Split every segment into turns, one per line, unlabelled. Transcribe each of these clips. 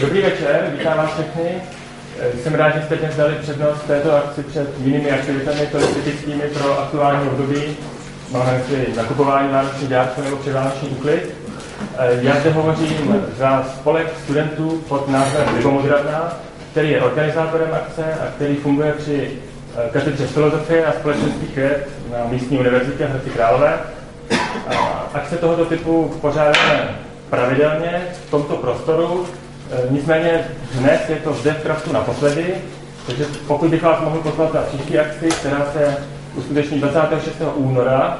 Dobrý večer, vítám vás všechny. Jsem rád, že jste dnes dali přednost této akci před jinými aktivitami typickými pro aktuální období. Máme si nakupování vánoční dárku nebo předvánoční úklid. Já zde hovořím za spolek studentů pod názvem Libomodravná, který je organizátorem akce a který funguje při katedře filozofie a společenských věd na místní univerzitě Hradci Králové. Akce tohoto typu pořádáme pravidelně v tomto prostoru, nicméně dnes je to zde v Kraftu naposledy, takže pokud bych vás mohl pozvat na příští akci, která se uskuteční 26. února,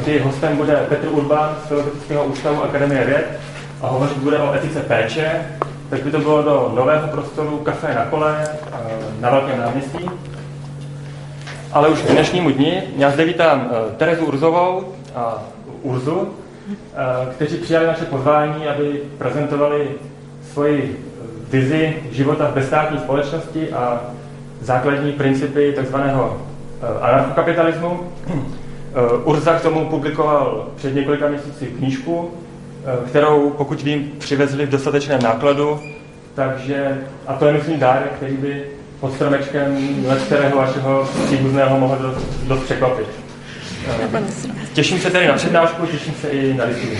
kdy hostem bude Petr Urban z Filozofického ústavu Akademie věd a hovořit bude o etice péče, tak by to bylo do nového prostoru Café na kole e, na Velkém náměstí. Ale už k dnešnímu dni já zde vítám e, Terezu Urzovou a Urzu, Eh, kteří přijali naše pozvání, aby prezentovali svoji vizi života v bezstátní společnosti a základní principy tzv. Eh, anarchokapitalismu. Eh, Urza k tomu publikoval před několika měsíci knížku, kterou, pokud vím, přivezli v dostatečném nákladu, takže, a to je myslím dárek, který by pod stromečkem let kterého vašeho příbuzného mohl dost, dost překvapit. Těším se tedy na přednášku, těším se i na diskuzi.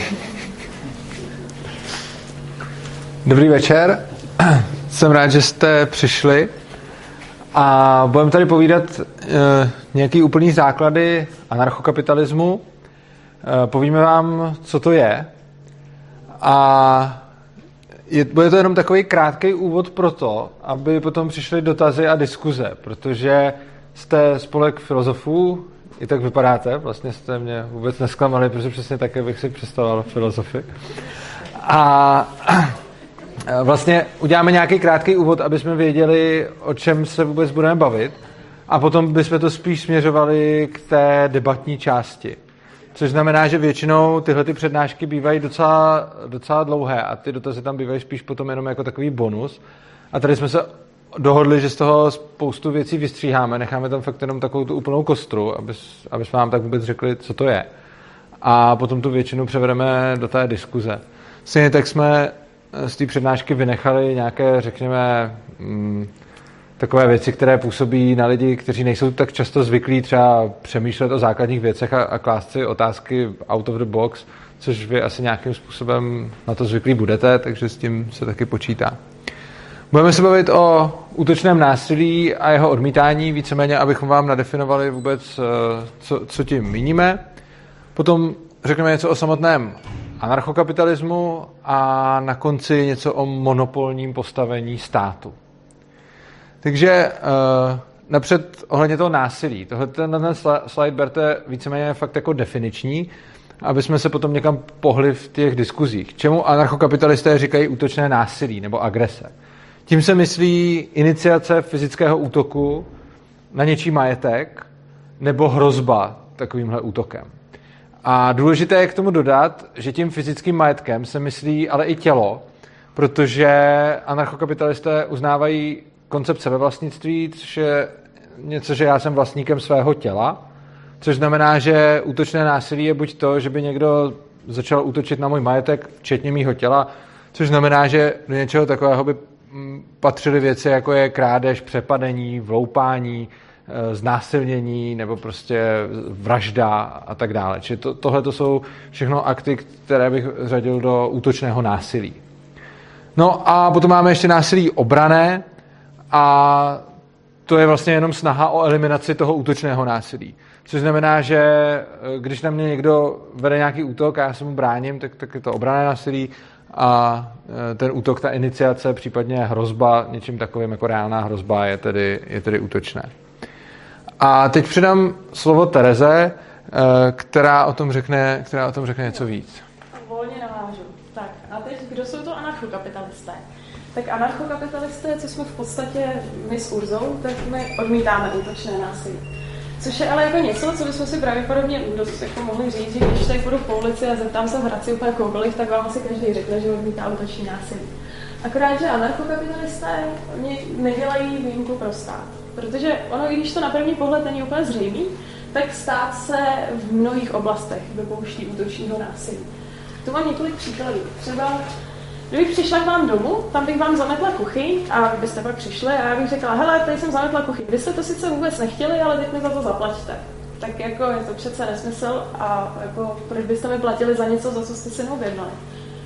Dobrý večer, jsem rád, že jste přišli a budeme tady povídat e, nějaký úplný základy anarchokapitalismu. E, povíme vám, co to je a je, bude to jenom takový krátký úvod pro to, aby potom přišly dotazy a diskuze, protože jste spolek filozofů, i tak vypadáte, vlastně jste mě vůbec nesklamali, protože přesně také bych si představoval filozofii. A vlastně uděláme nějaký krátký úvod, aby jsme věděli, o čem se vůbec budeme bavit a potom bychom to spíš směřovali k té debatní části. Což znamená, že většinou tyhle ty přednášky bývají docela, docela dlouhé a ty dotazy tam bývají spíš potom jenom jako takový bonus. A tady jsme se dohodli, že z toho spoustu věcí vystříháme, necháme tam fakt jenom takovou tu úplnou kostru, aby, aby jsme vám tak vůbec řekli, co to je. A potom tu většinu převedeme do té diskuze. Stejně tak jsme z té přednášky vynechali nějaké, řekněme, mm, takové věci, které působí na lidi, kteří nejsou tak často zvyklí třeba přemýšlet o základních věcech a, a klást si otázky out of the box, což vy asi nějakým způsobem na to zvyklí budete, takže s tím se taky počítá. Budeme se bavit o útočném násilí a jeho odmítání, víceméně, abychom vám nadefinovali vůbec, eh, co, co tím míníme. Potom řekneme něco o samotném anarchokapitalismu a na konci něco o monopolním postavení státu. Takže eh, napřed ohledně toho násilí. Tohle ten, ten slide berte víceméně fakt jako definiční, aby jsme se potom někam pohli v těch diskuzích. Čemu anarchokapitalisté říkají útočné násilí nebo agrese? Tím se myslí iniciace fyzického útoku na něčí majetek nebo hrozba takovýmhle útokem. A důležité je k tomu dodat, že tím fyzickým majetkem se myslí ale i tělo, protože anarchokapitalisté uznávají koncept sebevlastnictví, což je něco, že já jsem vlastníkem svého těla, což znamená, že útočné násilí je buď to, že by někdo začal útočit na můj majetek, včetně mýho těla, což znamená, že do něčeho takového by patřily věci, jako je krádež, přepadení, vloupání, znásilnění nebo prostě vražda a tak dále. Čili to, tohle to jsou všechno akty, které bych řadil do útočného násilí. No a potom máme ještě násilí obrané a to je vlastně jenom snaha o eliminaci toho útočného násilí. Což znamená, že e, když na mě někdo vede nějaký útok a já se mu bráním, tak, tak je to obrané násilí a e, ten útok, ta iniciace, případně hrozba něčím takovým jako reálná hrozba je tedy, je tedy útočné. A teď předám slovo Tereze, e, která o tom řekne, která o tom řekne něco víc.
Volně navážu. Tak a teď, kdo jsou to anarchokapitalisté? Tak anarchokapitalisté, co jsme v podstatě my s Urzou, tak my odmítáme útočné násilí. Což je ale jako něco, co bychom si pravděpodobně dost jako mohli říct, že když tak budu po ulici a zeptám se v Hradci úplně kohokoliv, tak vám asi každý řekne, že odmítá útoční násilí. Akorát, že anarchokapitalisté, oni nedělají výjimku pro stát. Protože ono, když to na první pohled není úplně zřejmý, tak stát se v mnohých oblastech dopouští útočního násilí. Tu mám několik příkladů. Třeba Kdybych přišla k vám domů, tam bych vám zametla kuchyň a vy byste pak přišli a já bych řekla, hele, tady jsem zametla kuchyň. Vy jste to sice vůbec nechtěli, ale teď mi za to zaplatíte. Tak jako je to přece nesmysl a jako proč byste mi platili za něco, za co jste si neobjednali.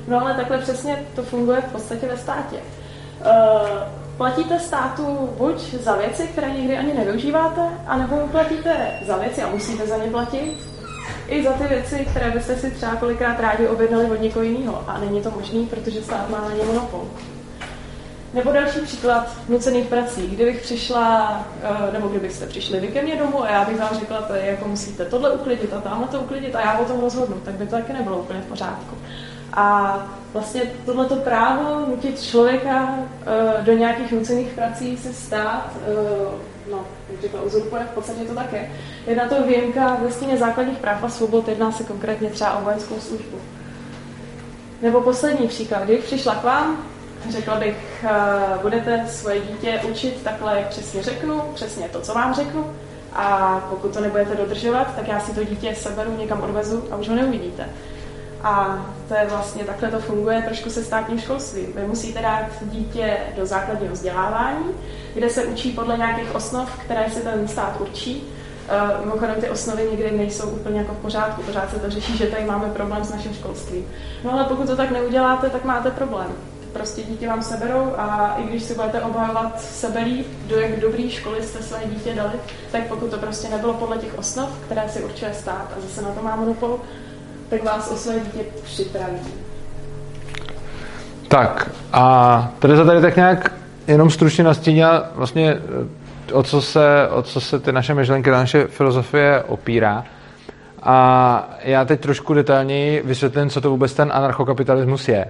No ale takhle přesně to funguje v podstatě ve státě. Uh, platíte státu buď za věci, které nikdy ani nevyužíváte, anebo platíte za věci a musíte za ně platit, i za ty věci, které byste si třeba kolikrát rádi objednali od někoho jiného. A není to možné, protože stát má na ně monopol. Nebo další příklad nucených prací. Kdybych přišla, eh, nebo kdybyste přišli vy ke mně domů a já bych vám řekla, že jako musíte tohle uklidit a tamhle to uklidit a já o tom rozhodnu, tak by to taky nebylo úplně v pořádku. A vlastně tohleto právo nutit člověka uh, do nějakých nucených prací se stát, uh, no, jak řekla, uzurpuje, v podstatě to také. Je na to výjimka v listině základních práv a svobod, jedná se konkrétně třeba o vojenskou službu. Nebo poslední příklad, když přišla k vám, řekla bych, uh, budete svoje dítě učit takhle, jak přesně řeknu, přesně to, co vám řeknu, a pokud to nebudete dodržovat, tak já si to dítě seberu, někam odvezu a už ho neuvidíte. A to je vlastně, takhle to funguje trošku se státním školstvím. Vy musíte dát dítě do základního vzdělávání, kde se učí podle nějakých osnov, které si ten stát určí. Uh, mimochodem ty osnovy nikdy nejsou úplně jako v pořádku, pořád se to řeší, že tady máme problém s naším školstvím. No ale pokud to tak neuděláte, tak máte problém. Prostě dítě vám seberou a i když si budete obhajovat sebe líp, do jak dobrý školy jste své dítě dali, tak pokud to prostě nebylo podle těch osnov, které si určuje stát a zase na to má monopol, tak vás o své dítě připraví.
Tak a Tereza tady tak nějak jenom stručně nastínila vlastně eh, o co se, o co se ty naše myšlenky, naše filozofie opírá. A já teď trošku detailněji vysvětlím, co to vůbec ten anarchokapitalismus je.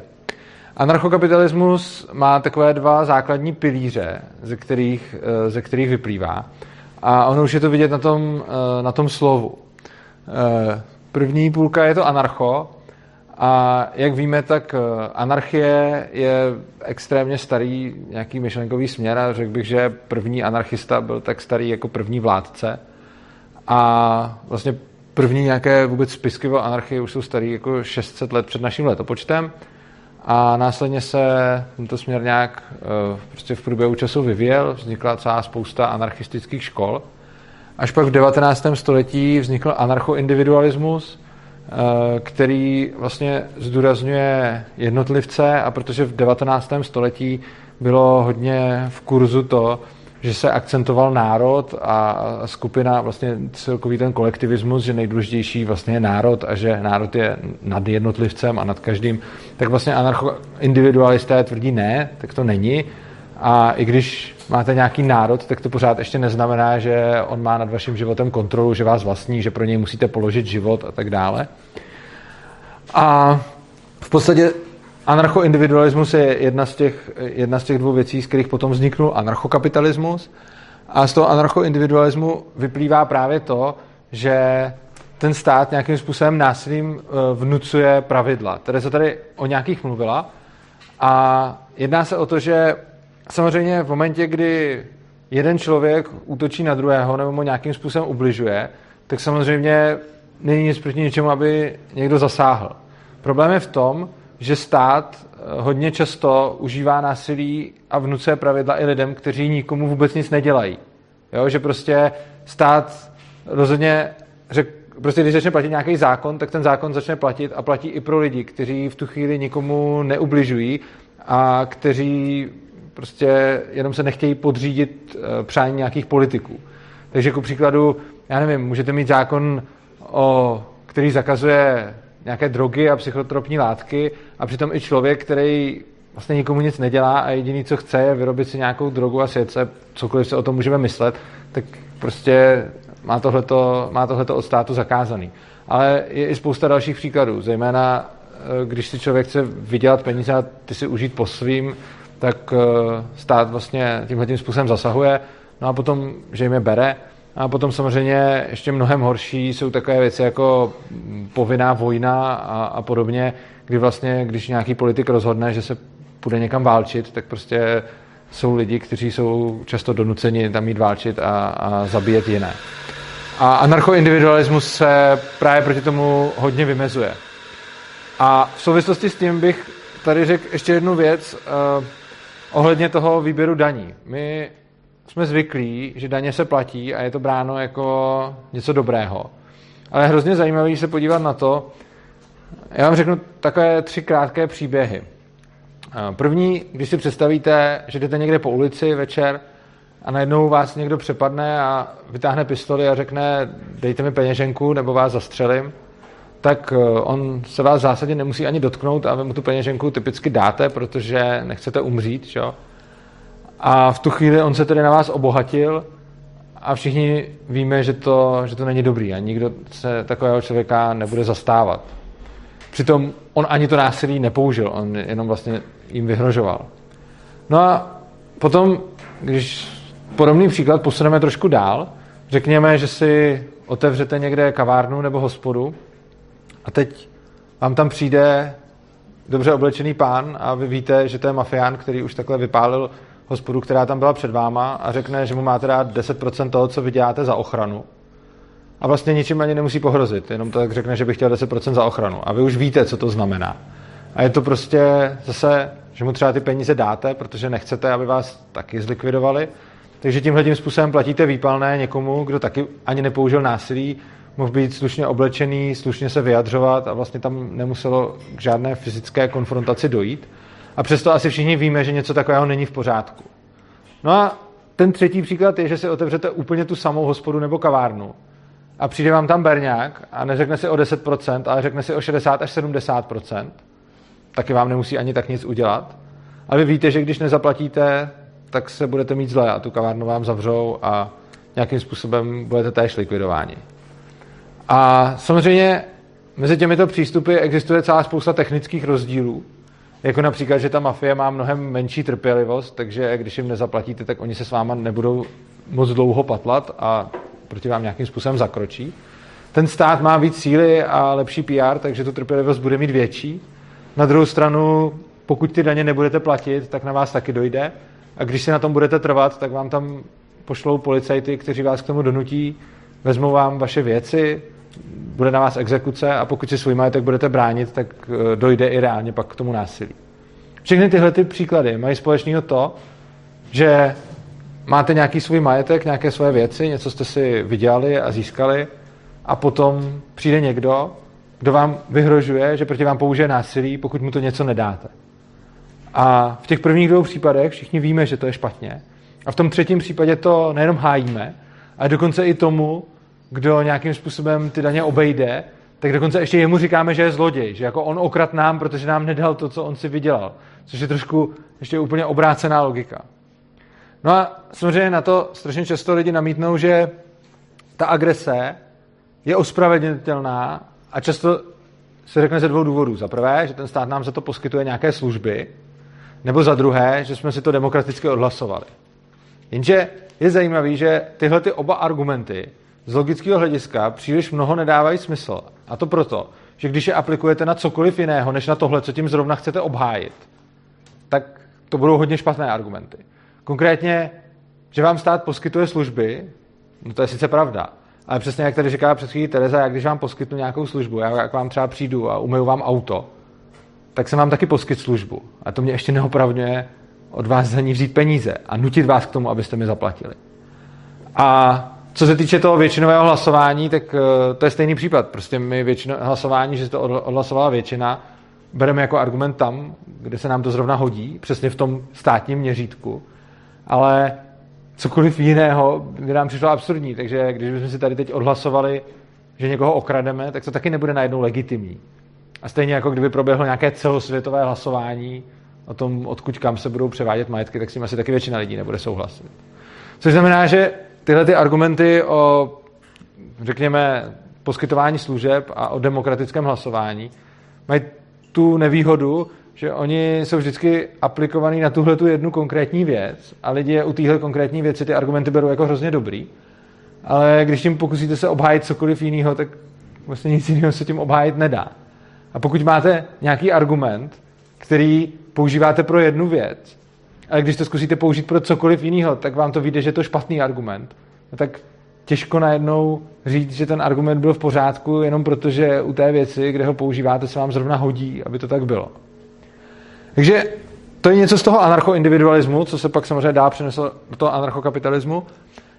Anarchokapitalismus má takové dva základní pilíře, ze kterých, eh, ze kterých vyplývá. A ono už je to vidět na tom, eh, na tom slovu. První půlka je to anarcho a jak víme, tak eh, anarchie je extrémně starý nějaký myšlenkový směr a řekl bych, že první anarchista byl tak starý jako první vládce. A vlastně první nějaké vůbec spisky o anarchii už jsou starý jako 600 let před naším letopočtem. A následně se tento směr nějak eh, prostě v průběhu času vyvíjel, vznikla celá spousta anarchistických škol Až pak v 19. století vznikl anarchoindividualismus, eh, který vlastně zdůrazňuje jednotlivce a protože v 19. století bylo hodně v kurzu to, že se akcentoval národ a skupina, vlastně celkový ten kolektivismus, že nejdůležitější vlastně je národ a že národ je nad jednotlivcem a nad každým, tak vlastně anarcho-individualisté tvrdí ne, tak to není. A i když máte nějaký národ, tak to pořád ještě neznamená, že on má nad vaším životem kontrolu, že vás vlastní, že pro něj musíte položit život a tak dále. A v podstatě anarchoindividualismus je jedna z, těch, jedna z těch dvou věcí, z kterých potom vzniknul anarchokapitalismus. A z toho anarchoindividualismu vyplývá právě to, že ten stát nějakým způsobem násilím eh, vnucuje pravidla. se tady o nějakých mluvila. A jedná se o to, že samozřejmě v momentě, kdy jeden člověk útočí na druhého nebo mu nějakým způsobem ubližuje, tak samozřejmě není nic proti ničemu, aby někdo zasáhl. Problém je v tom, že stát eh, hodně často užívá násilí a vnucuje pravidla i lidem, kteří nikomu vůbec nic nedělají. Jo, že prostě stát rozhodně řek, prostě když začne platit nějaký zákon, tak ten zákon začne platit a platí i pro lidi, kteří v tu chvíli nikomu neubližují a kteří prostě jenom se nechtějí podřídit eh, přání nějakých politiků. Takže ku příkladu, já nevím, můžete mít zákon, o, který zakazuje nějaké drogy a psychotropní látky a přitom i člověk, který vlastně nikomu nic nedělá a jediný, co chce, je vyrobit si nějakou drogu a svět cokoliv se o tom můžeme myslet, tak prostě má tohleto, má tohleto od státu zakázaný. Ale je i spousta dalších příkladů, zejména eh, když si člověk chce vydělat peníze a ty si užít po svým, tak eh, stát vlastně tímhle tím způsobem zasahuje, no a potom, že jim je bere. A potom samozřejmě ještě mnohem horší jsou takové věci jako povinná vojna a, a podobně, kdy vlastně, když nějaký politik rozhodne, že se půjde někam válčit, tak prostě jsou lidi, kteří jsou často donuceni tam jít válčit a, a zabíjet jiné. A anarchoindividualismus se právě proti tomu hodně vymezuje. A v souvislosti s tím bych tady řekl ještě jednu věc uh, ohledně toho výběru daní. My jsme zvyklí, že daně se platí a je to bráno jako něco dobrého. Ale je hrozně zajímavé se podívat na to, já vám řeknu takové tři krátké příběhy. První, když si představíte, že jdete někde po ulici večer a najednou vás někdo přepadne a vytáhne pistoli a řekne dejte mi peněženku nebo vás zastřelím, tak eh, on se vás v zásadě nemusí ani dotknout a vy mu tu peněženku typicky dáte, protože nechcete umřít. Čo? A v tu chvíli on se tedy na vás obohatil a všichni víme, že to, že to není dobrý a nikdo se takového člověka nebude zastávat. Přitom on ani to násilí nepoužil, on jenom vlastně jim vyhrožoval. No a potom, když podobný příklad posuneme trošku dál, řekněme, že si otevřete někde kavárnu nebo hospodu a teď vám tam přijde dobře oblečený pán a vy víte, že to je mafián, který už takhle vypálil hospodu, která tam byla před váma a řekne, že mu máte dát 10% toho, co vy děláte za ochranu. A vlastně ničím ani nemusí pohrozit, jenom tak řekne, že by chtěl 10% za ochranu. A vy už víte, co to znamená. A je to prostě zase, že mu třeba ty peníze dáte, protože nechcete, aby vás taky zlikvidovali. Takže tímhle tím způsobem platíte výpalné někomu, kdo taky ani nepoužil násilí, mohl být slušně oblečený, slušně se vyjadřovat a vlastně tam nemuselo k žádné fyzické konfrontaci dojít. A přesto asi všichni víme, že něco takového není v pořádku. No a ten třetí příklad je, že si otevřete úplně tu samou hospodu nebo kavárnu a přijde vám tam berňák a neřekne si o 10%, ale řekne si o 60 až 70%, taky vám nemusí ani tak nic udělat. A vy víte, že když nezaplatíte, tak se budete mít zle a tu kavárnu vám zavřou a nějakým způsobem budete též likvidováni. A samozřejmě mezi těmito přístupy existuje celá spousta technických rozdílů, jako například, že ta mafie má mnohem menší trpělivost, takže když jim nezaplatíte, tak oni se s váma nebudou moc dlouho patlat a proti vám nějakým způsobem zakročí. Ten stát má víc síly a lepší PR, takže tu trpělivost bude mít větší. Na druhou stranu, pokud ty daně nebudete platit, tak na vás taky dojde. A když si na tom budete trvat, tak vám tam pošlou policajty, kteří vás k tomu donutí, vezmou vám vaše věci, bude na vás exekuce a pokud si svůj majetek budete bránit, tak eh, dojde i reálně pak k tomu násilí. Všechny tyhle ty příklady mají společného to, že máte nějaký svůj majetek, nějaké svoje věci, něco jste si vydělali a získali a potom přijde někdo, kdo vám vyhrožuje, že proti vám použije násilí, pokud mu to něco nedáte. A v těch prvních dvou případech všichni víme, že to je špatně. A v tom třetím případě to nejenom hájíme, ale dokonce i tomu, kdo nějakým způsobem ty daně obejde, tak dokonce ještě jemu říkáme, že je zloděj, že jako on okrat nám, protože nám nedal to, co on si vydělal. Což je trošku ještě úplně obrácená logika. No a samozřejmě na to strašně často lidi namítnou, že ta agrese je ospravedlnitelná a často se řekne ze dvou důvodů. Za prvé, že ten stát nám za to poskytuje nějaké služby, nebo za druhé, že jsme si to demokraticky odhlasovali. Jenže je zajímavé, že tyhle ty oba argumenty z logického hlediska příliš mnoho nedávají smysl. A to proto, že když je aplikujete na cokoliv jiného, než na tohle, co tím zrovna chcete obhájit, tak to budou hodně špatné argumenty. Konkrétně, že vám stát poskytuje služby, no to je sice pravda, ale přesně jak tady říká před chvílí Tereza, jak když vám poskytnu nějakou službu, já jak vám třeba přijdu a umyju vám auto, tak jsem vám taky poskyt službu. A to mě ještě neopravňuje od vás za ní vzít peníze a nutit vás k tomu, abyste mi zaplatili. A co se týče toho většinového hlasování, tak eh, to je stejný případ. Prostě my většino, hlasování, že to odhlasovala většina, bereme jako argument tam, kde se nám to zrovna hodí, přesně v tom státním měřítku. Ale cokoliv jiného by nám přišlo absurdní. Takže když bychom si tady teď odhlasovali, že někoho okrademe, tak to taky nebude najednou legitimní. A stejně jako kdyby proběhlo nějaké celosvětové hlasování o tom, odkud kam se budou převádět majetky, tak s tím asi taky většina lidí nebude souhlasit. Což znamená, že tyhle ty argumenty o, řekněme, poskytování služeb a o demokratickém hlasování mají tu nevýhodu, že oni jsou vždycky aplikovaný na tuhle tu jednu konkrétní věc a lidi u téhle konkrétní věci ty argumenty berou jako hrozně dobrý. Ale když tím pokusíte se obhájit cokoliv jiného, tak vlastně nic jiného se tím obhájit nedá. A pokud máte nějaký argument, který používáte pro jednu věc, ale když to zkusíte použít pro cokoliv jiného, tak vám to vyjde, že je to špatný argument. No tak těžko najednou říct, že ten argument byl v pořádku, jenom protože u té věci, kde ho používáte, se vám zrovna hodí, aby to tak bylo. Takže to je něco z toho anarchoindividualismu, co se pak samozřejmě dá přenesl do toho anarchokapitalismu.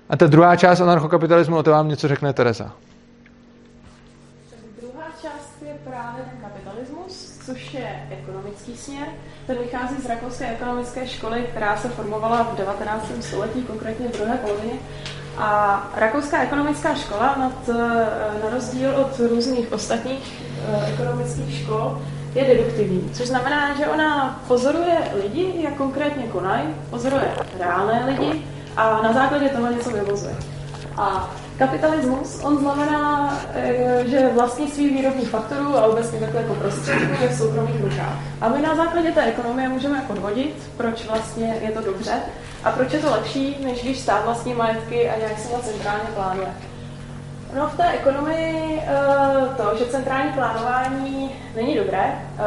A ta druhá část anarchokapitalismu, o to vám něco řekne Teresa.
Ten vychází z rakouské ekonomické školy, která se formovala v 19. století, konkrétně v druhé polovině. A rakouská ekonomická škola, nad, na rozdíl od různých ostatních eh, ekonomických škol, je deduktivní, což znamená, že ona pozoruje lidi, jak konkrétně konají, pozoruje reálné lidi a na základě toho něco vyvozuje. A kapitalismus, on znamená, eh, že vlastnictví výrobních faktorů a obecně takhle jako prostředků je v soukromých rukách. A my na základě té ekonomie můžeme odvodit, proč vlastně je to dobře a proč je to lepší, než když stát vlastní majetky a nějak se na centrálně plánuje. No v té ekonomii eh, to, že centrální plánování není dobré, eh,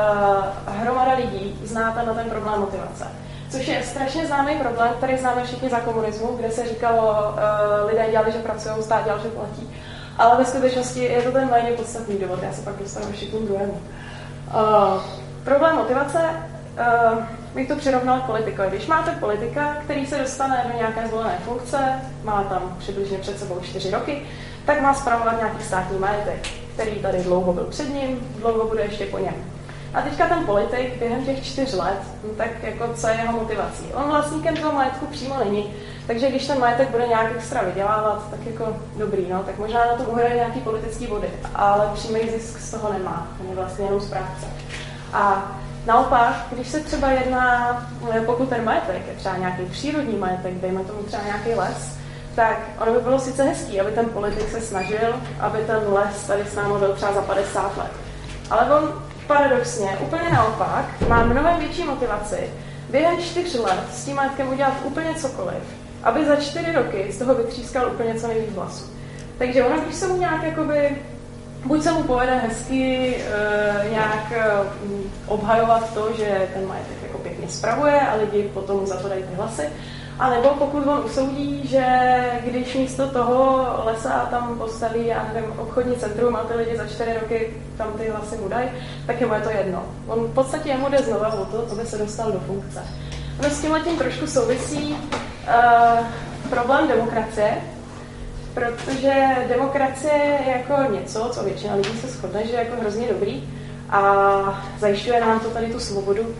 hromada lidí zná na ten problém motivace. Což je strašně známý problém, který známe všichni za komunismu, kde se říkalo, uh, lidé dělali, že pracují, stát dělal, že platí. Ale ve skutečnosti je to ten méně podstatný důvod, já se pak dostanu ještě k tomu druhému. Uh, problém motivace uh, bych to přirovnal k politikovi. Když máte politika, který se dostane do nějaké zvolené funkce, má tam přibližně před sebou čtyři roky, tak má spravovat nějaký státní majetek, který tady dlouho byl před ním, dlouho bude ještě po něm. A teďka ten politik během těch čtyř let, no tak jako co je jeho motivací? On vlastníkem toho majetku přímo není, takže když ten majetek bude nějak extra vydělávat, tak jako dobrý, no, tak možná na to uhraje nějaký politický body, ale přímý zisk z toho nemá, ten je vlastně jenom správce. A naopak, když se třeba jedná, eh, pokud ten majetek je třeba nějaký přírodní majetek, dejme tomu třeba nějaký les, tak ono by bylo sice hezký, aby ten politik se snažil, aby ten les tady s námi byl třeba za 50 let. Ale on paradoxně, úplně naopak, má mnohem větší motivaci během čtyř let s tím majetkem udělat úplně cokoliv, aby za čtyři roky z toho vytřískal úplně co nejvíc vlasů. Takže ono, když se mu nějak jakoby, buď se mu povede hezky e, nějak e, obhajovat to, že ten majetek jako pěkně spravuje a lidi potom za to dají ty hlasy, a nebo pokud on usoudí, že když místo toho lesa tam postaví, já nevím, obchodní centrum a ty lidi za čtyři roky tam ty hlasy mu dají, tak je mu je to jedno. On v podstatě jemu jde znova o to, aby se dostal do funkce. No s tím tím trošku souvisí uh, problém demokracie, protože demokracie je jako něco, co většina lidí se shodne, že je jako hrozně dobrý a zajišťuje nám to tady tu svobodu,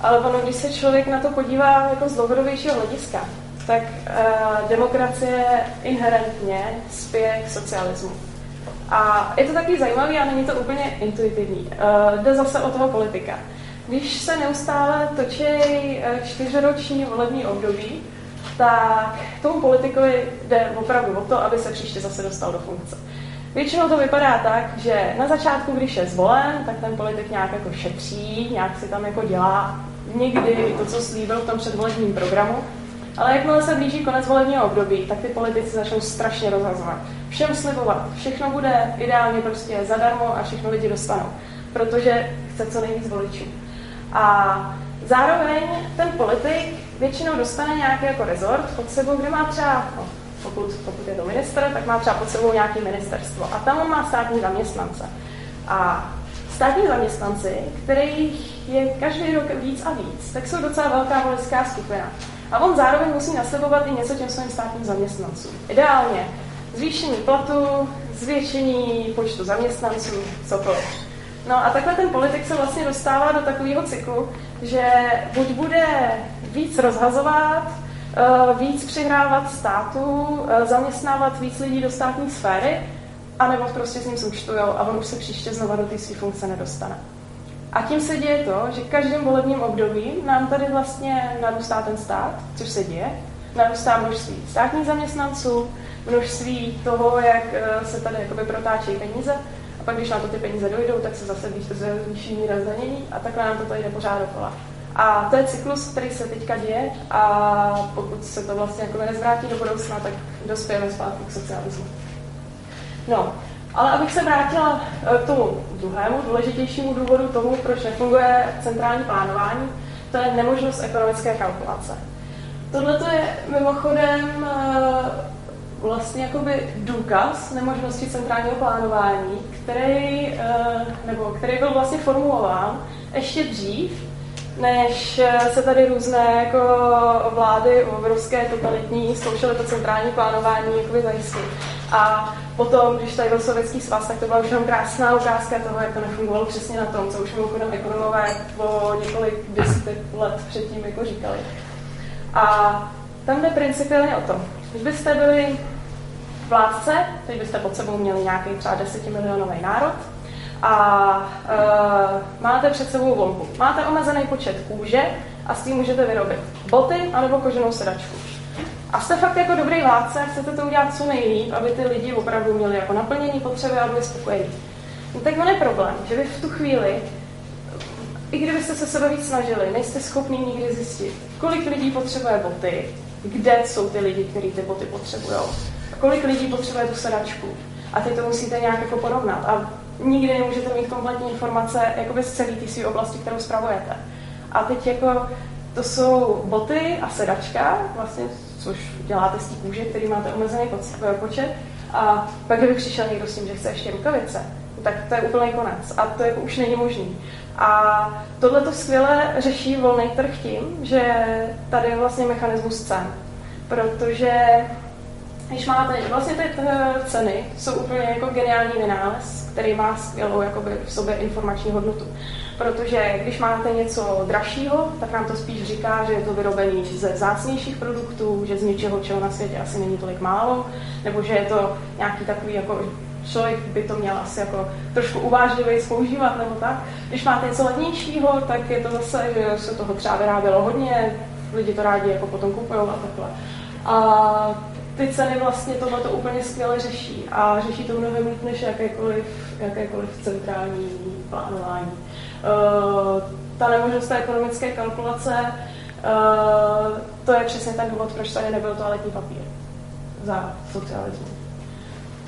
ale ono, když se člověk na to podívá jako z dlouhodobějšího hlediska, tak uh, demokracie inherentně spěje k socialismu. A je to taky zajímavé a není to úplně intuitivní. Uh, jde zase o toho politika. Když se neustále točí uh, čtyřroční volební období, tak tomu politikovi jde opravdu o to, aby se příště zase dostal do funkce. Většinou to vypadá tak, že na začátku, když je zvolen, tak ten politik nějak jako šetří, nějak si tam jako dělá někdy to, co slíbil v tom předvolebním programu, ale jakmile se blíží konec volebního období, tak ty politici začnou strašně rozhazovat. Všem slibovat, všechno bude ideálně prostě zadarmo a všechno lidi dostanou, protože chce co nejvíc voličů. A zároveň ten politik většinou dostane nějaký jako rezort pod sebou, kde má třeba, no, pokud, pokud je to minister, tak má třeba pod sebou nějaký ministerstvo. A tam on má státní zaměstnance. A státní zaměstnanci, kterých je každý rok víc a víc, tak jsou docela velká voličská skupina. A on zároveň musí naslibovat i něco těm svým státním zaměstnancům. Ideálně zvýšení platu, zvětšení počtu zaměstnanců, cokoliv. No a takhle ten politik se vlastně dostává do takového cyklu, že buď bude víc rozhazovat, víc přihrávat státu, eh, zaměstnávat víc lidí do státní sféry, anebo prostě s ním součtujou a on už se příště znova do té své funkce nedostane. A tím se děje to, že každým volebním období nám tady vlastně narůstá ten stát, což se děje, narůstá množství státních zaměstnanců, množství toho, jak eh, se tady jakoby protáčejí peníze, a pak, když na to ty peníze dojdou, tak se zase zvýší míra zdanění a takhle nám to tady jde pořád dokola. A to je cyklus, který se teďka děje a pokud se to vlastně jako nezvrátí do budoucna, tak dospějeme zpátky k socialismu. No, ale abych se vrátila eh, k tomu druhému, důležitějšímu důvodu tomu, proč nefunguje centrální plánování, to je nemožnost ekonomické kalkulace. Tohle je mimochodem eh, vlastně jakoby důkaz nemožnosti centrálního plánování, který, eh, nebo který byl vlastně formulován ještě dřív, než se tady různé jako vlády obrovské totalitní zkoušely to centrální plánování jakoby zajistit. A potom, když tady byl sovětský svaz, tak to byla už jenom krásná ukázka toho, jak to nefungovalo přesně na tom, co už mimochodem ekonomové po několik desítek let předtím jako říkali. A tam jde principiálně o to, když byste byli vládce, teď byste pod sebou měli nějaký třeba desetimilionový národ a e, máte před sebou volbu. Máte omezený počet kůže a s tím můžete vyrobit boty anebo koženou sedačku. A jste fakt jako dobrý vládce, chcete to udělat co nejlíp, aby ty lidi opravdu měli jako naplnění potřeby a byli spokojení. No tak on je problém, že vy v tu chvíli, i kdybyste se sebe víc snažili, nejste schopni nikdy zjistit, kolik lidí potřebuje boty, kde jsou ty lidi, kteří ty boty potřebují, kolik lidí potřebuje tu sedačku. A teď to musíte nějak jako porovnat. A nikdy nemůžete mít kompletní informace jakoby z celé té své oblasti, kterou spravujete. A teď jako to jsou boty a sedačka, vlastně což děláte z té kůže, který máte omezený počet. A pak, kdyby přišel někdo s tím, že chce ještě rukavice, tak to je úplný konec. A to jako už není možný. A tohle to skvěle řeší volný trh tím, že tady je vlastně mechanismus cen. Protože když máte, vlastně ty ceny jsou úplně jako geniální vynález, který má skvělou jakoby, v sobě informační hodnotu. Protože když máte něco dražšího, tak nám to spíš říká, že je to vyrobený ze zácnějších produktů, že z něčeho, čeho na světě asi není tolik málo, nebo že je to nějaký takový jako člověk by to měl asi jako trošku uvážlivě používat nebo tak. Když máte něco levnějšího, tak je to zase, že se toho třeba vyrábělo hodně, lidi to rádi jako potom kupují a takhle. A ty ceny vlastně tohle to úplně skvěle řeší a řeší to mnohem líp než jakékoliv, jakékoliv centrální plánování. Uh, ta nemožnost ekonomické kalkulace, uh, to je přesně ten důvod, proč tady nebyl toaletní papír za socialismu.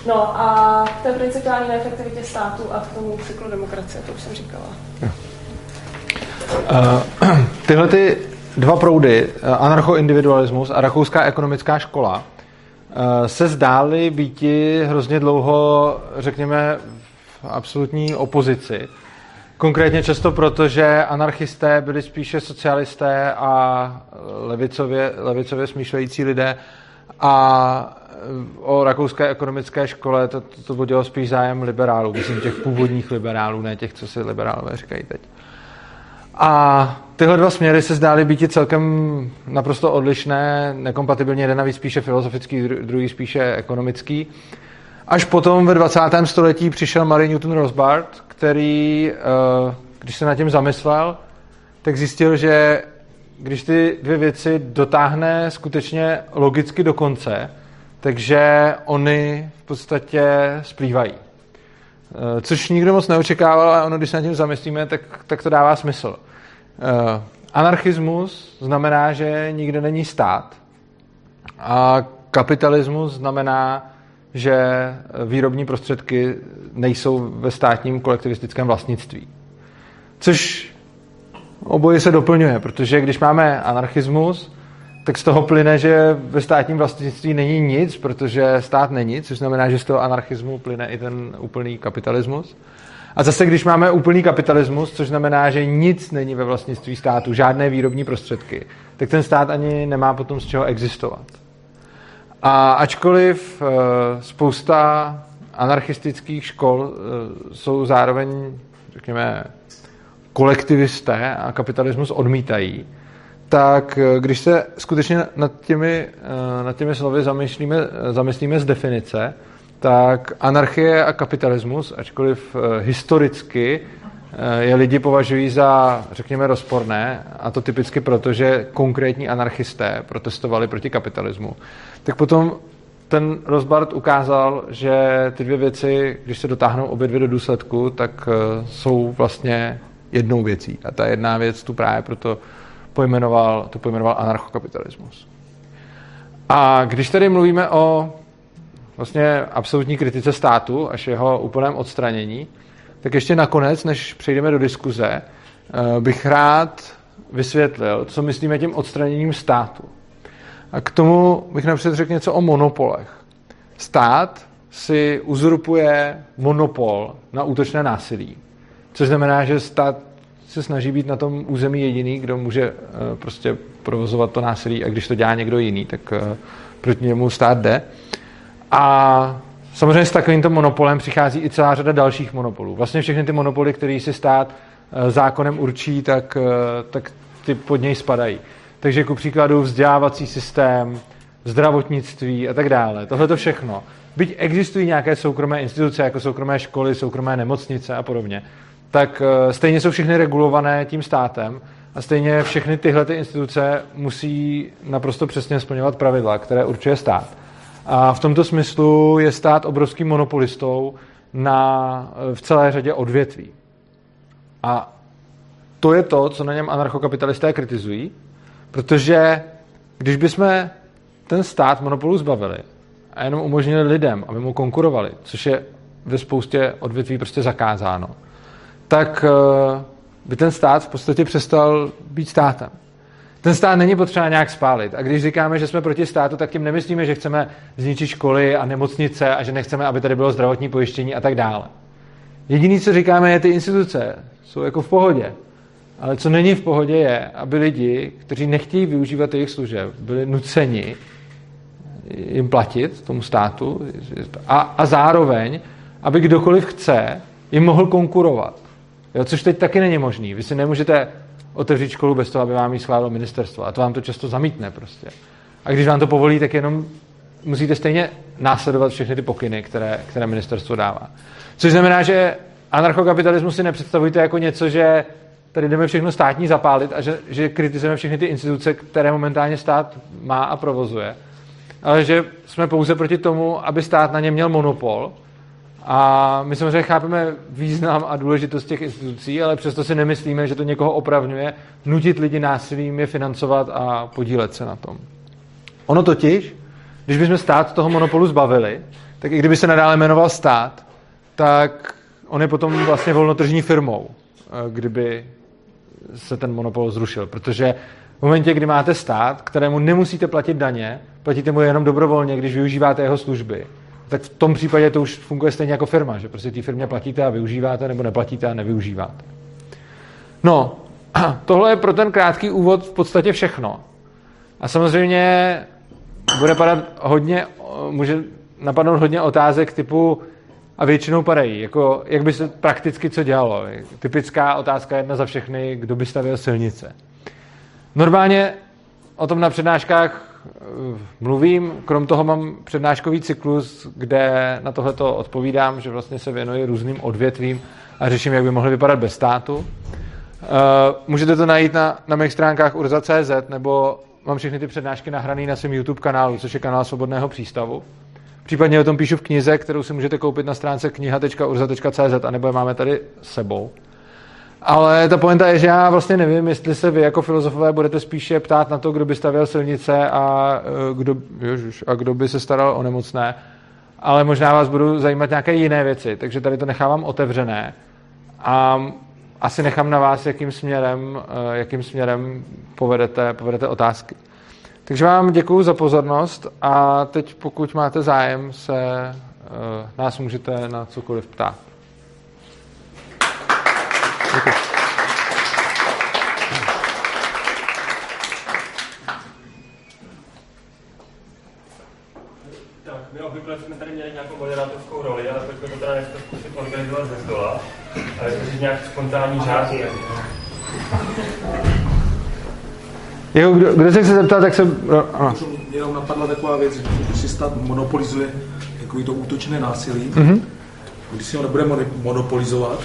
No a k té principiální neefektivitě státu a k tomu cyklu demokracie, to už jsem říkala.
Uh, tyhle ty dva proudy, anarchoindividualismus a rakouská ekonomická škola, se zdály být hrozně dlouho, řekněme, v absolutní opozici. Konkrétně často proto, že anarchisté byli spíše socialisté a levicově, levicově smýšlející lidé a o rakouské ekonomické škole to, to, to budilo spíš zájem liberálů, myslím těch původních liberálů, ne těch, co si liberálové říkají teď. A tyhle dva směry se zdály být celkem naprosto odlišné, nekompatibilně, jeden navíc spíše filozofický, druhý spíše ekonomický. Až potom ve 20. století přišel Marie Newton Rosbart, který, eh, když se nad tím zamyslel, tak zjistil, že když ty dvě věci dotáhne skutečně logicky do konce, takže oni v podstatě splývají. Eh, což nikdo moc neočekával, ale ono, když se nad tím zamyslíme, tak, tak to dává smysl. Uh, anarchismus znamená, že nikde není stát. A kapitalismus znamená, že výrobní prostředky nejsou ve státním kolektivistickém vlastnictví. Což oboje se doplňuje, protože když máme anarchismus, tak z toho plyne, že ve státním vlastnictví není nic, protože stát není, což znamená, že z toho anarchismu plyne i ten úplný kapitalismus. A zase, když máme úplný kapitalismus, což znamená, že nic není ve vlastnictví státu, žádné výrobní prostředky, tak ten stát ani nemá potom z čeho existovat. A ačkoliv eh, spousta anarchistických škol eh, jsou zároveň, řekněme, kolektivisté a kapitalismus odmítají, tak eh, když se skutečně nad těmi, nad těmi slovy zamyslíme, zamyslíme z definice, tak anarchie a kapitalismus, ačkoliv eh, historicky eh, je lidi považují za, řekněme, rozporné, a to typicky proto, že konkrétní anarchisté protestovali proti kapitalismu, tak potom ten Rosbart ukázal, že ty dvě věci, když se dotáhnou obě dvě do důsledku, tak eh, jsou vlastně jednou věcí. A ta jedna věc tu právě proto pojmenoval, to pojmenoval anarchokapitalismus. A když tady mluvíme o vlastně absolutní kritice státu až jeho úplném odstranění, tak ještě nakonec, než přejdeme do diskuze, eh, bych rád vysvětlil, co myslíme tím odstraněním státu. A k tomu bych napřed řekl něco o monopolech. Stát si uzurpuje monopol na útočné násilí. Což znamená, že stát se snaží být na tom území jediný, kdo může eh, prostě provozovat to násilí a když to dělá někdo jiný, tak eh, proti němu stát jde. A samozřejmě s takovýmto monopolem přichází i celá řada dalších monopolů. Vlastně všechny ty monopoly, které si stát zákonem určí, tak, tak ty pod něj spadají. Takže ku příkladu vzdělávací systém, zdravotnictví a tak dále. Tohle to všechno. Byť existují nějaké soukromé instituce, jako soukromé školy, soukromé nemocnice a podobně, tak eh, stejně jsou všechny regulované tím státem a stejně všechny tyhle ty instituce musí naprosto přesně splňovat pravidla, které určuje stát. A v tomto smyslu je stát obrovským monopolistou na, eh, v celé řadě odvětví. A to je to, co na něm anarchokapitalisté kritizují, protože když bychom ten stát monopolu zbavili a jenom umožnili lidem, aby mu konkurovali, což je ve spoustě odvětví prostě zakázáno, tak eh, by ten stát v podstatě přestal být státem. Ten stát není potřeba nějak spálit. A když říkáme, že jsme proti státu, tak tím nemyslíme, že chceme zničit školy a nemocnice a že nechceme, aby tady bylo zdravotní pojištění a tak dále. Jediné, co říkáme, je ty instituce. Jsou jako v pohodě. Ale co není v pohodě je, aby lidi, kteří nechtějí využívat jejich služeb, byli nuceni jim platit, tomu státu, a, a zároveň, aby kdokoliv chce, jim mohl konkurovat. Jo, což teď taky není možný. Vy si nemůžete otevřít školu bez toho, aby vám ji schválilo ministerstvo. A to vám to často zamítne prostě. A když vám to povolí, tak jenom musíte stejně následovat všechny ty pokyny, které, které ministerstvo dává. Což znamená, že anarchokapitalismus si nepředstavujte jako něco, že tady jdeme všechno státní zapálit a že, že kritizujeme všechny ty instituce, které momentálně stát má a provozuje, ale že jsme pouze proti tomu, aby stát na ně měl monopol. A my samozřejmě chápeme význam a důležitost těch institucí, ale přesto si nemyslíme, že to někoho opravňuje nutit lidi násilím je financovat a podílet se na tom. Ono totiž, když bychom stát toho monopolu zbavili, tak i kdyby se nadále jmenoval stát, tak on je potom vlastně volnotržní firmou, eh, kdyby se ten monopol zrušil, protože v momentě, kdy máte stát, kterému nemusíte platit daně, platíte mu jenom dobrovolně, když využíváte jeho služby, tak v tom případě to už funguje stejně jako firma, že prostě té firmě platíte a využíváte, nebo neplatíte a nevyužíváte. No, tohle je pro ten krátký úvod v podstatě všechno. A samozřejmě bude padat hodně, může napadnout hodně otázek typu, a většinou padají. Jako, jak by se prakticky co dělalo? Typická otázka jedna za všechny, kdo by stavil silnice. Normálně o tom na přednáškách mluvím, krom toho mám přednáškový cyklus, kde na tohleto odpovídám, že vlastně se věnuji různým odvětvím a řeším, jak by mohly vypadat bez státu. Uh, můžete to najít na, na mých stránkách urza.cz nebo mám všechny ty přednášky nahrané na svém YouTube kanálu, což je kanál Svobodného přístavu. Případně o tom píšu v knize, kterou si můžete koupit na stránce kniha.urza.cz a nebo je máme tady sebou. Ale ta pointa je, že já vlastně nevím, jestli se vy jako filozofové budete spíše ptát na to, kdo by stavěl silnice a e, kdo, ježiš, a kdo by se staral o nemocné, ale možná vás budou zajímat nějaké jiné věci, takže tady to nechávám otevřené a asi nechám na vás, jakým směrem, e, jakým směrem povedete, povedete otázky. Takže vám děkuji za pozornost a teď pokud máte zájem, se uh, nás můžete na cokoliv ptát. Děkuji.
Tak, my obvykle jsme tady měli nějakou moderátorskou roli, ale pojďme to teda dneska zkusit organizovat ze zdola. Ale je nějak spontánní řád.
Jako, kdo, kdo se chce zeptat, tak se... No, ano.
Mě jenom napadla taková věc, že když si stát monopolizuje takový to útočné násilí, mm-hmm. když si ho nebude monopolizovat,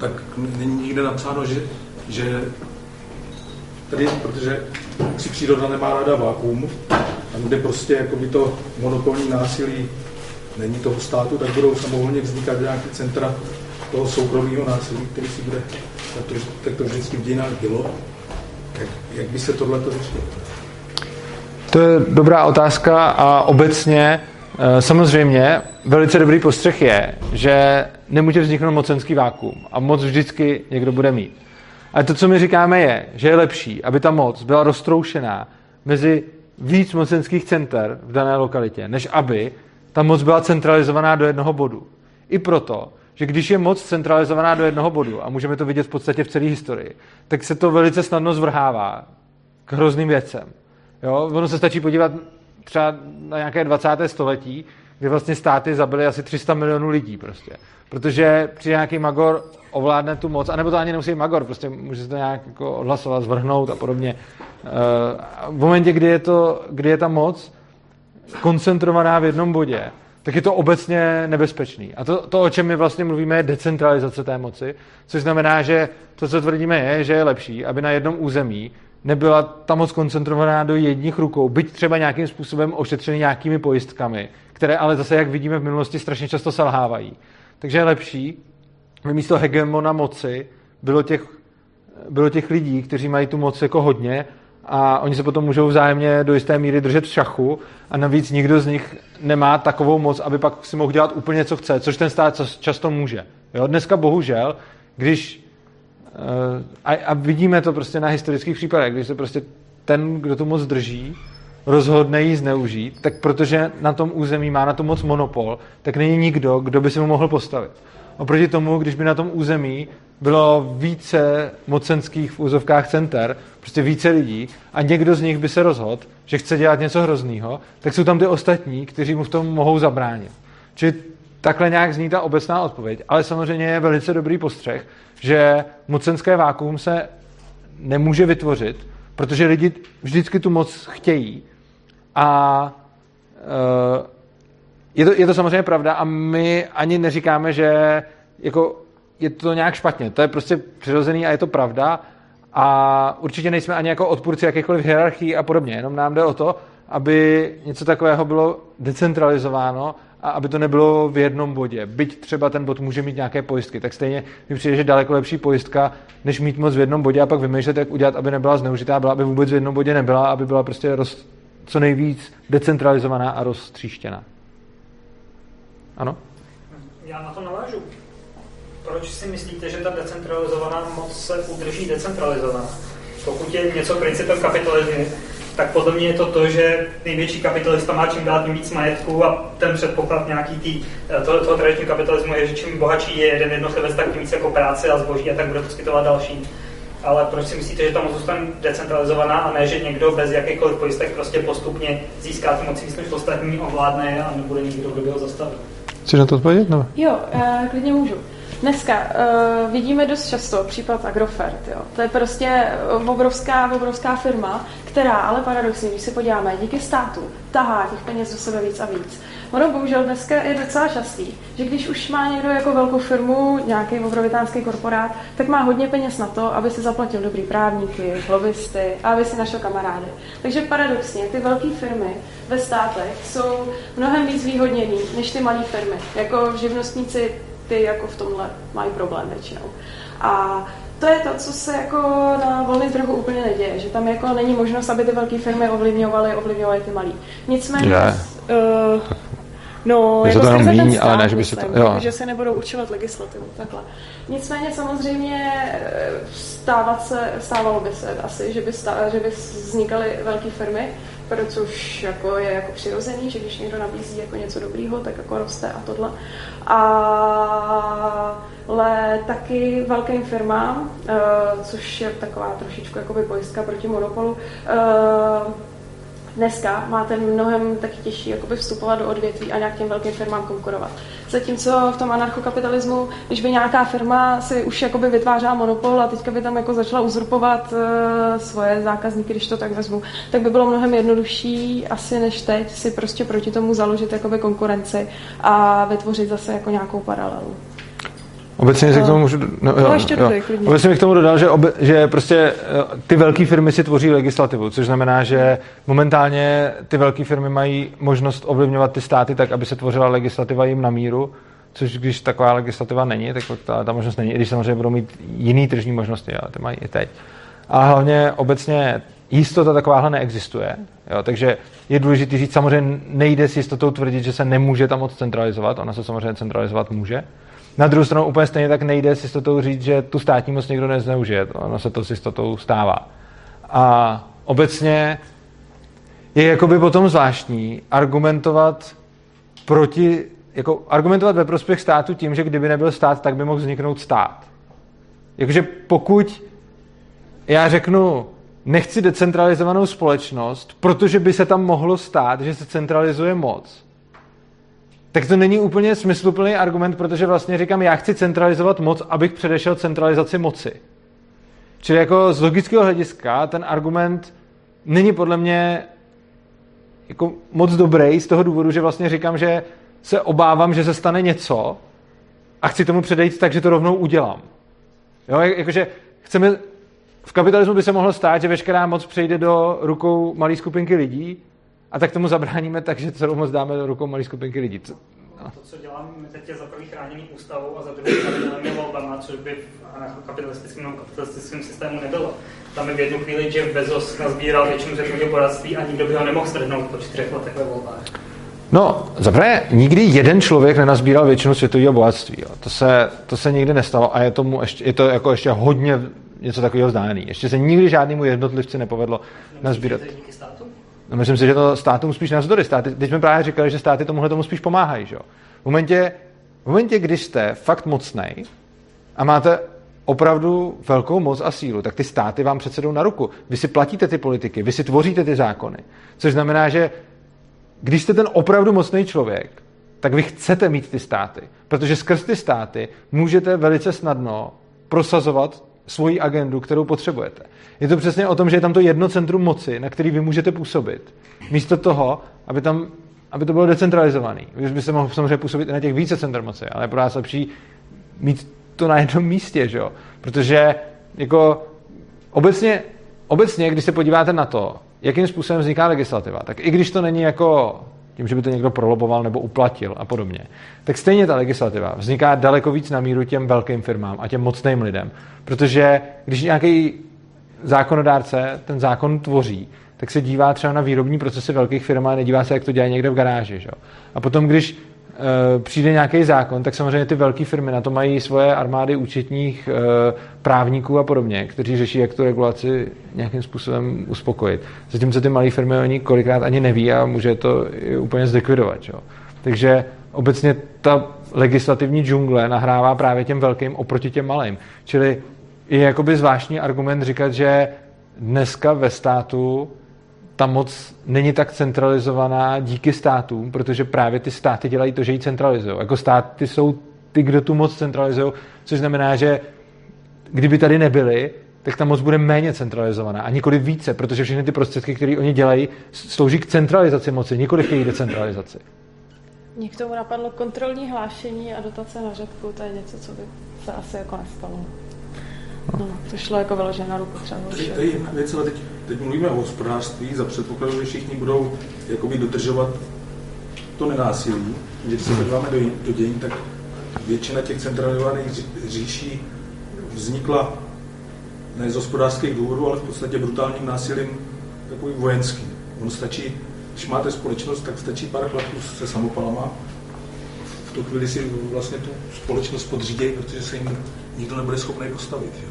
tak není nikde napsáno, že, že tady, protože si příroda nemá ráda vákuum, tam, kde prostě jako by to monopolní násilí není toho státu, tak budou samovolně vznikat nějaké centra toho soukromého násilí, který si bude, tak to, tak to vždycky v dějinách bylo. Jak, jak by se tohle to řešilo?
To je dobrá otázka a obecně samozřejmě velice dobrý postřeh je, že nemůže vzniknout mocenský vákuum a moc vždycky někdo bude mít. Ale to, co my říkáme, je, že je lepší, aby ta moc byla roztroušená mezi víc mocenských center v dané lokalitě, než aby ta moc byla centralizovaná do jednoho bodu. I proto, že když je moc centralizovaná do jednoho bodu, a můžeme to vidět v podstatě v celé historii, tak se to velice snadno zvrhává k hrozným věcem. Jo? Ono se stačí podívat třeba na nějaké 20. století, kdy vlastně státy zabily asi 300 milionů lidí prostě. Protože při nějaký magor ovládne tu moc, anebo to ani nemusí magor, prostě může se to nějak jako odhlasovat, zvrhnout a podobně. Eh, v momentě, kdy je, to, kdy je ta moc koncentrovaná v jednom bodě, tak je to obecně nebezpečný. A to, to, o čem my vlastně mluvíme, je decentralizace té moci, což znamená, že to, co tvrdíme, je, že je lepší, aby na jednom území nebyla ta moc koncentrovaná do jedních rukou, byť třeba nějakým způsobem ošetřený nějakými pojistkami, které ale zase, jak vidíme v minulosti, strašně často selhávají. Takže je lepší, aby místo hegemona moci bylo těch, bylo těch lidí, kteří mají tu moc jako hodně a oni se potom můžou vzájemně do jisté míry držet v šachu a navíc nikdo z nich nemá takovou moc, aby pak si mohl dělat úplně, co chce, což ten stát často může. Jo? Dneska bohužel, když a, a vidíme to prostě na historických případech, když se prostě ten, kdo tu moc drží, rozhodne ji zneužít, tak protože na tom území má na to moc monopol, tak není nikdo, kdo by si mu mohl postavit. Oproti tomu, když by na tom území bylo více mocenských v úzovkách center, prostě více lidí a někdo z nich by se rozhodl, že chce dělat něco hroznýho, tak jsou tam ty ostatní, kteří mu v tom mohou zabránit. Čili takhle nějak zní ta obecná odpověď, ale samozřejmě je velice dobrý postřeh, že mocenské vákuum se nemůže vytvořit, protože lidi vždycky tu moc chtějí a uh, je, to, je to samozřejmě pravda a my ani neříkáme, že jako je to nějak špatně. To je prostě přirozený a je to pravda a určitě nejsme ani jako odpůrci jakékoliv hierarchii a podobně. Jenom nám jde o to, aby něco takového bylo decentralizováno a aby to nebylo v jednom bodě. Byť třeba ten bod může mít nějaké pojistky, tak stejně mi přijde, že daleko lepší pojistka, než mít moc v jednom bodě a pak vymýšlet, jak udělat, aby nebyla zneužitá, byla, aby vůbec v jednom bodě nebyla, aby byla prostě roz, co nejvíc decentralizovaná a roztříštěná. Ano?
Já na to navážu. Proč si myslíte, že ta decentralizovaná moc se udrží decentralizovaná? Pokud je něco principem kapitalismu, tak podle mě je to to, že největší kapitalista má čím dál tím víc majetku a ten předpoklad nějaký tý, eh, toho, toho tradičního kapitalismu je, že čím bohatší je jeden jednotlivec, tak tím více jako práce a zboží a tak bude poskytovat další. Ale proč si myslíte, že ta moc zůstane decentralizovaná a ne, že někdo bez jakýchkoliv pojistek prostě postupně získá tu moci víc než ostatní, ovládne a nebude nikdo, kdo by ho zastavil?
Chceš na to odpovědět? No.
Jo, uh, klidně můžu. Dneska uh, vidíme dost často případ Agrofert. Jo. To je prostě obrovská, obrovská firma, která ale paradoxně, když se podíváme, díky státu tahá těch peněz do sebe víc a víc. Ono bohužel dneska je docela častý, že když už má někdo jako velkou firmu, nějaký obrovitánský korporát, tak má hodně peněz na to, aby si zaplatil dobrý právníky, lobbysty a aby si našel kamarády. Takže paradoxně ty velké firmy ve státech jsou mnohem víc výhodněný než ty malé firmy. Jako živnostníci ty jako v tomhle mají problém většinou. A to je to, co se jako na volném trhu úplně neděje, že tam jako není možnost, aby ty velké firmy ovlivňovaly, ovlivňovaly ty malé. Nicméně, yeah. uh, no,
je jako to jenom míň, ale ne, že by se to,
jo. že se nebudou určovat legislativu, takhle. Nicméně samozřejmě eh, stávat se, stávalo by se asi, že by, stá, že by vznikaly velké firmy, což jako je jako přirozený, že když někdo nabízí jako něco dobrýho, tak jako roste a tohle. Ale taky velkým firmám, uh, což je taková trošičku jakoby pojistka proti monopolu, uh, dneska máte mnohem taky těžší jakoby vstupovat do odvětví a nějak těm velkým firmám konkurovat. Zatímco v tom anarchokapitalismu, když by nějaká firma si už jakoby vytvářela monopol a teďka by tam jako začala uzurpovat uh, svoje zákazníky, když to tak vezmu, tak by bylo mnohem jednodušší asi než teď si prostě proti tomu založit jakoby konkurenci a vytvořit zase jako nějakou paralelu.
Obecně si k tomu můžu... No, jo,
no ještě
jo. Obecně bych k tomu dodal, že, obe, že prostě eh, ty velké firmy si tvoří legislativu, což znamená, že momentálně ty velké firmy mají možnost ovlivňovat ty státy tak, aby se tvořila legislativa jim na míru, což když taková legislativa není, tak ta, ta možnost není, i když samozřejmě budou mít jiný tržní možnosti, ale ty mají i teď. A hlavně obecně jistota takováhle neexistuje, jo, takže je důležité říct, samozřejmě nejde s jistotou tvrdit, že se nemůže tam moc centralizovat, ona se samozřejmě centralizovat může, na druhou stranu úplně stejně tak nejde s jistotou říct, že tu státní moc někdo nezneužije. Ono se to s jistotou stává. A obecně je jakoby potom zvláštní argumentovat proti jako argumentovat ve prospěch státu tím, že kdyby nebyl stát, tak by mohl vzniknout stát. Jakože pokud já řeknu, nechci decentralizovanou společnost, protože by se tam mohlo stát, že se centralizuje moc, tak to není úplně smysluplný argument, protože vlastně říkám, já chci centralizovat moc, abych předešel centralizaci moci. Čili jako z logického hlediska ten argument není podle mě jako moc dobrý z toho důvodu, že vlastně říkám, že se obávám, že se stane něco a chci tomu předejít tak, že to rovnou udělám. Jo, jakože chceme, v kapitalismu by se mohlo stát, že veškerá moc přejde do rukou malé skupinky lidí a tak tomu zabráníme tak, že celou moc dáme do rukou malé skupinky lidí. Co?
No. To, co děláme teď je za prvý chráněný ústavou a za druhý pravidelnými volbama, což by v kapitalistickém nebo kapitalistickém systému nebylo. Tam je v jednu chvíli Jeff Bezos nazbíral většinu světového bohatství a nikdo by ho nemohl strhnout po čtyřech letech ve volbách.
No, zaprvé, nikdy jeden člověk nenazbíral většinu světového bohatství. Jo. To, se, to se nikdy nestalo a je, tomu ještě, je to jako ještě hodně něco takového vzdálený. Ještě se nikdy žádnému jednotlivci nepovedlo nazbírat. No, myslím si, že to státům spíš navzdory. Státy, teď jsme právě říkali, že státy tomuhle tomu spíš pomáhají. Že? V, momentě, v momentě, když jste fakt mocnej a máte opravdu velkou moc a sílu, tak ty státy vám přece jdou na ruku. Vy si platíte ty politiky, vy si tvoříte ty zákony. Což znamená, že když jste ten opravdu mocný člověk, tak vy chcete mít ty státy, protože skrz ty státy můžete velice snadno prosazovat svoji agendu, kterou potřebujete. Je to přesně o tom, že je tam to jedno centrum moci, na který vy můžete působit. Místo toho, aby tam aby to bylo decentralizované. Vy byste mohl samozřejmě působit i na těch více centrum moci, ale je pro nás lepší mít to na jednom místě, že jo? Protože jako obecně, obecně, když se podíváte na to, jakým způsobem vzniká legislativa, tak i když to není jako tím, že by to někdo proloboval nebo uplatil a podobně, tak stejně ta legislativa vzniká daleko víc na míru těm velkým firmám a těm mocným lidem. Protože když nějaký zákonodárce ten zákon tvoří, tak se dívá třeba na výrobní procesy velkých firm a nedívá se, jak to dělají někde v garáži. Že? A potom, když přijde nějaký zákon, tak samozřejmě ty velké firmy na to mají svoje armády účetních e, právníků a podobně, kteří řeší, jak tu regulaci nějakým způsobem uspokojit. Zatímco ty malé firmy oni kolikrát ani neví a může to úplně zlikvidovat. Že? Takže obecně ta legislativní džungle nahrává právě těm velkým oproti těm malým. Čili je jakoby zvláštní argument říkat, že dneska ve státu ta moc není tak centralizovaná díky státům, protože právě ty státy dělají to, že ji centralizují. Jako státy jsou ty, kdo tu moc centralizují, což znamená, že kdyby tady nebyly, tak ta moc bude méně centralizovaná a nikoli více, protože všechny ty prostředky, které oni dělají, slouží k centralizaci moci, nikoli k její decentralizaci.
Mně k tomu napadlo kontrolní hlášení a dotace na řadku, to je něco, co by se asi jako nestalo. No, to šlo jako vyložené na ruku třeba.
To je jedna věc, ale teď, teď mluvíme o hospodářství za předpokladu, že všichni budou jakoby dodržovat to nenásilí. Když se podíváme do, do dějin, tak většina těch centralizovaných říší vznikla ne z hospodářských důvodů, ale v podstatě brutálním násilím takovým vojenským. On stačí, když máte společnost, tak stačí pár chlapů se samopalama. V tu chvíli si vlastně tu společnost podřídějí, protože se jim nikdo nebude schopný postavit. Jo.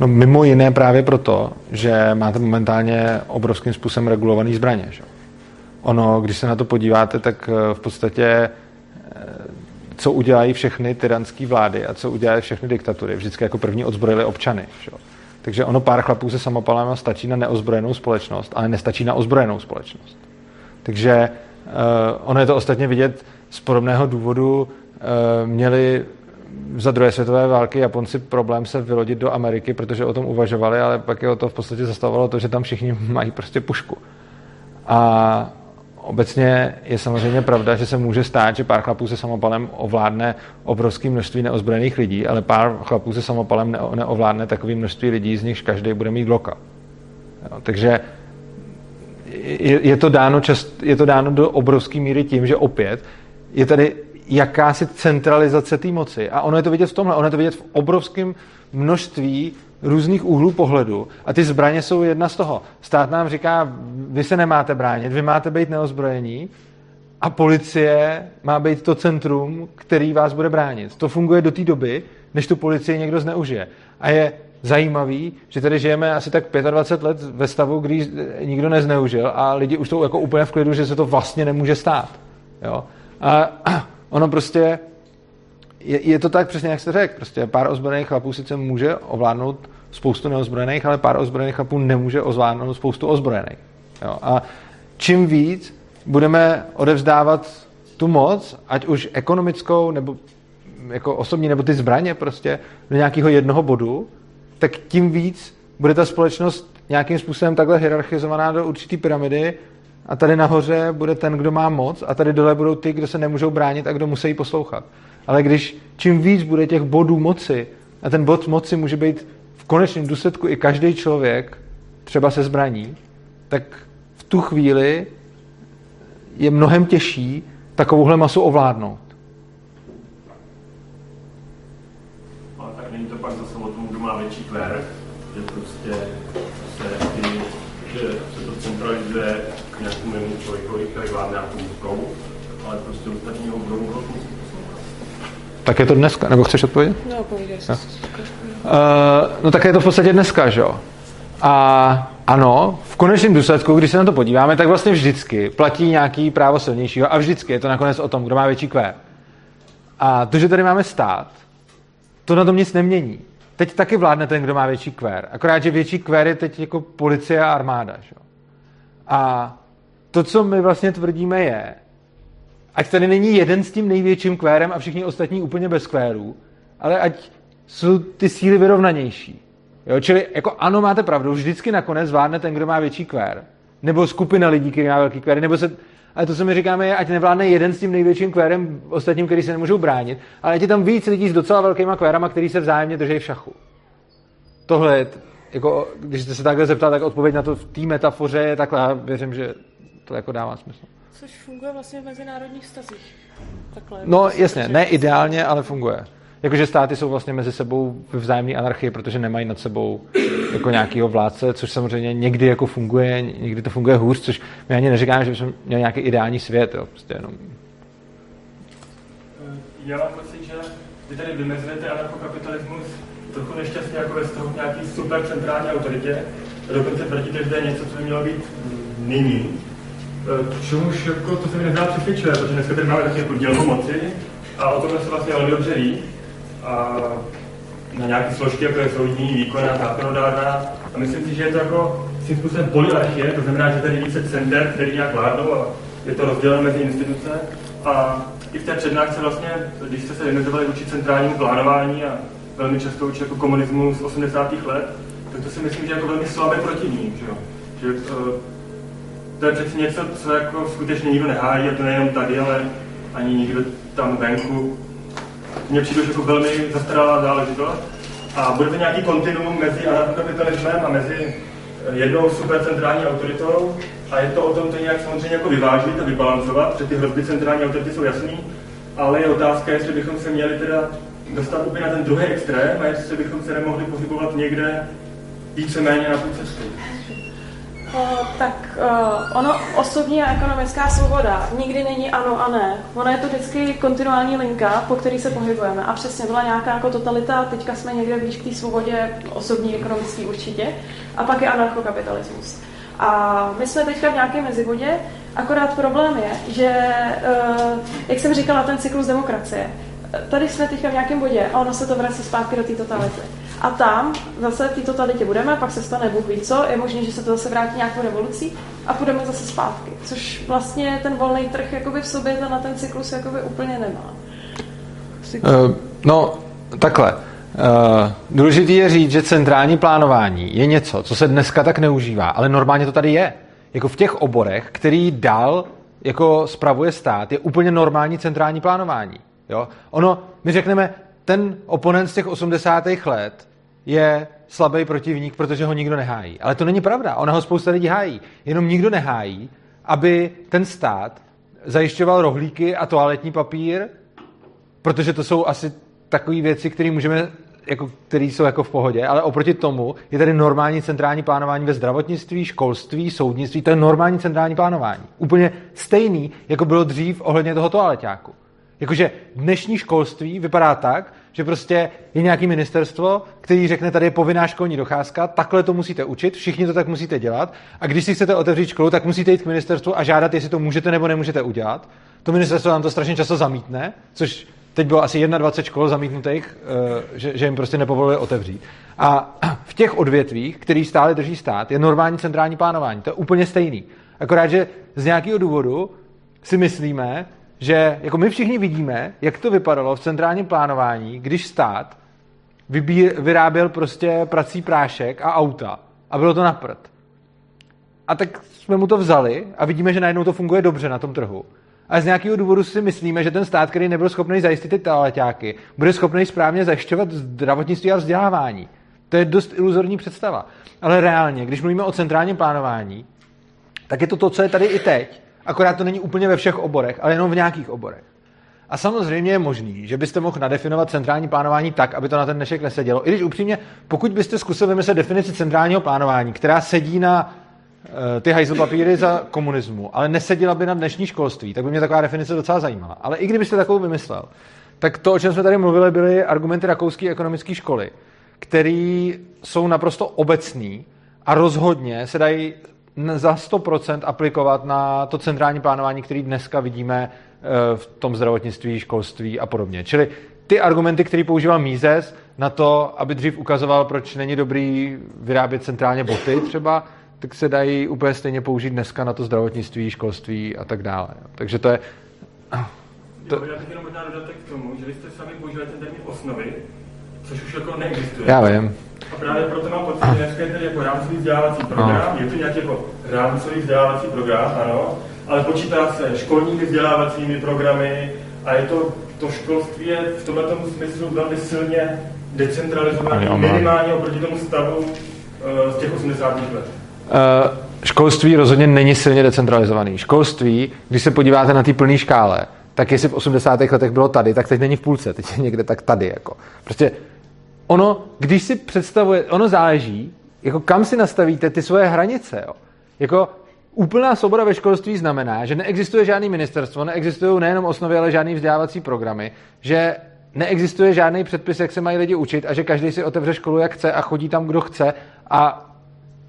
No mimo jiné právě proto, že máte momentálně obrovským způsobem regulovaný zbraně. Že? Ono, když se na to podíváte, tak eh, v podstatě eh, co udělají všechny tyranské vlády a co udělají všechny diktatury, vždycky jako první odzbrojili občany. Že? Takže ono pár chlapů se samopalem stačí na neozbrojenou společnost, ale nestačí na ozbrojenou společnost. Takže uh, ono je to ostatně vidět z podobného důvodu. Uh, měli za druhé světové války Japonci problém se vylodit do Ameriky, protože o tom uvažovali, ale pak je o to v podstatě zastavovalo to, že tam všichni mají prostě pušku. A obecně je samozřejmě pravda, že se může stát, že pár chlapů se samopalem ovládne obrovské množství neozbrojených lidí, ale pár chlapů se samopalem neovládne takové množství lidí, z nichž každý bude mít loka. Jo, takže je, je, to dáno čast, je to dáno do obrovské míry tím, že opět je tady jakási centralizace té moci. A ono je to vidět v tomhle, ono je to vidět v obrovském množství různých úhlů pohledu a ty zbraně jsou jedna z toho. Stát nám říká, vy se nemáte bránit, vy máte být neozbrojení a policie má být to centrum, který vás bude bránit. To funguje do té doby, než tu policii někdo zneužije. A je zajímavý, že tady žijeme asi tak 25 let ve stavu, kdy nikdo nezneužil a lidi už jsou jako úplně v klidu, že se to vlastně nemůže stát. Jo? A ono prostě je, je to tak přesně, jak jste řekl. Prostě pár ozbrojených chlapů sice může ovládnout spoustu neozbrojených, ale pár ozbrojených chlapů nemůže ovládnout spoustu ozbrojených. Jo? A čím víc budeme odevzdávat tu moc, ať už ekonomickou, nebo jako osobní, nebo ty zbraně prostě do nějakého jednoho bodu, tak tím víc bude ta společnost nějakým způsobem takhle hierarchizovaná do určité pyramidy a tady nahoře bude ten, kdo má moc a tady dole budou ty, kdo se nemůžou bránit a kdo musí poslouchat. Ale když čím víc bude těch bodů moci, a ten bod moci může být v konečném důsledku i každý člověk, třeba se zbraní, tak v tu chvíli je mnohem těžší takovouhle masu ovládnout.
Ale tak není to pak zase o tom, kdo má větší kver, že prostě se, ty, že centralizuje k nějakému člověkovi, který vládne nějakou rukou, ale prostě ostatní ho budou hloupí.
Tak je to dneska, nebo chceš odpovědět?
No, povídej si.
Uh, no tak je to v podstatě dneska, že jo? A ano, v konečném důsledku, když se na to podíváme, tak vlastně vždycky platí nějaký právo silnějšího a vždycky je to nakonec o tom, kdo má větší kvé. A to, že tady máme stát, to na tom nic nemění. Teď taky vládne ten, kdo má větší kvér. Akorát, že větší kvér je teď jako policie a armáda. Že? A to, co my vlastně tvrdíme, je, ať tady není jeden s tím největším kvérem a všichni ostatní úplně bez kvérů, ale ať jsou ty síly vyrovnanější. Jo, čili jako ano, máte pravdu, vždycky nakonec zvládne ten, kdo má větší kvér. Nebo skupina lidí, který má velký kvér, nebo se, ale to, co my říkáme, je, ať nevládne jeden s tím největším kvérem, ostatním, který se nemůžou bránit, ale ať je tam víc lidí s docela velkýma kvérama, který se vzájemně drží v šachu. Tohle je, jako, když jste se takhle zeptal, tak odpověď na to v té metafoře je takhle, já věřím, že to jako dává smysl.
Což funguje vlastně v mezinárodních vztazích. Takhle.
No jasně, ne ideálně, ale funguje. Jakože státy jsou vlastně mezi sebou v vzájemné anarchii, protože nemají nad sebou jako nějakého vládce, což samozřejmě někdy jako funguje, někdy to funguje hůř, což my ani neříkáme, že bychom měli nějaký ideální svět, jo, prostě jenom.
Já mám pocit, že vy tady vymezujete anarchokapitalismus trochu nešťastně jako ve vztahu nějaký super centrální autoritě. A dokonce tvrdíte, že to je něco, co by mělo být nyní. K čemuž jako, to se mi nezdá přesvědčivé, protože dneska tady máme taky dělbu moci a o tom se vlastně velmi dobře ví. A na nějaké složky, jako je soudní, výkonná, zákonodárná. A myslím si, že je to jako svým způsobem polyarchie, to znamená, že tady více center, který nějak vládnou a je to rozděleno mezi instituce. A i v té přednášce vlastně, když jste se vymezovali učit centrálnímu plánování a velmi často učit jako komunismu z 80. let, tak to si myslím, že je jako velmi slabé proti ním, že, jo? že uh, to je přeci něco, co jako skutečně nikdo nehájí, a to nejenom tady, ale ani nikdo tam venku. Mně přijde jako velmi zastaralá záležitost. A bude to nějaký kontinuum mezi anarchokapitalismem a mezi jednou supercentrální autoritou a je to o tom to nějak samozřejmě jako vyvážit a vybalancovat, protože ty hrozby centrální autority jsou jasný, ale je otázka, jestli bychom se měli teda dostat úplně na ten druhý extrém a jestli bychom se nemohli pohybovat někde víceméně na tu cestu.
Uh, tak uh, ono osobní a ekonomická svoboda nikdy není ano a ne. Ono je to vždycky kontinuální linka, po který se pohybujeme. A přesně byla nějaká jako totalita, teďka jsme někde blíž k té svobodě, osobní, ekonomický určitě. A pak je anarchokapitalismus. A my jsme teďka v nějakém mezibodě, akorát problém je, že, uh, jak jsem říkala, ten cyklus demokracie, tady jsme teďka v nějakém bodě a ono se to vrací zpátky do té totality. A tam zase v té totalitě budeme, pak se stane Bůh ví co, je možné, že se to zase vrátí nějakou revolucí a půjdeme zase zpátky. Což vlastně ten volný trh jakoby v sobě to na ten cyklus jakoby úplně nemá.
Uh, no, takhle. Uh, důležité je říct, že centrální plánování je něco, co se dneska tak neužívá, ale normálně to tady je. Jako v těch oborech, který dál jako spravuje stát, je úplně normální centrální plánování. Jo? Ono, my řekneme, ten oponent z těch 80. let je slabý protivník, protože ho nikdo nehájí. Ale to není pravda. Ona ho spousta lidí hájí. Jenom nikdo nehájí, aby ten stát zajišťoval rohlíky a toaletní papír, protože to jsou asi takové věci, které můžeme jako, které jsou jako v pohodě, ale oproti tomu je tady normální centrální plánování ve zdravotnictví, školství, soudnictví, to je normální centrální plánování. Úplně stejný, jako bylo dřív ohledně toho toaleťáku. Jakože dnešní školství vypadá tak, že prostě je nějaký ministerstvo, který řekne, tady je povinná školní docházka, takhle to musíte učit, všichni to tak musíte dělat a když si chcete otevřít školu, tak musíte jít k ministerstvu a žádat, jestli to můžete nebo nemůžete udělat. To ministerstvo nám to strašně často zamítne, což teď bylo asi 21 škol zamítnutých, eh, že, jim prostě nepovolili otevřít. A v těch odvětvích, který stále drží stát, je normální centrální plánování. To je úplně stejný. Akorát, že z nějakého důvodu si myslíme, že jako my všichni vidíme, jak to vypadalo v centrálním plánování, když stát vybír, vyráběl prostě prací prášek a auta. A bylo to na prd. A tak jsme mu to vzali a vidíme, že najednou to funguje dobře na tom trhu. A z nějakého důvodu si myslíme, že ten stát, který nebyl schopný zajistit ty toaleťáky, bude schopný správně zajišťovat zdravotnictví a vzdělávání. To je dost iluzorní představa. Ale reálně, když mluvíme o centrálním plánování, tak je to to, co je tady i teď. Akorát to není úplně ve všech oborech, ale jenom v nějakých oborech. A samozřejmě je možný, že byste mohl nadefinovat centrální plánování tak, aby to na ten dnešek nesedělo. I když upřímně, pokud byste zkusil vymyslet definici centrálního plánování, která sedí na uh, ty hajzl papíry za komunismu, ale neseděla by na dnešní školství, tak by mě taková definice docela zajímala. Ale i kdybyste takovou vymyslel, tak to, o čem jsme tady mluvili, byly argumenty rakouské ekonomické školy, které jsou naprosto obecný a rozhodně se dají za 100% aplikovat na to centrální plánování, který dneska vidíme eh, v tom zdravotnictví, školství a podobně. Čili ty argumenty, které používal Mízes na to, aby dřív ukazoval, proč není dobrý vyrábět centrálně boty třeba, tak se dají úplně stejně použít dneska na to zdravotnictví, školství a tak dále. Takže to je...
To... Já bych jenom možná dodatek k tomu, že vy jste sami používali ten termín osnovy, což už jako neexistuje.
Já vím.
A právě proto mám pocit, že dneska je tady jako rámcový vzdělávací program, je to nějaký jako rámcový vzdělávací program, ano, ale počítá se školními vzdělávacími programy a je to, to školství je v tomto smyslu velmi silně decentralizované, minimálně oproti tomu stavu uh, z těch 80. let.
Uh, školství rozhodně není silně decentralizovaný. Školství, když se podíváte na ty plné škále, tak jestli v 80. letech bylo tady, tak teď není v půlce, teď je někde tak tady. Jako. Prostě ono, když si představuje, ono záleží, jako kam si nastavíte ty svoje hranice. Jo. Jako úplná svoboda ve školství znamená, že neexistuje žádný ministerstvo, neexistují nejenom osnovy, ale žádný vzdělávací programy, že neexistuje žádný předpis, jak se mají lidi učit a že každý si otevře školu, jak chce a chodí tam, kdo chce a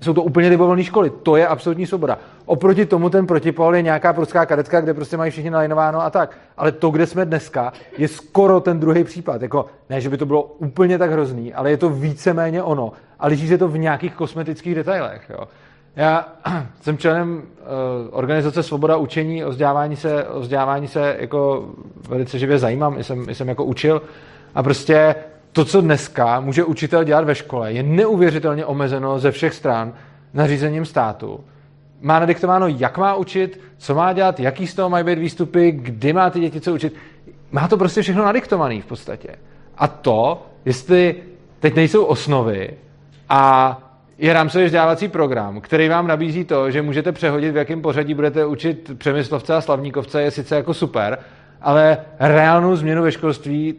jsou to úplně libovolné školy. To je absolutní svoboda. Oproti tomu ten protipol je nějaká pruská kadetka, kde prostě mají všichni nalinováno a tak. Ale to, kde jsme dneska, je skoro ten druhý případ. Jako, ne, že by to bylo úplně tak hrozný, ale je to víceméně ono. A liší se to v nějakých kosmetických detailech. Jo. Já jsem členem uh, organizace Svoboda učení, o vzdělávání se, o vzdělávání se jako velice živě zajímám, jsem, jsem jako učil a prostě to, co dneska může učitel dělat ve škole, je neuvěřitelně omezeno ze všech stran nařízením státu. Má nadiktováno, jak má učit, co má dělat, jaký z toho mají být výstupy, kdy má ty děti co učit. Má to prostě všechno nadiktované v podstatě. A to, jestli teď nejsou osnovy a je rámcový vzdělávací program, který vám nabízí to, že můžete přehodit, v jakém pořadí budete učit přemyslovce a slavníkovce, je sice jako super, ale reálnou změnu ve školství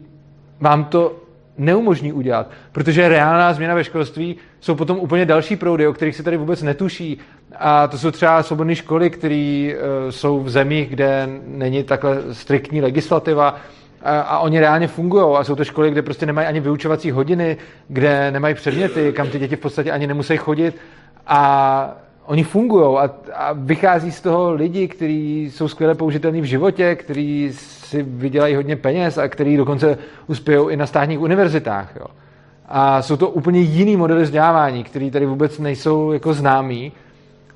vám to neumožní udělat, protože reálná změna ve školství jsou potom úplně další proudy, o kterých se tady vůbec netuší. A to jsou třeba svobodné školy, které uh, jsou v zemích, kde není takhle striktní legislativa a, a oni reálně fungují. A jsou to školy, kde prostě nemají ani vyučovací hodiny, kde nemají předměty, kam ty děti v podstatě ani nemusí chodit. A oni fungují a, a vychází z toho lidi, kteří jsou skvěle použitelní v životě, kteří si vydělají hodně peněz a kteří dokonce uspějí i na státních univerzitách. Jo. A jsou to úplně jiný modely vzdělávání, které tady vůbec nejsou jako známý.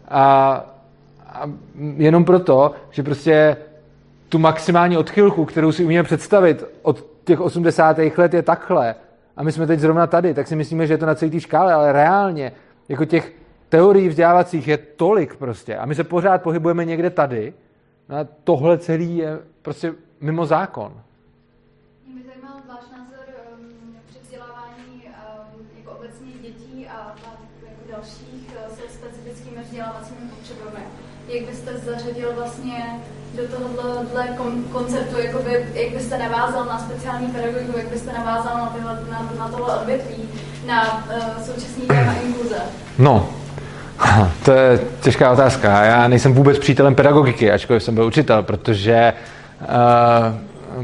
A, a jenom proto, že prostě tu maximální odchylku, kterou si umíme představit od těch 80. let je takhle, a my jsme teď zrovna tady, tak si myslíme, že je to na celé té škále, ale reálně, jako těch teorií vzdělávacích je tolik prostě a my se pořád pohybujeme někde tady no a tohle celý je prostě mimo zákon.
Mě by zajímal váš názor um, při vzdělávání um, jako obecně dětí a, jako dalších uh, se specifickými vzdělávacími potřebami. Jak byste zařadil vlastně do tohohle kon, konceptu, jakoby, jak byste navázal na speciální pedagogiku, jak byste navázal na, tyhle, na, na tohle odvětví, na uh, současný téma inkluze?
No, to je těžká otázka. Já nejsem vůbec přítelem pedagogiky, ačkoliv jsem byl učitel, protože, uh,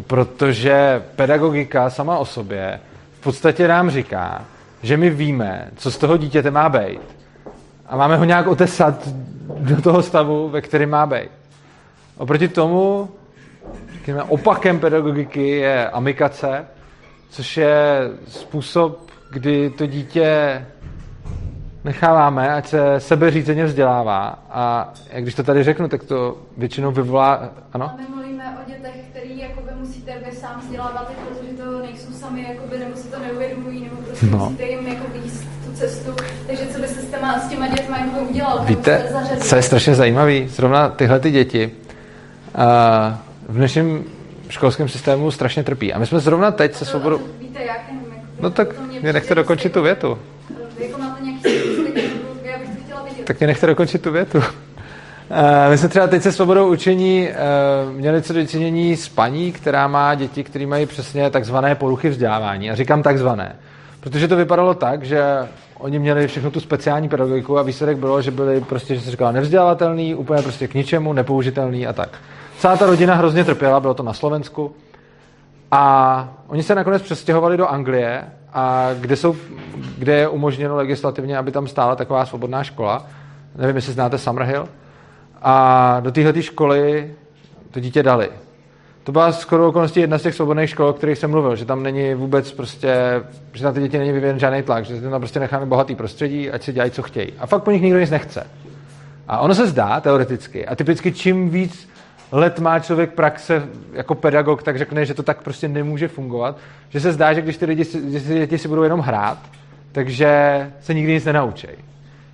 protože pedagogika sama o sobě v podstatě nám říká, že my víme, co z toho dítěte má být. A máme ho nějak otesat do toho stavu, ve kterém má být. Oproti tomu řekněme, opakem pedagogiky je amikace, což je způsob, kdy to dítě necháváme, ať se sebeřízeně vzdělává a když to tady řeknu, tak to většinou vyvolá, ano?
A my mluvíme o dětech, který jakoby musíte vy sám vzdělávat, protože to nejsou sami, jakoby, nebo si to neuvědomují, nebo prostě no. musíte jim jako výst tu cestu. Takže co byste s těma, s těma dětma jako udělal?
Víte, co je strašně zajímavý? Zrovna tyhle ty děti uh, v dnešním školském systému strašně trpí. A my jsme zrovna teď se svobodou...
Víte, jak?
No tak mě nechte dokončit tu větu. Tak mě nechte dokončit tu větu. Uh, my jsme třeba teď se svobodou učení uh, měli co dočinění s paní, která má děti, které mají přesně takzvané poruchy vzdělávání. A říkám takzvané, protože to vypadalo tak, že oni měli všechno tu speciální pedagogiku a výsledek bylo, že byli prostě, že se říkala nevzdělatelný, úplně prostě k ničemu, nepoužitelný a tak. Celá ta rodina hrozně trpěla, bylo to na Slovensku. A oni se nakonec přestěhovali do Anglie, a kde, jsou, kde je umožněno legislativně, aby tam stála taková svobodná škola. Nevím, jestli znáte Summerhill. A do téhle školy to dítě dali. To byla skoro okolností jedna z těch svobodných škol, o kterých jsem mluvil, že tam není vůbec prostě, že na ty děti není vyvíjen žádný tlak, že tam prostě necháme bohatý prostředí, ať si dělají, co chtějí. A fakt po nich nikdo nic nechce. A ono se zdá teoreticky, a typicky čím víc let má člověk praxe jako pedagog, tak řekne, že to tak prostě nemůže fungovat, že se zdá, že když ty, lidi, že ty děti si budou jenom hrát, takže se nikdy nic nenaučí.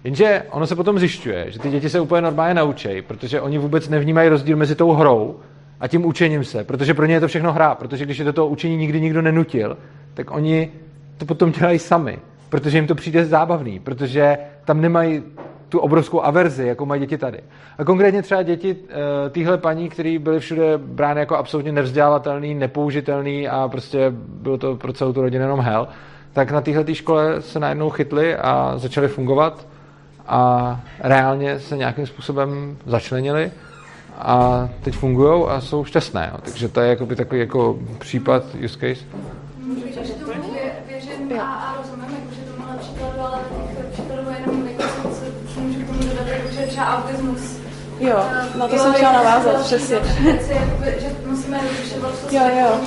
Jenže ono se potom zjišťuje, že ty děti se úplně normálně naučí, protože oni vůbec nevnímají rozdíl mezi tou hrou a tím učením se, protože pro ně je to všechno hra, protože když je do toho učení nikdy nikdo nenutil, tak oni to potom dělají sami, protože jim to přijde zábavný, protože tam nemají tu obrovskou averzi, jako mají děti tady. A konkrétně třeba děti uh, téhle paní, které byly všude brány jako absolutně nevzdělávatelný, nepoužitelný a prostě bylo to pro celou tu rodinu jenom hell, tak na téhle škole se najednou chytli a začali fungovat a reálně se nějakým způsobem začlenili a teď fungují a jsou šťastné. Jo. Takže to je jakoby takový jako případ, use case.
Můžu že tomu věřím a, a třeba autismus
Jo, na to jo, jsem chtěla navázat, přesně. Jo, jo.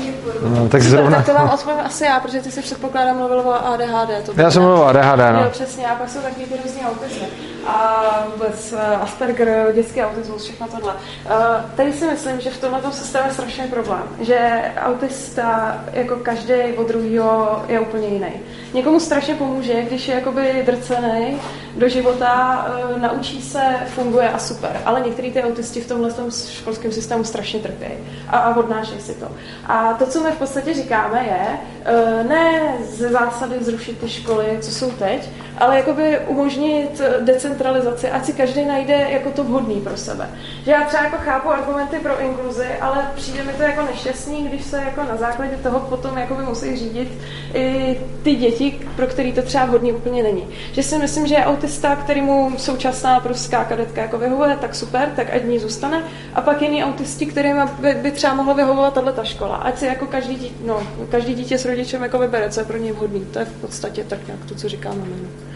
No, tak zrovna.
Tak to vám odpovím asi já, protože ty si předpokládám mluvil o ADHD. To
já jsem mluvil o ADHD, no.
Jo, přesně, a pak jsou taky ty různý autismy. A vůbec eh, Asperger, dětský autismus, všechno tohle. Uh, tady si myslím, že v tomhle systému je strašný problém, že autista jako každý od druhého je úplně jiný. Někomu strašně pomůže, když je jakoby drcený do života, uh, naučí se, funguje a super. Ale některý ty autisti v tomhle školském systému strašně trpí a, a odnášejí si to. A to, co my v podstatě říkáme, je uh, ne ze zásady zrušit ty školy, co jsou teď, ale jakoby umožnit decentralizaci, ať si každý najde jako to vhodný pro sebe. Že já třeba jako chápu argumenty pro inkluzi, ale přijde mi to jako nešťastný, když se jako na základě toho potom jakoby musí řídit i ty děti, pro který to třeba vhodný úplně není. Že si myslím, že autista, kterýmu současná pruská kadetka jako vyhovuje, tak super, tak ať ní zůstane. A pak jiný autisti, kterým by, by třeba mohla vyhovovat tahle ta škola. Ať si jako každý, dítě, no, každý dítě s rodičem jako vybere, co je pro něj vhodný. To je v podstatě tak nějak to, co říkáme. No.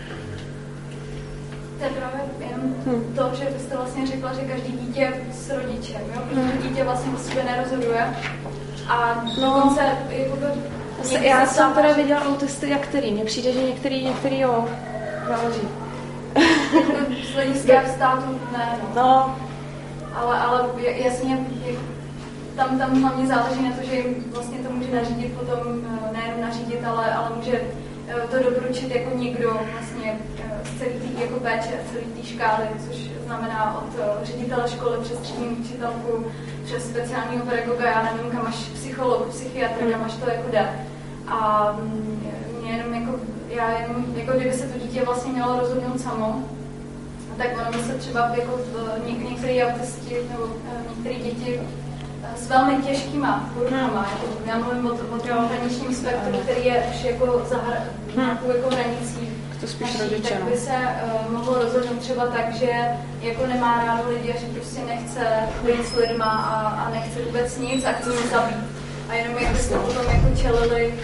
To je právě hmm. to, že vy jste vlastně řekla, že každý dítě s rodičem, jo? protože hmm. dítě vlastně o sobě nerozhoduje. A no. dokonce jakoby,
já jsem teda viděla autisty, jak který. Mně přijde, že některý, některý jo, záleží.
Z hlediska státu ne, no. no. Ale, ale jasně, tam, tam hlavně záleží na to, že jim vlastně to může nařídit potom, eh, nejenom nařídit, ale, ale může to doporučit jako někdo vlastně eh, z celé té jako péče, celé té škály, což znamená od ředitele školy přes třídní učitelku, přes speciálního pedagoga, já nevím, kam až psycholog, psychiatr, kam až to jako jde. A mm, mě jenom jako, já jenom, jako kdyby se to dítě vlastně mělo rozhodnout samo, tak ono by se třeba jako něk, některé autisti nebo některé děti s velmi těžkýma poruchama. Jako, já mluvím o, o tom hraničním spektru, který je už jako za hmm. nějakou jako hranicí.
To spíš naší, rodiče,
tak by no. se uh, mohlo rozhodnout třeba tak, že jako nemá rádo lidi a že prostě nechce být s lidma a, a nechce vůbec nic a chce se zabít. A jenom jak byste potom jako čelili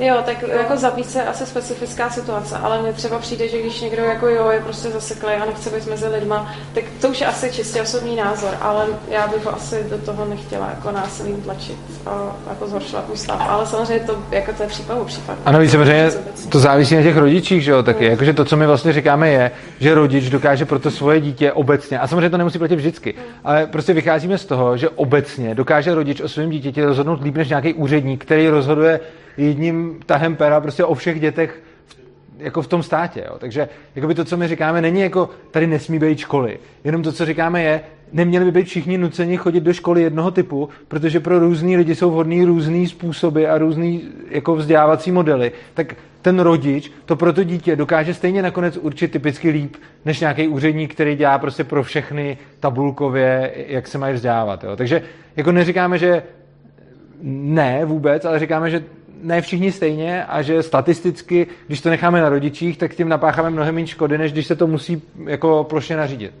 Jo, tak jako zabít se asi specifická situace, ale mně třeba přijde, že když někdo jako jo, je prostě zaseklý a nechce být mezi lidma, tak to už je asi čistě osobní názor, ale já bych ho asi do toho nechtěla jako násilím tlačit a jako zhoršovat můj stav. Ale samozřejmě to, jako to je případ o případ.
Ano, víc samozřejmě to závisí na těch rodičích, že jo, taky. Jakože to, co my vlastně říkáme, je, že rodič dokáže pro to svoje dítě obecně, a samozřejmě to nemusí platit vždycky, ale prostě vycházíme z toho, že obecně dokáže rodič o svém dítěti rozhodnout líp než nějaký úředník, který rozhoduje jedním tahem pera prostě o všech dětech v, jako v tom státě. Jo. Takže jakoby to, co my říkáme, není jako tady nesmí být školy. Jenom to, co říkáme, je, neměli by být všichni nuceni chodit do školy jednoho typu, protože pro různý lidi jsou vhodný různý způsoby a různý jako vzdělávací modely. Tak ten rodič to pro to dítě dokáže stejně nakonec určit typicky líp, než nějaký úředník, který dělá prostě pro všechny tabulkově, jak se mají vzdělávat. Jo. Takže jako neříkáme, že ne vůbec, ale říkáme, že ne všichni stejně a že statisticky, když to necháme na rodičích, tak tím napácháme mnohem méně škody, než když se to musí jako plošně nařídit.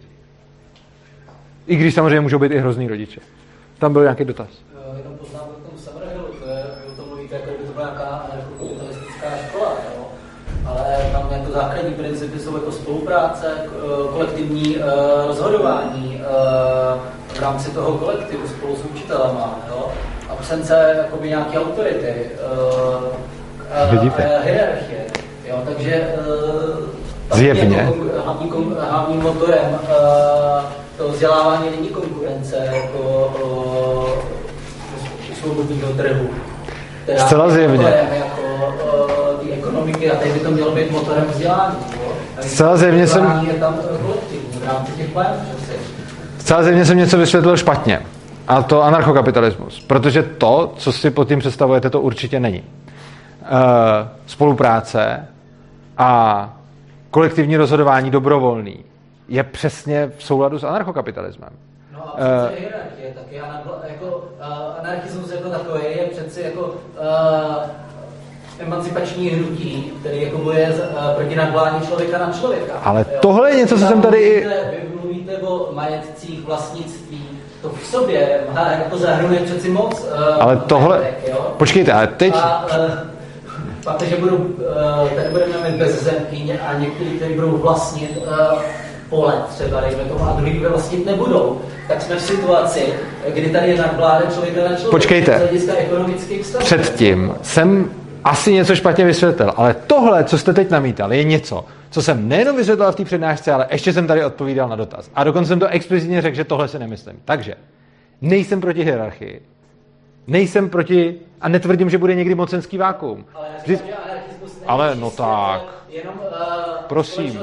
I když samozřejmě můžou být i hrozný rodiče. Tam byl nějaký dotaz.
Uh, jenom poznámka k tomu Summerhillu, to je, o tom mluvíte, jako by to byla nějaká kapitalistická škola, jo? ale tam jako základní principy jsou jako spolupráce, kolektivní uh, rozhodování v rámci toho kolektivu spolu s učitelema, jo? Absence jakoby nějaké autority, uh. Uh, hierarchie. Jo, takže uh,
Zjevně.
Jako hlavní, hlavním motorem uh, to vzdělávání není konkurence jako uh, svobodného trhu. Která
Zcela zjevně.
Jako uh, ty ekonomiky a tady by to mělo být motorem vzdělání.
Zcela zjevně jsem...
je tam kolektivní v rámci těch plénů.
Zcela zjevně jsem něco vysvětlil špatně. A to anarchokapitalismus. Protože to, co si pod tím představujete, to určitě není. E, spolupráce a kolektivní rozhodování dobrovolný je přesně v souladu s anarchokapitalismem.
No a uh, hierarchie taky. Jako, uh, anarchismus jako takový je přeci jako uh, emancipační hnutí, který jako boje uh, proti nadvládní člověka na člověka.
Ale jo? tohle je něco, co jsem tady...
Mluvíte, vy mluvíte o majetcích, vlastnictví, to v sobě má, jako zahrnuje přeci moc. Uh,
ale tohle...
Majetek, jo?
Počkejte, ale teď...
A, uh, pak, že budou, uh, tady budeme mít bezzemky a někteří, kteří budou vlastnit uh, pole třeba, dejme tomu, a druhý vlastnit nebudou, tak jsme v situaci, kdy tady je nadvláda člověka na člověk.
Počkejte, předtím jsem asi něco špatně vysvětlil, ale tohle, co jste teď namítal, je něco, co jsem nejenom vysvětlil v té přednášce, ale ještě jsem tady odpovídal na dotaz. A dokonce jsem to explicitně řekl, že tohle si nemyslím. Takže nejsem proti hierarchii, nejsem proti, a netvrdím, že bude někdy mocenský vákuum.
Ale, Vždy...
ale no tak.
Jenom, uh,
prosím.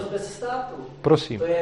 Prosím. Je...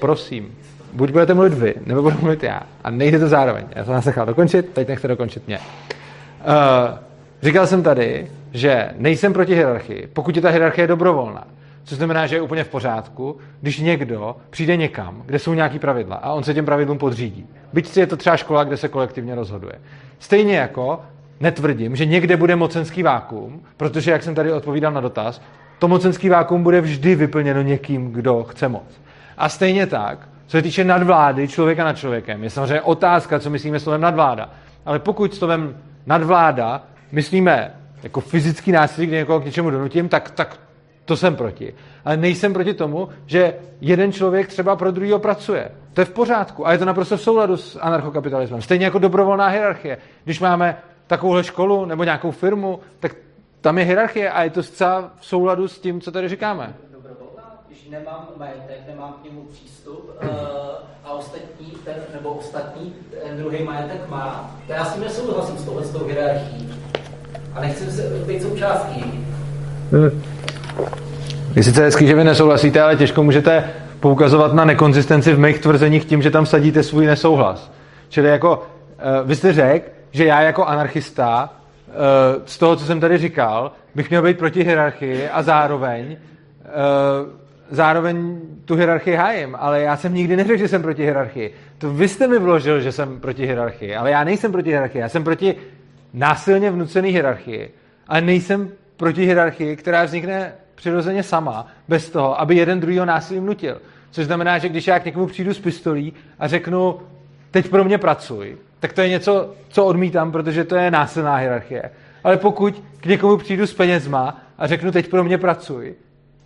Prosím. Buď budete mluvit vy, nebo budu mluvit já. A nejde to zároveň. Já jsem nás nechal dokončit, teď nechte dokončit mě. Uh, říkal jsem tady, že nejsem proti hierarchii, pokud je ta hierarchie dobrovolná. Což znamená, že je úplně v pořádku, když někdo přijde někam, kde jsou nějaký pravidla a on se těm pravidlům podřídí. Byť je to třeba škola, kde se kolektivně rozhoduje. Stejně jako netvrdím, že někde bude mocenský vákuum, protože, jak jsem tady odpovídal na dotaz, to mocenský vákuum bude vždy vyplněno někým, kdo chce moc. A stejně tak, co se týče nadvlády člověka nad člověkem, je samozřejmě otázka, co myslíme slovem nadvláda. Ale pokud slovem nadvláda myslíme jako fyzický násilí, kdy někoho k něčemu donutím, tak, tak to jsem proti. Ale nejsem proti tomu, že jeden člověk třeba pro druhého pracuje. To je v pořádku a je to naprosto v souladu s anarchokapitalismem. Stejně jako dobrovolná hierarchie. Když máme takovouhle školu nebo nějakou firmu, tak tam je hierarchie a je to zcela v souladu s tím, co tady říkáme.
Dobrovolná, když nemám majetek, nemám k němu přístup uh, a ostatní, ten, nebo ostatní, ten druhý majetek má, to já s tím nesouhlasím s touhle s tou hierarchií. A nechci se být součástí.
Je sice hezký, že vy nesouhlasíte, ale těžko můžete poukazovat na nekonzistenci v mých tvrzeních tím, že tam sadíte svůj nesouhlas. Čili jako, uh, vy jste řekl, že já jako anarchista uh, z toho, co jsem tady říkal, bych měl být proti hierarchii a zároveň uh, zároveň tu hierarchii hájím, ale já jsem nikdy neřekl, že jsem proti hierarchii. To vy jste mi vložil, že jsem proti hierarchii, ale já nejsem proti hierarchii, já jsem proti násilně vnucený hierarchii, ale nejsem proti hierarchii, která vznikne přirozeně sama, bez toho, aby jeden druhýho násilím nutil. Což znamená, že když já k někomu přijdu s pistolí a řeknu, teď pro mě pracuj, tak to je něco, co odmítám, protože to je násilná hierarchie. ale pokud k někomu přijdu s penězma a řeknu, teď pro mě pracuj,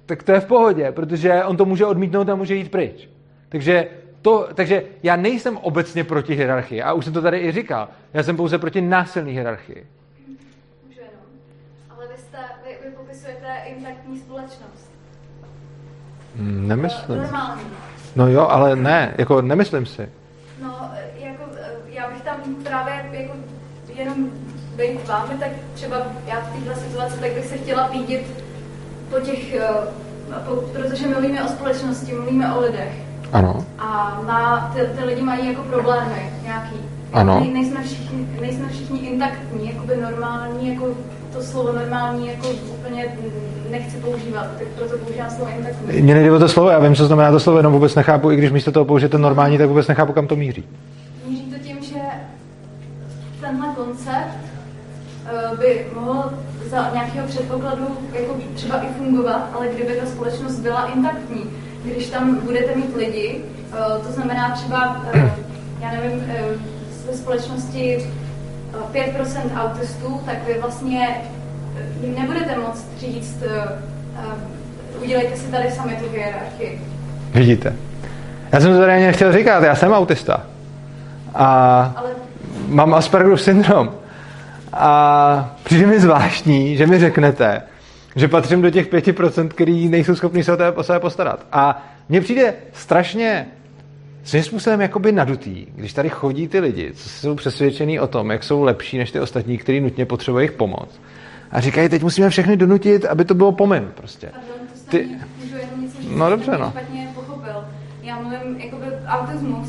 tak to je v pohodě, protože on to může odmítnout a může jít pryč. Takže, to, takže já nejsem obecně proti hierarchii, a už jsem to tady i říkal. Já jsem pouze proti násilné hierarchii.
Můžu jenom. Ale vy, jste, vy, vy popisujete intaktní společnost.
Hmm, Nemyslím.
Normální.
No jo, ale ne, jako nemyslím si.
No, jako, já bych tam právě jako jenom být vámi, tak třeba já v této situaci, tak bych se chtěla pídit po těch, eh, po, protože mluvíme o společnosti, mluvíme o lidech.
Ano.
A má, ty, ty lidi mají jako problémy nějaký.
Ano.
Ne, nejsme, všichni, nejsme všichni intaktní, jakoby normální, jako to slovo normální jako úplně nechci používat, tak proto používám slovo intaktní.
Mně nejde o to slovo, já vím, co znamená to slovo, jenom vůbec nechápu, i když místo toho použijete normální, tak vůbec nechápu, kam to míří.
Míří to tím, že tenhle koncept eh, by mohl za nějakého předpokladu jako třeba i fungovat, ale kdyby ta společnost byla intaktní, když tam budete mít lidi, eh, to znamená třeba, eh, já nevím, ve společnosti 5% autistů, tak vy vlastně eh, jim nebudete moct říct, eh, eh, udělejte si tady sami tu hierarchii.
Vidíte. Já jsem to tady ani nechtěl říkat, já jsem autista. A
Ale
mám Aspergerův syndrom. A přijde mi zvláštní, že mi řeknete, že patřím do těch 5%, který nejsou schopni se o tebe- o sebe postarat. A mně přijde strašně svým způsobem jakoby nadutý, když tady chodí ty lidi, co jsou přesvědčení o tom, jak jsou lepší než ty ostatní, kteří nutně potřebují jejich pomoc. A říkají, teď musíme všechny donutit, aby to bylo pomin prostě.
Pardon, to
Ty-
něco
No dobře, no.
špatně pochopil. Já mluvím jakoby autismus,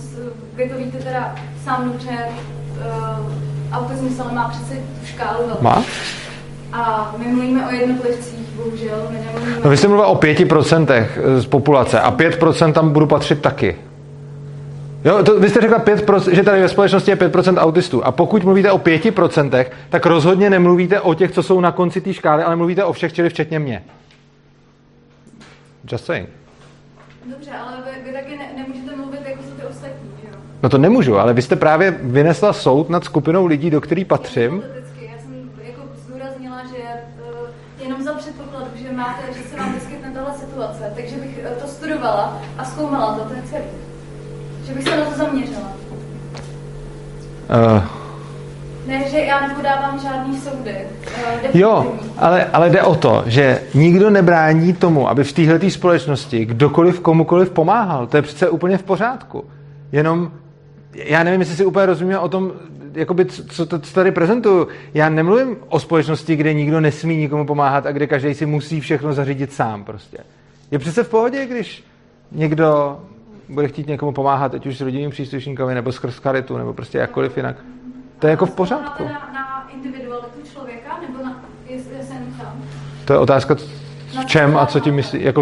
vy to víte teda sám dobře, uh, autismus ale má přece tu škálu velkou.
Má?
A my mluvíme o jednotlivcích, bohužel, my nemluvíme...
No vy jste mluvil o 5% z populace a 5% tam budu patřit taky. Jo, to, vy jste řekla 5%, že tady ve společnosti je 5% autistů. A pokud mluvíte o 5%, tak rozhodně nemluvíte o těch, co jsou na konci té škály, ale mluvíte o všech, čili včetně mě. Just saying.
Dobře, ale vy, vy taky ne, nemůžete mluvit jako ty ostatní, že jo?
No to nemůžu, ale vy jste právě vynesla soud nad skupinou lidí, do který patřím.
Já jsem jako zdůraznila, že uh, jenom za předpokladu, že máte, že se vám vyskytne tahle situace, takže bych eh, to studovala a zkoumala to, bych se na to zaměřila.
Uh,
Ne, že já nepodávám žádný soudy. Uh,
Jo, ale, ale jde o to, že nikdo nebrání tomu, aby v téhle společnosti kdokoliv komukoliv pomáhal. To je přece úplně v pořádku. Jenom, já nevím, jestli si úplně rozumíme o tom, jakoby, co, co, to, co tady prezentuju. Já nemluvím o společnosti, kde nikdo nesmí nikomu pomáhat a kde každý si musí všechno zařídit sám prostě. Je přece v pohodě, když někdo bude chtít někomu pomáhat, ať už s rodinným příslušníkovi, nebo skrz charitu, nebo prostě jakkoliv jinak. To je jako v pořádku.
Na, na individualitu člověka, nebo na, jenom ptám.
To je otázka, v čem a co tím myslí, jako,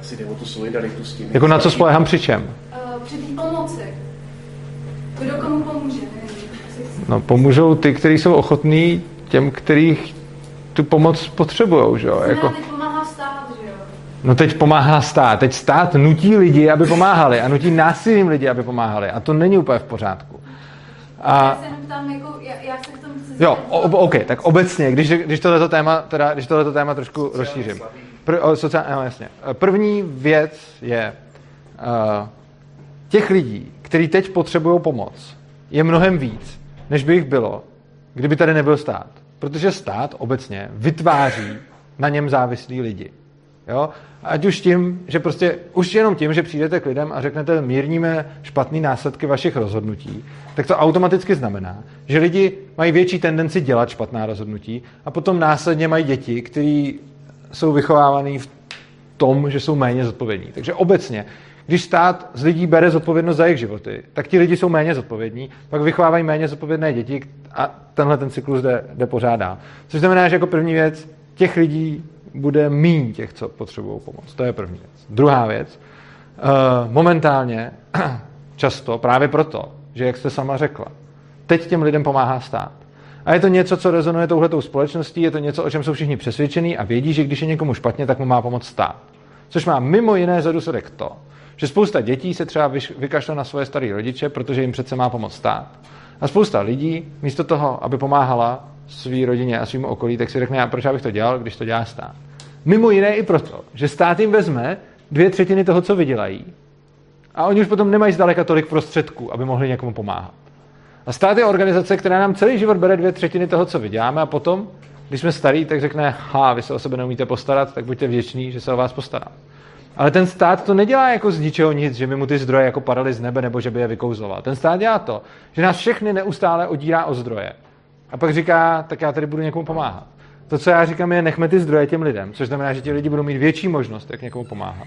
Asi jde o tu solidaritu s tím.
jako na co spolehám při čem.
Uh, při té pomoci. Kdo komu pomůže,
No, pomůžou ty, kteří jsou ochotní těm, kterých tu pomoc potřebují, že jo? Jako,
teď pomáhá stát, že jo?
No teď pomáhá stát. Teď stát nutí lidi, aby pomáhali a nutí násilím lidi, aby pomáhali. A to není úplně v pořádku. A,
Já se jenom ptám, jako, já, já se k tomu chci
jo, o, OK, tak obecně, když, když tohleto téma, teda, když tohleto téma trošku rozšířím. Pr, o, sociál, no, jasně. První věc je, uh, těch lidí, kteří teď potřebují pomoc, je mnohem víc, než by jich bylo, kdyby tady nebyl stát. Protože stát obecně vytváří na něm závislí lidi. Jo? Ať už tím, že prostě už jenom tím, že přijdete k lidem a řeknete mírníme špatné následky vašich rozhodnutí, tak to automaticky znamená, že lidi mají větší tendenci dělat špatná rozhodnutí a potom následně mají děti, které jsou vychovávané v tom, že jsou méně zodpovědní. Takže obecně, když stát z lidí bere zodpovědnost za jejich životy, tak ti lidi jsou méně zodpovědní, pak vychovávají méně zodpovědné děti a tenhle ten cyklus jde, jde pořád dál. Což znamená, že jako první věc, těch lidí bude míň těch, co potřebují pomoc. To je první věc. Druhá věc, eh, momentálně často právě proto, že jak jste sama řekla, teď těm lidem pomáhá stát. A je to něco, co rezonuje touhletou společností, je to něco, o čem jsou všichni přesvědčení a vědí, že když je někomu špatně, tak mu má pomoct stát. Což má mimo jiné za důsledek to, že spousta dětí se třeba vykašle na svoje staré rodiče, protože jim přece má pomoct stát. A spousta lidí místo toho, aby pomáhala své rodině a svým okolí, tak si řekne, já proč já bych to dělal, když to dělá stát. Mimo jiné i proto, že stát jim vezme dvě třetiny toho, co vydělají a oni už potom nemají zdaleka tolik prostředků, aby mohli někomu pomáhat. A stát je organizace, která nám celý život bere dvě třetiny toho, co vyděláme a potom, když jsme starí, tak řekne, ha, vy se o sebe neumíte postarat, tak buďte vděční, že se o vás postará. Ale ten stát to nedělá jako z ničeho nic, že by mu ty zdroje jako padaly z nebe nebo že by je vykouzloval. Ten stát dělá to, že nás všechny neustále odírá o zdroje. A pak říká, tak já tady budu někomu pomáhat. To, co já říkám, je nechme ty zdroje těm lidem, což znamená, že ti lidi budou mít větší možnost, jak někomu pomáhat.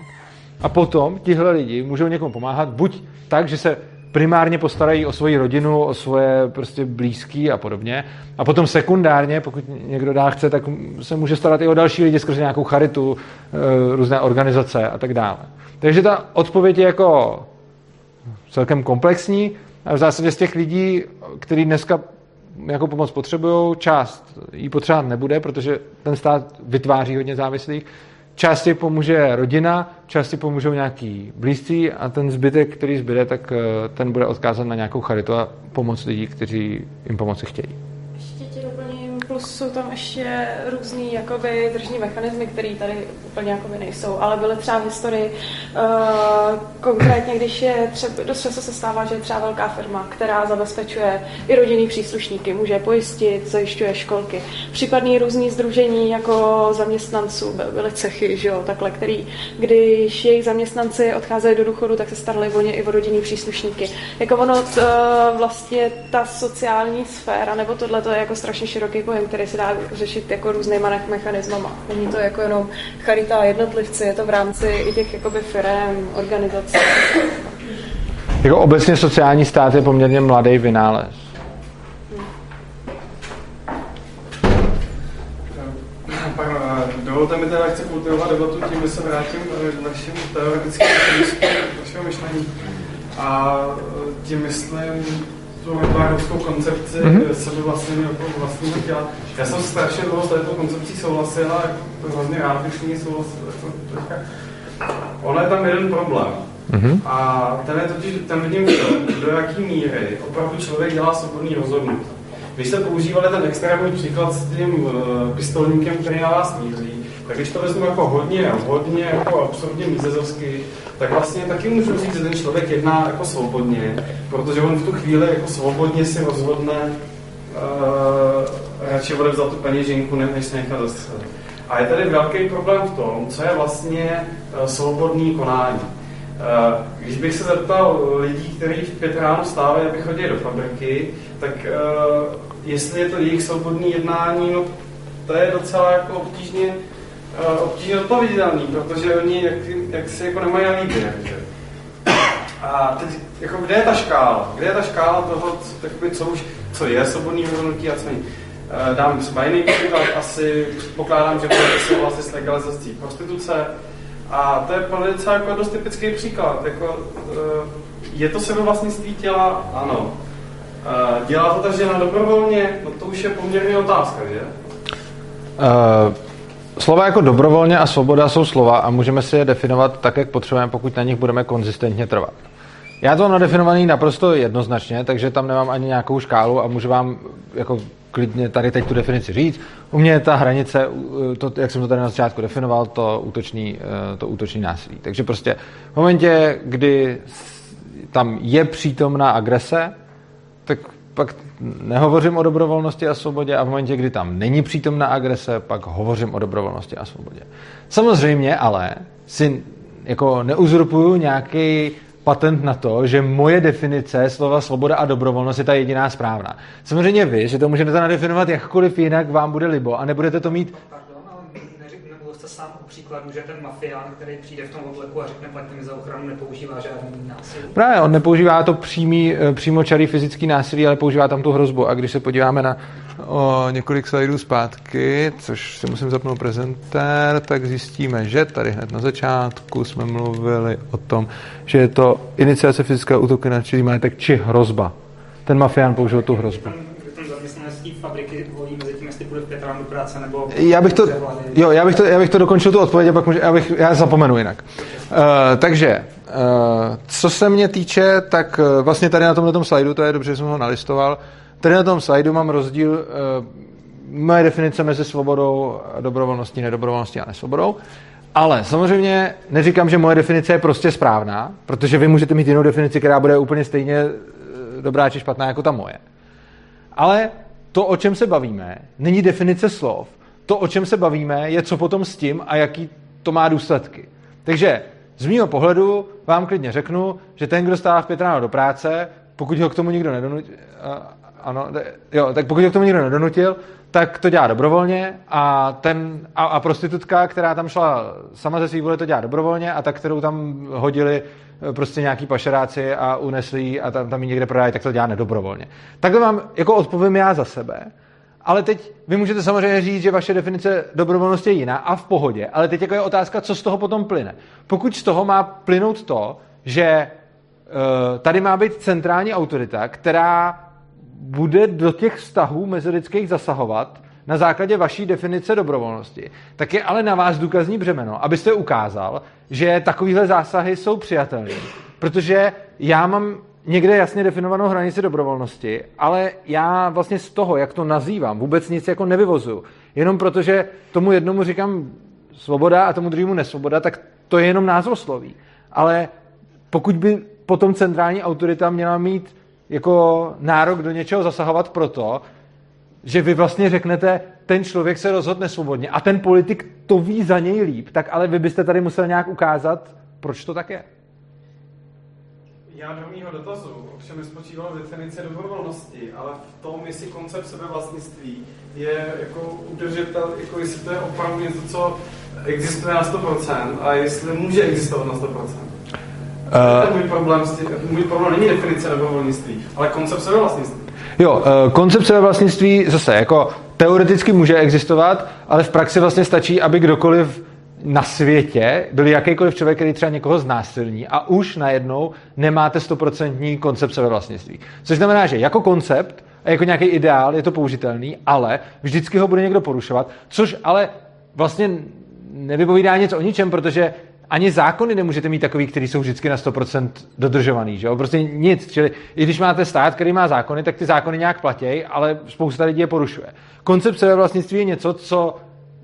A potom tihle lidi můžou někomu pomáhat buď tak, že se primárně postarají o svoji rodinu, o svoje prostě blízký a podobně. A potom sekundárně, pokud někdo dá chce, tak se může starat i o další lidi skrze nějakou charitu, eh, různé organizace a tak dále. Takže ta odpověď je jako celkem komplexní. A v zásadě z těch lidí, kteří dneska jako pomoc potřebují, část ji potřebovat nebude, protože ten stát vytváří hodně závislých. Části pomůže rodina, části pomůžou nějaký blízcí a ten zbytek, který zbyde, tak eh, ten bude odkázat na nějakou charitu a pomoc lidí, kteří jim pomoci chtějí.
Plus jsou tam ještě různý jakoby držní mechanismy, které tady úplně jakoby nejsou, ale byly třeba v historii uh, konkrétně, když je třeba, dost často se stává, že je třeba velká firma, která zabezpečuje i rodinný příslušníky, může pojistit, zajišťuje školky. Případný různý združení jako zaměstnanců, by- byly cechy, že jo, takhle, který, když jejich zaměstnanci odcházeli do důchodu, tak se starali o ně i o rodinný příslušníky. Jako ono uh, vlastně ta sociální sféra, nebo tohle to je jako strašně široký pojem, který se dá řešit jako různýma me- mechanismama. Není to jako jenom charita jednotlivci, je to v rámci i těch jakoby firem, organizací.
Jako obecně sociální stát je poměrně mladý vynález.
Pardon, a dovolte mi teda, chci kultivovat debatu tím, že se vrátím eh, k našim teoretickým vašeho myšlení. A eh, tím myslím tu rebárovskou koncepci
Mhm.
mm-hmm. sebe vlastně jako vlastního těla. Já jsem strašně dlouho s touto koncepcí souhlasil a jako hrozně rád bych s ní souhlasil. Jako. Ono je tam jeden problém.
Mhm.
A ten je totiž, ten vidím do jaký míry opravdu člověk dělá svobodný rozhodnutí. Když jste používali ten extrémní příklad s tím uh, pistolníkem, který na vás míří, tak když to vezmu jako hodně, hodně jako absurdně mízezovsky, tak vlastně taky můžu říct, že ten člověk jedná jako svobodně, protože on v tu chvíli jako svobodně si rozhodne uh, radši odevzat tu peněženku, ne- než se nechat zastřelit. A je tady velký problém v tom, co je vlastně uh, svobodný konání. Uh, Když bych se zeptal lidí, kteří v pět ráno vstávají, aby chodili do fabriky, tak uh, jestli je to jejich svobodné jednání, no to je docela jako obtížně, obtížně odpověditelný, protože oni jak, jak si jako nemají na že? A teď, jako kde je ta škála? Kde je ta škála toho, co, takoby, co už, co je svobodný rozhodnutí a co není? Eh, Dám třeba jiný příklad, asi pokládám, že budete souhlasit s legalizací prostituce. A to je velice jako dost typický příklad. Jako, eh, je to sebevlastnictví těla? Ano. Eh, Dělá to ta žena dobrovolně? No to už je poměrně otázka, že?
Uh, slova jako dobrovolně a svoboda jsou slova a můžeme si je definovat tak, jak potřebujeme, pokud na nich budeme konzistentně trvat. Já to mám nadefinovaný naprosto jednoznačně, takže tam nemám ani nějakou škálu a můžu vám jako klidně tady teď tu definici říct. U mě je ta hranice, uh, to, jak jsem to tady na začátku definoval, to útočný, uh, to útočný násilí. Takže prostě v momentě, kdy tam je přítomná agrese, tak pak nehovořím o dobrovolnosti a svobodě a v momentě, kdy tam není přítomná agrese, pak hovořím o dobrovolnosti a svobodě. Samozřejmě ale si jako neuzurpuju nějaký patent na to, že moje definice slova svoboda a dobrovolnost je ta jediná správná. Samozřejmě vy, že to můžete nadefinovat jakkoliv jinak vám bude libo a nebudete to mít
Pardon, ale neřekl, nebyl jste příkladu, že ten mafián, který přijde v tom obleku a řekne plaťte mi za ochranu, nepoužívá žádný násilí.
Právě, on nepoužívá to přímý, eh, přímočarý fyzický násilí, ale používá tam tu hrozbu. A když se podíváme na o, několik slajdů zpátky, což si musím zapnout prezentér, tak zjistíme, že tady hned na začátku jsme mluvili o tom, že je to iniciace fyzického útoku na čistý majetek či hrozba. Ten mafián použil tu hrozbu.
Ten, ten fabriky do práce, nebo...
Já bych to, jo, já bych to, já bych to dokončil tu odpověď, a pak může, já, bych, já zapomenu jinak. Uh, takže, uh, co se mě týče, tak uh, vlastně tady na tomhle slajdu, to je dobře, že jsem ho nalistoval, tady na tom slajdu mám rozdíl uh, moje definice mezi svobodou, dobrovolností, nedobrovolností a nesvobodou. Ale samozřejmě neříkám, že moje definice je prostě správná, protože vy můžete mít jinou definici, která bude úplně stejně dobrá či špatná jako ta moje. Ale to, o čem se bavíme, není definice slov. To, o čem se bavíme, je co potom s tím a jaký to má důsledky. Takže z mého pohledu vám klidně řeknu, že ten, kdo stává v pět ráno do práce, pokud ho k tomu nikdo nedonutil, ano, jo, tak pokud ho k tomu nikdo nedonutil, tak to dělá dobrovolně a, ten, a, a prostitutka, která tam šla sama ze svých vůle, to dělá dobrovolně a ta, kterou tam hodili eh, prostě nějaký pašeráci a unesli a tam, tam ji někde prodají, tak to dělá nedobrovolně. Takhle vám jako odpovím já za sebe, ale teď vy můžete samozřejmě říct, že vaše definice dobrovolnosti je jiná a v pohodě, ale teď jako je otázka, co z toho potom plyne. Pokud z toho má plynout to, že uh, tady má být centrální autorita, která bude do těch vztahů mezilidských zasahovat na základě vaší definice dobrovolnosti, tak je ale na vás důkazní břemeno, abyste ukázal, že takovéhle zásahy jsou přijatelné. Protože já mám někde jasně definovanou hranici dobrovolnosti, ale já vlastně z toho, jak to nazývám, vůbec nic jako nevyvozuju. Jenom protože tomu jednomu říkám svoboda a tomu druhému nesvoboda, tak to je jenom názvosloví. Ale pokud by potom centrální autorita měla mít jako nárok do něčeho zasahovat proto, že vy vlastně řeknete, ten člověk se rozhodne svobodně a ten politik to ví za něj líp, tak ale vy byste tady musel nějak ukázat, proč to tak je.
Já do mého dotazu ovšem nespočíval v definici dobrovolnosti, ale v tom, jestli koncept sebevlastnictví je jako udržitel, jako jestli to je opravdu něco, co existuje na 100% a jestli může existovat na 100%. Uh, můj problém, můj problém není definice dobrovolnictví, ale koncept sebevlastnictví.
Jo, uh, koncept sebevlastnictví zase jako teoreticky může existovat, ale v praxi vlastně stačí, aby kdokoliv na světě byl jakýkoliv člověk, který třeba někoho znásilní a už najednou nemáte stoprocentní koncept sebevlastnictví. Což znamená, že jako koncept a jako nějaký ideál je to použitelný, ale vždycky ho bude někdo porušovat, což ale vlastně nevypovídá nic o ničem, protože ani zákony nemůžete mít takový, který jsou vždycky na 100% dodržovaný, že jo? Prostě nic. Čili i když máte stát, který má zákony, tak ty zákony nějak platí, ale spousta lidí je porušuje. Koncept sebevlastnictví je něco, co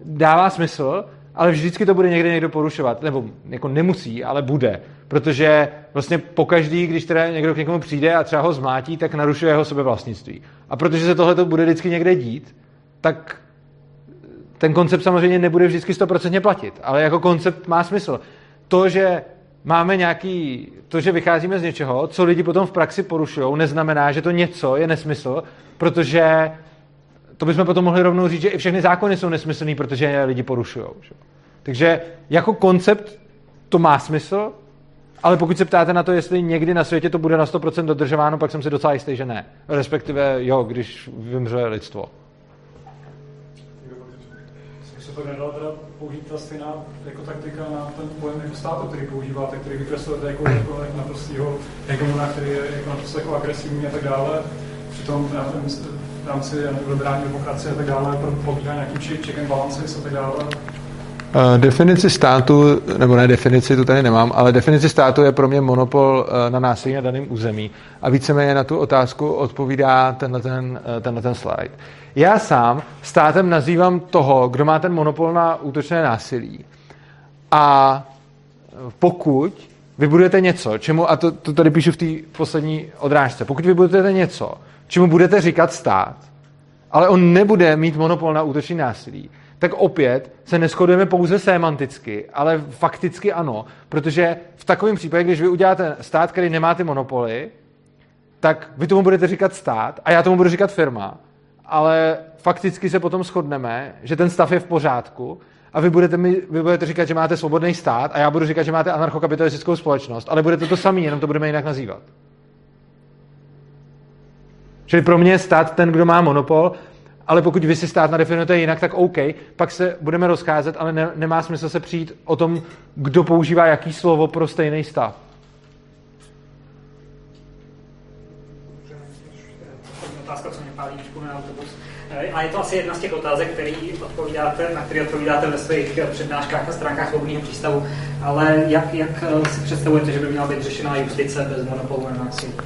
dává smysl, ale vždycky to bude někde někdo porušovat. Nebo jako nemusí, ale bude. Protože vlastně pokaždý, když teda někdo k někomu přijde a třeba ho zmátí, tak narušuje jeho sebevlastnictví. A protože se tohle bude vždycky někde dít, tak ten koncept samozřejmě nebude vždycky stoprocentně platit, ale jako koncept má smysl. To, že máme nějaký, to, že vycházíme z něčeho, co lidi potom v praxi porušují, neznamená, že to něco je nesmysl, protože to bychom potom mohli rovnou říct, že i všechny zákony jsou nesmyslný, protože je lidi porušují. Takže jako koncept to má smysl, ale pokud se ptáte na to, jestli někdy na světě to bude na 100% dodržováno, pak jsem si docela jistý, že ne. Respektive jo, když vymře lidstvo.
To nedalo teda použít ta stejná jako taktika na ten pojem jako státu, který používáte, který vykreslujete jako, jako, jako naprostýho hegemona, který je jako naprosto jako agresivní a tak dále. Přitom já nevím, v rámci liberální demokracie a tak dále probíhá nějaký check and balances a tak dále.
Uh, definici státu, nebo ne definici, tu tady nemám, ale definici státu je pro mě monopol uh, na násilí na daném území. A víceméně na tu otázku odpovídá tenhle ten, uh, tenhle ten slide. Já sám státem nazývám toho, kdo má ten monopol na útočné násilí. A pokud vybudujete něco, čemu, a to, to tady píšu v té poslední odrážce, pokud vybudujete něco, čemu budete říkat stát, ale on nebude mít monopol na útočný násilí, tak opět se neschodujeme pouze semanticky, ale fakticky ano, protože v takovém případě, když vy uděláte stát, který nemá ty monopoly, tak vy tomu budete říkat stát a já tomu budu říkat firma, ale fakticky se potom shodneme, že ten stav je v pořádku a vy budete, mi, vy budete říkat, že máte svobodný stát a já budu říkat, že máte anarchokapitalistickou společnost, ale bude to to samé, jenom to budeme jinak nazývat. Čili pro mě je stát ten, kdo má monopol, ale pokud vy si stát nadefinujete jinak, tak OK, pak se budeme rozcházet, ale ne, nemá smysl se přijít o tom, kdo používá jaký slovo pro stejný stav.
Otázka, co mě pálí, na autobus. A je to asi jedna z těch otázek, který odpovídáte, na které odpovídáte ve svých přednáškách a stránkách svobodného přístavu. Ale jak, jak si představujete, že by měla být řešena justice bez monopolu na násilí?
Uh,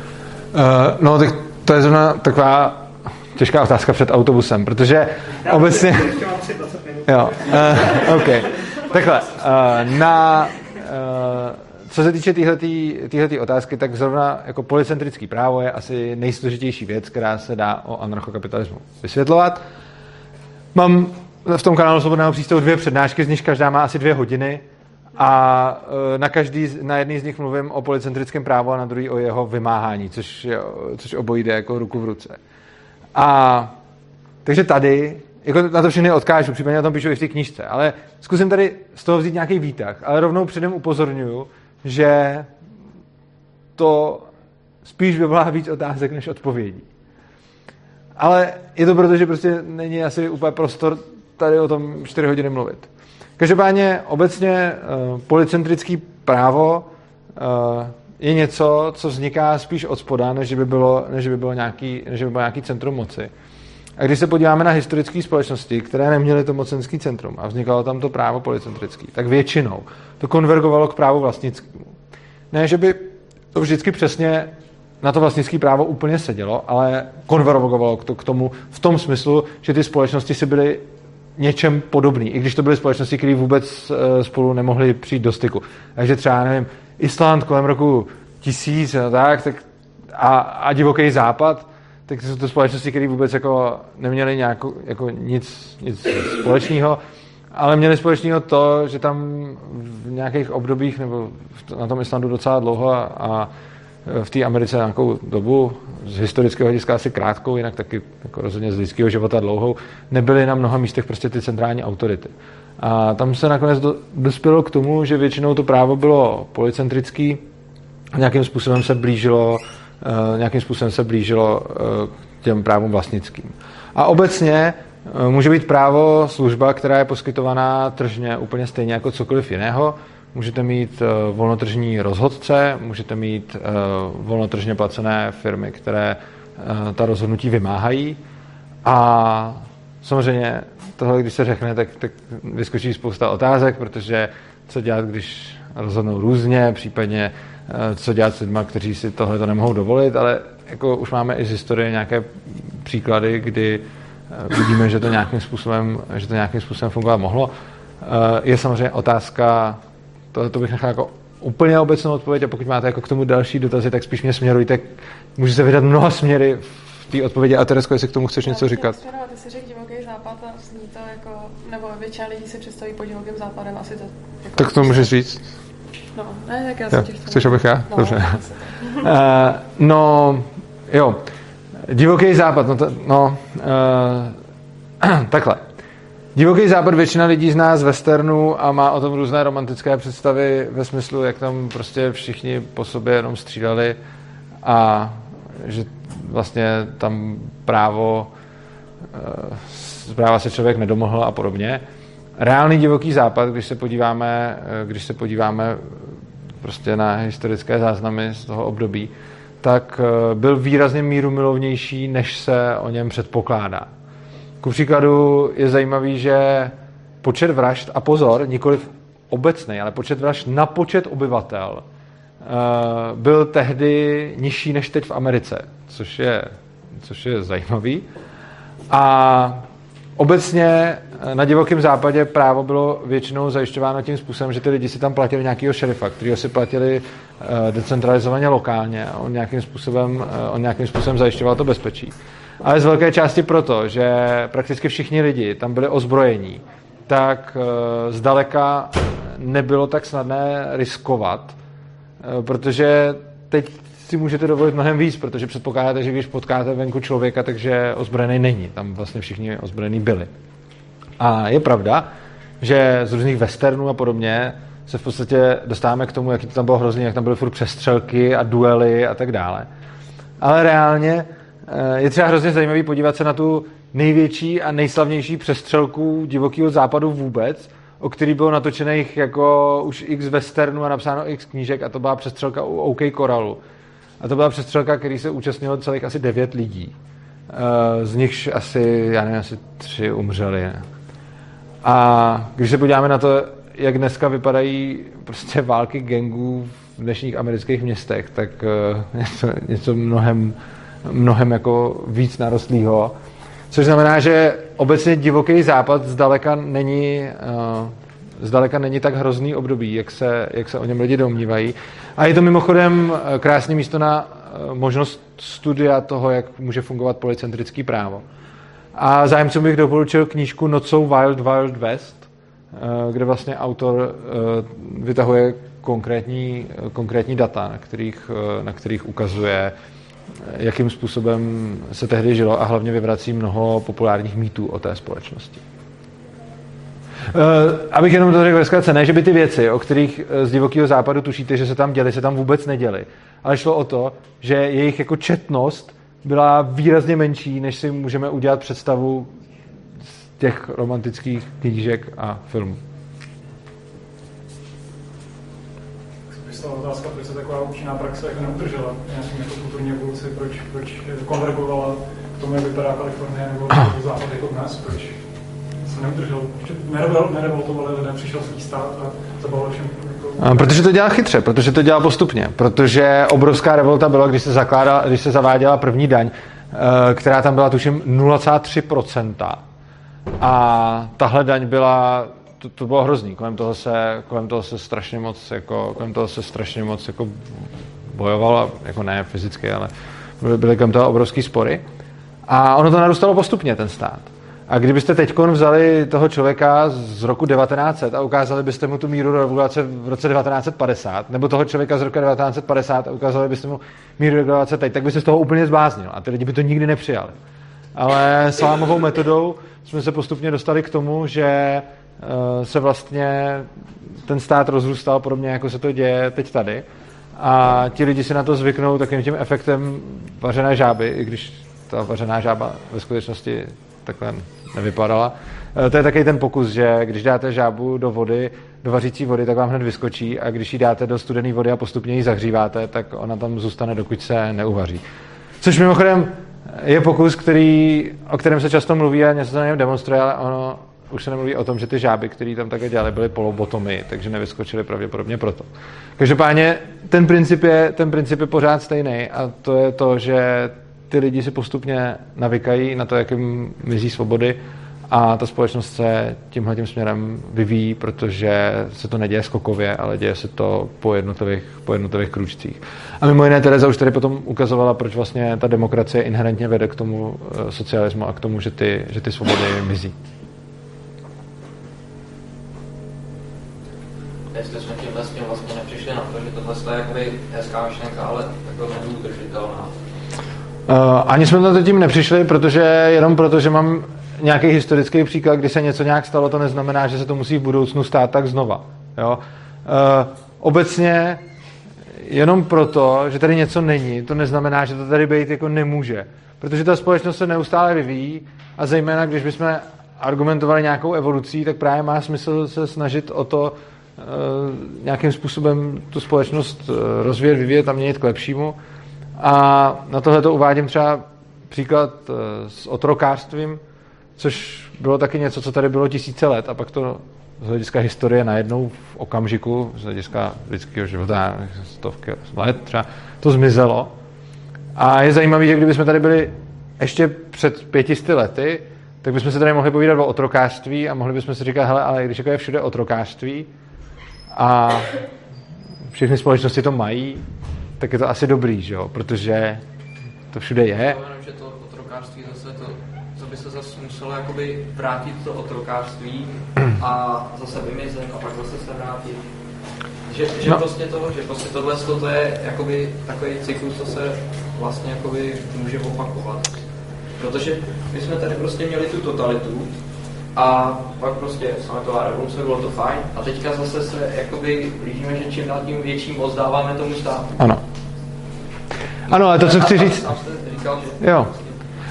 no, tak to je zrovna taková těžká otázka před autobusem, protože
Já
obecně...
Ještě mám 3 20 minut.
Jo, uh, OK. Takhle, uh, na, uh, co se týče téhletý otázky, tak zrovna jako policentrický právo je asi nejsložitější věc, která se dá o anarchokapitalismu vysvětlovat. Mám v tom kanálu Svobodného přístavu dvě přednášky, z nich každá má asi dvě hodiny a na, každý, na jedný z nich mluvím o policentrickém právu a na druhý o jeho vymáhání, což, je, což obojí jde jako ruku v ruce. A takže tady jako na to všechny odkážu, případně na tom píšu i v té knížce, ale zkusím tady z toho vzít nějaký výtah, ale rovnou předem upozorňuju, že to spíš vyvolá víc otázek než odpovědí. Ale je to proto, že prostě není asi úplně prostor tady o tom 4 hodiny mluvit. Každopádně obecně uh, policentrický právo uh, je něco, co vzniká spíš od spoda, než by bylo, než by bylo nějaký, než by bylo nějaký centrum moci. A když se podíváme na historické společnosti, které neměly to mocenský centrum a vznikalo tam to právo policentrické, tak většinou to konvergovalo k právu vlastnickému. Ne, že by to vždycky přesně na to vlastnické právo úplně sedělo, ale konvergovalo to k tomu v tom smyslu, že ty společnosti si byly něčem podobný, i když to byly společnosti, které vůbec eh, spolu nemohly přijít do styku. Takže třeba, nevím, Island kolem roku tisíc no tak, tak a, a divoký západ, tak to jsou to společnosti, které vůbec jako neměly nějakou, jako nic, nic společného, ale měli společného to, že tam v nějakých obdobích nebo na tom Islandu docela dlouho a, a v té Americe nějakou dobu, z historického hlediska asi krátkou, jinak taky jako rozhodně z lidského života dlouhou, nebyly na mnoha místech prostě ty centrální autority. A tam se nakonec do, dospělo k tomu, že většinou to právo bylo policentrický, nějakým způsobem se blížilo, uh, nějakým způsobem se blížilo k těm právům vlastnickým. A obecně uh, může být právo služba, která je poskytovaná tržně úplně stejně jako cokoliv jiného. Můžete mít volnotržní rozhodce, můžete mít volnotržně placené firmy, které ta rozhodnutí vymáhají. A samozřejmě tohle, když se řekne, tak, tak vyskočí spousta otázek, protože co dělat, když rozhodnou různě, případně Eh, co dělat s lidmi, kteří si tohle to nemohou dovolit, ale jako už máme i z historie nějaké příklady, kdy eh, vidíme, že to nějakým způsobem, že to nějakým způsobem fungovat mohlo. Eh, je samozřejmě otázka, to, to bych nechal jako úplně obecnou odpověď a pokud máte jako k tomu další dotazy, tak spíš mě směrujte. Může se vydat mnoha směry v té odpovědi. A Teresko, jestli k tomu chceš něco říkat.
Ty jsi řekl západ zní to jako, nebo většina lidí si představí pod divokým západem asi to. Jako
tak to můžeš říct.
No, ne, tak já jsem
jo, Chceš, abych já?
No,
Dobře. uh, no, jo. Divoký západ, no, to, no uh, takhle. Divoký západ většina lidí zná z westernu a má o tom různé romantické představy ve smyslu, jak tam prostě všichni po sobě jenom střídali a že vlastně tam právo uh, práva se člověk nedomohl a podobně. Reálný divoký západ, když se podíváme, když se podíváme prostě na historické záznamy z toho období, tak eh, byl výrazně míru milovnější, než se o něm předpokládá. Ku příkladu je zajímavý, že počet vražd, a pozor, nikoli obecný, ale počet vražd na počet obyvatel eh, byl tehdy nižší než teď v Americe, což je, což je zajímavý. A Obecně eh, na divokém západě právo bylo většinou zajišťováno tím způsobem, že ty lidi si tam platili nějakého šerifa, kterého si platili eh, decentralizovaně lokálně a on nějakým způsobem, eh, on nějakým způsobem zajišťoval to bezpečí. Ale z velké části proto, že prakticky všichni lidi tam byli ozbrojení, tak zdaleka nebylo tak snadné riskovat, protože teď si můžete dovolit mnohem víc, protože předpokládáte, že když potkáte venku člověka, takže ozbrojený není. Tam vlastně všichni ozbrojení byli. A je pravda, že z různých westernů a podobně se v podstatě dostáváme k tomu, jaký to tam bylo hrozný, jak tam byly furt přestřelky a duely a tak dále. Ale reálně eh, je třeba hrozně zajímavý podívat se na tu největší a nejslavnější přestřelku divokého západu vůbec, o který bylo natočených jako už x westernů a napsáno x knížek a to byla přestřelka u OK Koralu. A to byla přestřelka, který se účastnilo celých asi devět lidí. Eh, z nichž asi, já nevím, asi tři umřeli. A když se podíváme na to, jak dneska vypadají prostě války gangů v dnešních amerických městech, tak eh, něco, něco mnohem, mnohem jako víc narostlýho. Což znamená, že obecně divoký západ zdaleka není, uh, zdaleka není tak hrozný období, jak se, jak se o něm lidi domnívají. A je to mimochodem krásné místo na možnost studia toho, jak může fungovat policentrický právo. A zájemcům bych doporučil knížku So Wild Wild West, kde vlastně autor vytahuje konkrétní, konkrétní data, na kterých, na kterých ukazuje, jakým způsobem se tehdy žilo a hlavně vyvrací mnoho populárních mýtů o té společnosti. Abych jenom to řekl ve zkratce, ne, že by ty věci, o kterých z divokého západu tušíte, že se tam děly, se tam vůbec neděly. Ale šlo o to, že jejich jako četnost byla výrazně menší, než si můžeme udělat představu z těch romantických knížek a filmů.
otázka, proč se taková účinná praxe jako neudržela nějakým jako kulturní evoluci, proč, proč konvergovala k tomu, jak vypadá Kalifornie nebo západ jako dnes, proč se neudržel, nerevoltovali lidé, přišel svý stát a zabavil všem
jako... Protože to dělá chytře, protože to dělá postupně, protože obrovská revolta byla, když se, zakládala, když se zaváděla první daň, eh, která tam byla tuším 0,3%. A tahle daň byla to, to bylo hrozný. Kolem toho se, kolem toho se strašně moc, jako, kolem toho se strašně moc jako bojovalo, jako ne fyzicky, ale byly kolem toho obrovský spory. A ono to narůstalo postupně, ten stát. A kdybyste teď vzali toho člověka z roku 1900 a ukázali byste mu tu míru regulace v roce 1950, nebo toho člověka z roku 1950 a ukázali byste mu míru regulace teď, tak by se z toho úplně zbláznil. A ty lidi by to nikdy nepřijali. Ale salámovou metodou jsme se postupně dostali k tomu, že Eh, se vlastně ten stát rozrůstal podobně, jako se to děje teď tady. A ti lidi si na to zvyknou takovým tím efektem vařené žáby, i když ta vařená žába ve skutečnosti takhle nevypadala. Eh, to je taky ten pokus, že když dáte žábu do vody, do vařící vody, tak vám hned vyskočí a když ji dáte do studené vody a postupně ji zahříváte, tak ona tam zůstane, dokud se neuvaří. Což mimochodem je pokus, který, o kterém se často mluví a něco se na něm demonstruje, ale ono už se nemluví o tom, že ty žáby, které tam také dělali, byly polobotomy, takže nevyskočily pravděpodobně proto. Každopádně ten princip, je, ten princip je pořád stejný a to je to, že ty lidi si postupně navykají na to, jak jim mizí svobody a ta společnost se tímhle tím směrem vyvíjí, protože se to neděje skokově, ale děje se to po jednotlivých, po jednotlivých kručcích. A mimo jiné Tereza už tady potom ukazovala, proč vlastně ta demokracie inherentně vede k tomu eh, socialismu a k tomu, že ty, že ty svobody mizí.
jestli jsme tím vlastně nepřišli na to, že tohle je jakoby hezká myšlenka, ale jako není udržitelná.
Uh, ani jsme na to tím nepřišli, protože jenom proto, že mám nějaký historický příklad, kdy se něco nějak stalo, to neznamená, že se to musí v budoucnu stát tak znova. Jo? Uh, obecně jenom proto, že tady něco není, to neznamená, že to tady být jako nemůže. Protože ta společnost se neustále vyvíjí a zejména, když bychom argumentovali nějakou evolucí, tak právě má smysl se snažit o to, Eh, nějakým způsobem tu společnost rozvíjet, vyvíjet a měnit k lepšímu. A na tohle to uvádím třeba příklad eh, s otrokářstvím, což bylo taky něco, co tady bylo tisíce let a pak to z hlediska historie najednou v okamžiku, z hlediska lidského života, stovky let třeba, to zmizelo. A je zajímavé, že kdybychom tady byli ještě před pětisty lety, tak bychom se tady mohli povídat o otrokářství a mohli bychom si říkat, hele, ale když jako je všude otrokářství, a všechny společnosti to mají, tak je to asi dobrý, že jo? protože to všude je.
Že to otrokářství zase to, to by se zase muselo jakoby vrátit to otrokářství a zase vymizet a pak zase se vrátit. Že, že no. prostě to, že prostě tohle to je jakoby takový cyklus, co se vlastně jakoby může opakovat. Protože my jsme tady prostě měli tu totalitu, a pak prostě sametová revoluce, bylo to fajn. A teďka zase se jakoby blížíme, že čím dál tím větší moc dáváme tomu státu.
Ano. Ano, ale to, co chci říct... Jo.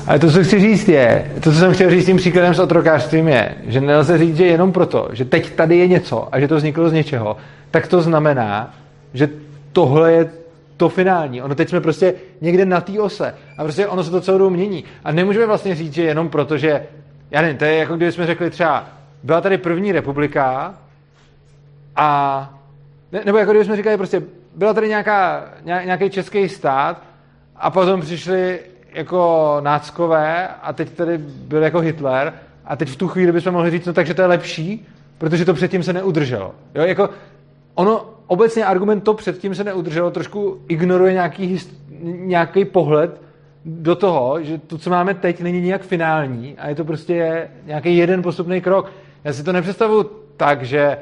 Ale to, co chci říct je, to, co jsem chtěl říct tím příkladem s otrokářstvím je, že nelze říct, že jenom proto, že teď tady je něco a že to vzniklo z něčeho, tak to znamená, že tohle je to finální. Ono teď jsme prostě někde na té ose a prostě ono se to celou mění. A nemůžeme vlastně říct, že jenom proto, že já nevím, to je jako kdyby jsme řekli třeba, byla tady první republika a, ne, nebo jako kdyby jsme říkali prostě, byla tady nějaká, nějaký český stát a potom přišli jako náckové a teď tady byl jako Hitler a teď v tu chvíli bychom mohli říct, no takže to je lepší, protože to předtím se neudrželo. Jo, jako ono, obecně argument to předtím se neudrželo, trošku ignoruje nějaký, nějaký pohled do toho, že to, co máme teď, není nijak finální a je to prostě nějaký jeden postupný krok. Já si to nepředstavuju tak, že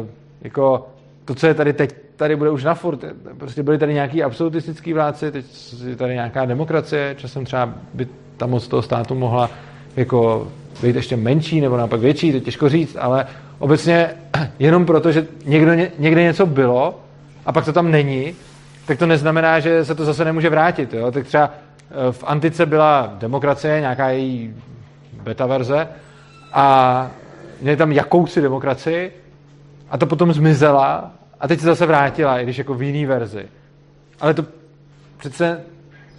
uh, jako to, co je tady teď, tady bude už na furt. Prostě byly tady nějaký absolutistický vládci, teď je tady nějaká demokracie, časem třeba by ta moc toho státu mohla jako být ještě menší nebo naopak větší, to těžko říct, ale obecně jenom proto, že někdo, někde něco bylo a pak to tam není, tak to neznamená, že se to zase nemůže vrátit. Jo? Tak třeba v antice byla demokracie, nějaká její beta verze a měli tam jakousi demokracii a to potom zmizela a teď se zase vrátila, i když jako v jiný verzi. Ale to přece,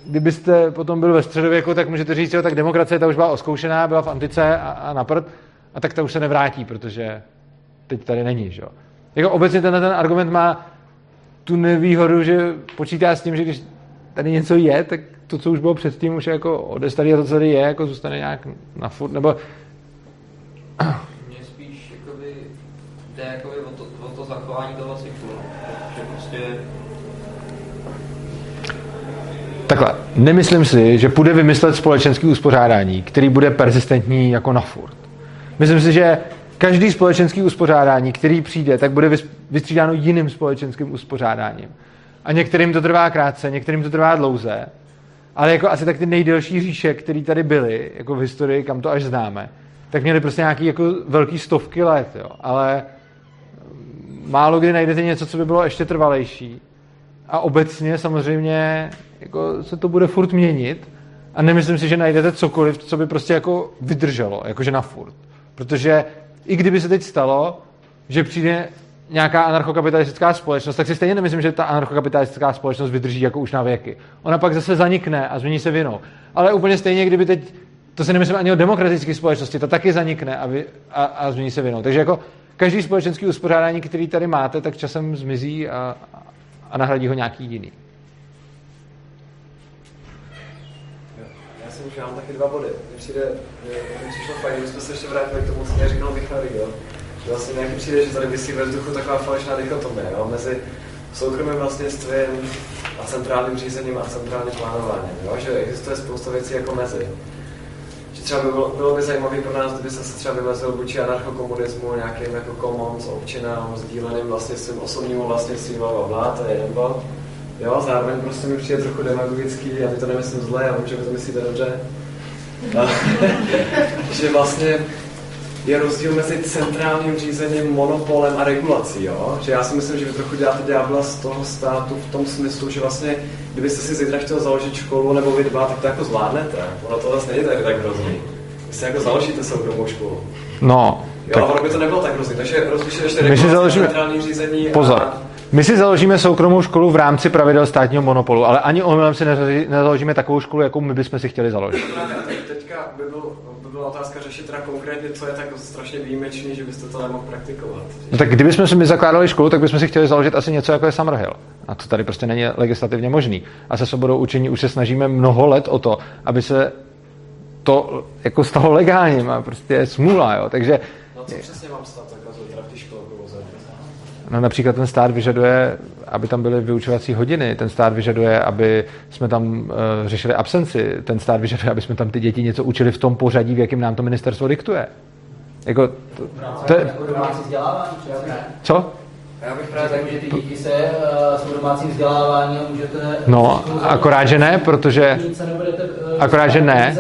kdybyste potom byl ve středověku, tak můžete říct, jo, tak demokracie ta už byla oskoušená, byla v antice a, a na prd, a tak ta už se nevrátí, protože teď tady není. Že? Jako obecně tenhle ten argument má tu nevýhodu, že počítá s tím, že když tady něco je, tak to, co už bylo předtím, už je jako odestarí a to, co tady je, jako zůstane nějak na furt, nebo
jde jakoby o to, o to zachování toho cyklu, že prostě
Takhle, nemyslím si, že půjde vymyslet společenský uspořádání, který bude persistentní jako na furt. Myslím si, že každý společenský uspořádání, který přijde, tak bude vystřídáno jiným společenským uspořádáním. A některým to trvá krátce, některým to trvá dlouze, ale jako asi tak ty nejdelší říše, které tady byly, jako v historii, kam to až známe, tak měly prostě nějaký jako velký stovky let, jo. Ale málo kdy najdete něco, co by bylo ještě trvalejší. A obecně samozřejmě jako se to bude furt měnit a nemyslím si, že najdete cokoliv, co by prostě jako vydrželo, jakože na furt. Protože i kdyby se teď stalo, že přijde nějaká anarchokapitalistická společnost, tak si stejně nemyslím, že ta anarchokapitalistická společnost vydrží jako už na věky. Ona pak zase zanikne a změní se vinou. Ale úplně stejně, kdyby teď, to si nemyslím ani o demokratické společnosti, ta taky zanikne a, vy, a, a změní se vinou. Takže jako každý společenský uspořádání, který tady máte, tak časem zmizí a, a nahradí ho nějaký jiný.
Já mám taky dva body. Mně přijde, mi přišlo fajn, že jsme se ještě vrátili k tomu, co mě říkal Michal Rigel. Že vlastně nějaký přijde, že tady vysí ve vzduchu taková falešná dichotomie, jo? mezi soukromým vlastnictvím a centrálním řízením a centrálním plánováním. Jo? Že existuje spousta věcí jako mezi třeba by bylo, bylo by zajímavé pro nás, kdyby se třeba vymezil vůči anarchokomunismu, nějakým jako commons, občinám, sdíleným vlastně svým osobním vlastnictvím, bla, bla, to je jeden bod. Jo, zároveň prostě mi přijde trochu demagogický, já to nemyslím zle, já vím, že vy to myslíte dobře. že vlastně je rozdíl mezi centrálním řízením, monopolem a regulací. Jo? Že já si myslím, že vy trochu děláte ďábla z toho státu v tom smyslu, že vlastně, kdybyste si zítra chtěl založit školu nebo vy dva, tak to jako zvládnete. Ono to vlastně není tak, tak hrozný. Vy si jako založíte soukromou školu.
No.
Jo, tak... ale by to nebylo tak hrozný. Takže rozlišit ještě regulaci, založíme... centrální řízení
Pozor. A... My si založíme soukromou školu v rámci pravidel státního monopolu, ale ani omylem si nezaložíme takovou školu, jakou my bychom si chtěli založit.
Teďka by byl byla otázka řešit teda konkrétně, co je tak strašně výjimečný, že byste to nemohl praktikovat.
No tak kdybychom si my zakládali školu, tak bychom si chtěli založit asi něco jako je Summerhill. A to tady prostě není legislativně možný. A se svobodou učení už se snažíme mnoho let o to, aby se to jako stalo legálním a prostě je smůla, jo. Takže...
No co přesně mám stát zakazovat teda v té škole
No například ten stát vyžaduje aby tam byly vyučovací hodiny, ten stát vyžaduje, aby jsme tam uh, řešili absenci, ten stát vyžaduje, aby jsme tam ty děti něco učili v tom pořadí, v jakém nám to ministerstvo diktuje. Jako, to, to, to, Co?
Já bych právě tak, že ty děti se uh, jsou domácí vzdělávání a můžete...
No, akorát, že ne, protože... Akorát, že ne.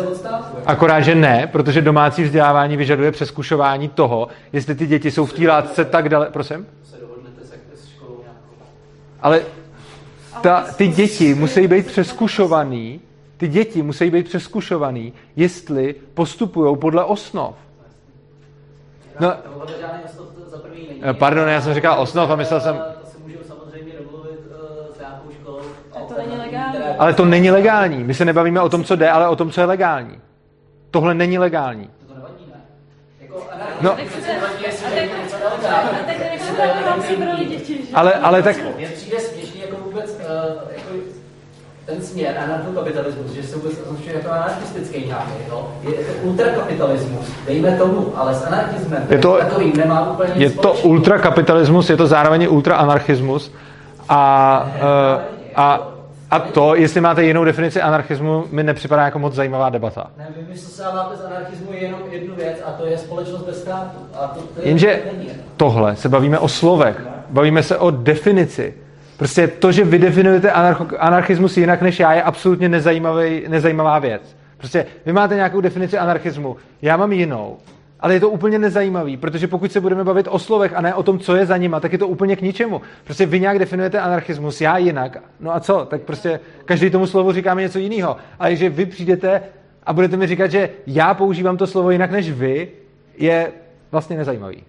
Akorát, že ne, protože domácí vzdělávání vyžaduje přeskušování toho, jestli ty děti jsou v té látce tak dále... Prosím? Ale ta, ty děti musí být přeskušovaný, ty děti musí být přeskušovaný, jestli postupují podle osnov. No, pardon, já jsem říkal osnov a myslel jsem... Ale to není legální. My se nebavíme o tom, co jde, ale o tom, co je legální. Tohle není legální. No, ale, ale tak...
Mně přijde směšný jako vůbec, uh, jako ten směr anarchokapitalismus, že se vůbec označuje jako anarchistický nějaký, no. je to ultrakapitalismus, dejme tomu, ale s anarchismem
Je to,
takovým nemá úplně
je to ultrakapitalismus, je to zároveň ultraanarchismus a, eh, a, a to, jestli máte jinou definici anarchismu, mi nepřipadá jako moc zajímavá debata.
Ne, vy vysostáváte z anarchismu jenom jednu věc a to je společnost bez státu. A to, to je,
Jenže tohle se bavíme o slovech, bavíme se o definici. Prostě to, že vy definujete anarcho- anarchismus jinak než já, je absolutně nezajímavý, nezajímavá věc. Prostě vy máte nějakou definici anarchismu, já mám jinou, ale je to úplně nezajímavý, protože pokud se budeme bavit o slovech a ne o tom, co je za nima, tak je to úplně k ničemu. Prostě vy nějak definujete anarchismus, já jinak. No a co? Tak prostě každý tomu slovu říkáme něco jiného. Ale že vy přijdete a budete mi říkat, že já používám to slovo jinak než vy, je vlastně nezajímavý.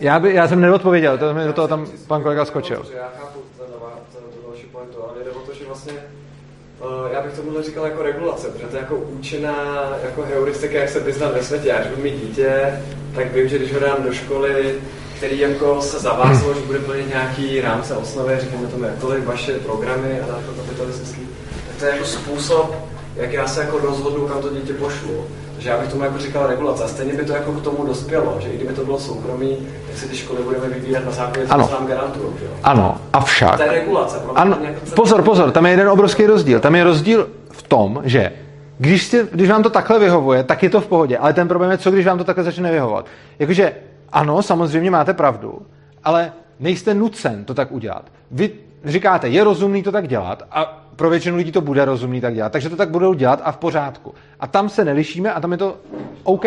Já, by, já jsem neodpověděl, to mi do toho tam pan kolega skočil.
Já chápu ten, ten, tu další pointu, ale jde o to, že vlastně uh, já bych tomuhle říkal jako regulace, protože to je jako účinná jako heuristika, jak se vyznat ve světě. Když budu mít dítě, tak vím, že když ho dám do školy, který jako se zavázalo, že bude plnit nějaký rámce osnovy, řekněme tomu jakkoliv, vaše programy a jako kapitalistický, tak to je jako způsob, jak já se jako rozhodnu, kam to dítě pošlu. Takže já bych tomu jako říkal regulace. A stejně by to jako k tomu dospělo, že i kdyby to bylo soukromí, tak si ty školy budeme vyvíjet na základě co nám garantují.
Ano, avšak.
To je regulace.
Ano,
jako
pozor, pozor, tam je jeden obrovský rozdíl. Tam je rozdíl v tom, že když, si, když vám to takhle vyhovuje, tak je to v pohodě. Ale ten problém je, co když vám to takhle začne vyhovovat. Jakože ano, samozřejmě máte pravdu, ale nejste nucen to tak udělat. Vy říkáte, je rozumný to tak dělat a pro většinu lidí to bude rozumný tak dělat, takže to tak budou dělat a v pořádku. A tam se nelišíme a tam je to OK.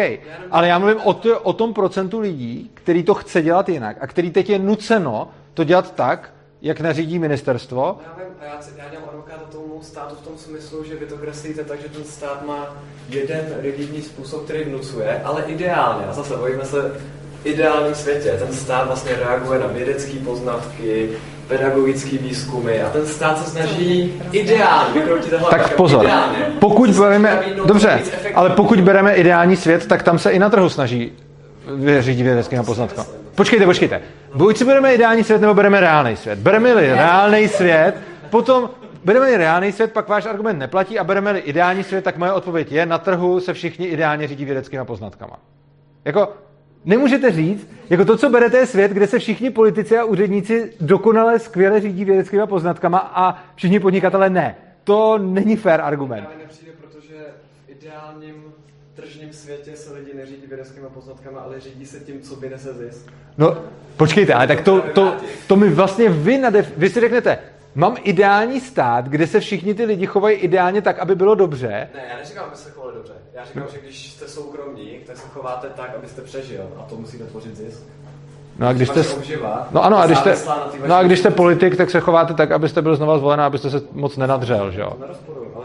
Ale já mluvím o, to, o tom procentu lidí, který to chce dělat jinak a který teď je nuceno to dělat tak, jak nařídí ministerstvo.
Já vím, a já, já dělám advokáta tomu státu v tom smyslu, že vy to kreslíte tak, že ten stát má jeden rigidní způsob, který vnucuje, ale ideálně, a zase bojíme se ideálním světě, ten stát vlastně reaguje na vědecké poznatky, pedagogické výzkumy a ten stát se snaží ideálně vykroutit tohle
Tak pozor,
Ideálně.
pokud bereme,
nabídnout
dobře, ale pokud bereme ideální svět, tak tam se i na trhu snaží řídit vědeckým poznatkama. Počkejte, počkejte. Buď si bereme ideální svět, nebo bereme reálný svět. Bereme-li reálný svět, potom bereme-li reálný svět, pak váš argument neplatí a bereme-li ideální svět, tak moje odpověď je, na trhu se všichni ideálně řídí vědeckými poznatkama. Jako, nemůžete říct, jako to, co berete, je svět, kde se všichni politici a úředníci dokonale skvěle řídí vědeckými poznatkama a všichni podnikatelé ne. To není fair argument.
Právě nepřijde, protože v ideálním tržním světě se lidi neřídí vědeckými poznatkama, ale řídí se tím, co vynese zisk.
No, počkejte, ale tak to, to, to mi vlastně vy, nadef, vy si řeknete, mám ideální stát, kde se všichni ty lidi chovají ideálně tak, aby bylo dobře.
Ne, já neříkám, aby se chovali dobře. Já říkám, že když jste soukromník, tak se chováte tak, abyste přežil. A to musíte tvořit zisk.
No a když jste, no ano, a když jste, no a když jste politik, tak se chováte tak, abyste byl znova zvolen abyste se moc nenadřel, že jo?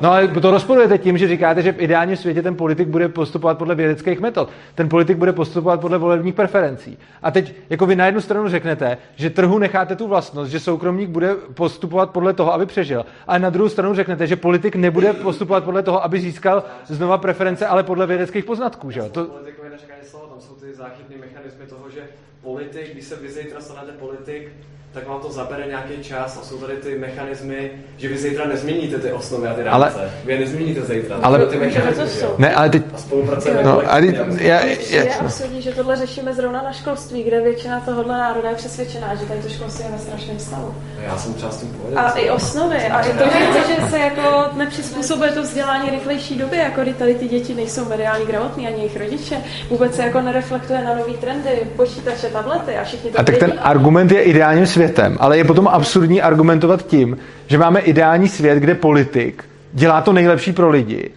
No ale to rozporujete tím, že říkáte, že v ideálním světě ten politik bude postupovat podle vědeckých metod. Ten politik bude postupovat podle volebních preferencí. A teď jako vy na jednu stranu řeknete, že trhu necháte tu vlastnost, že soukromník bude postupovat podle toho, aby přežil. A na druhou stranu řeknete, že politik nebude postupovat podle toho, aby získal znova preference, ale podle vědeckých poznatků, že jo? To,
neříká ani slovo, tam jsou ty záchytné mechanismy toho, že politik, když se vy zítra stanete politik, tak vám to zabere nějaký čas a jsou tady ty mechanismy, že vy zítra nezměníte ty osnovy a ty
Ale-
rámce. Vy je nezměníte zítra.
Ale-
ty mechanismy?
Ne, ale teď...
A spolupracujeme
No, ale
aby-
já,
Je
já,
absurdní, že tohle řešíme zrovna na školství, kde většina tohohle národa je přesvědčená, že tady to školství je ve strašném stavu.
Já jsem třeba s tím pohodě.
A i osnovy. A i to, že, že se jako nepřizpůsobuje to vzdělání rychlejší době, jako kdy tady ty děti nejsou mediálně gramotní, ani jejich rodiče. Vůbec se jako nereflektuje na nový trendy, počítače, tablety a všichni to
A tak ten argument je ideálním světem, ale je potom absurdní argumentovat tím, že máme ideální svět, kde politik dělá to nejlepší pro lidi,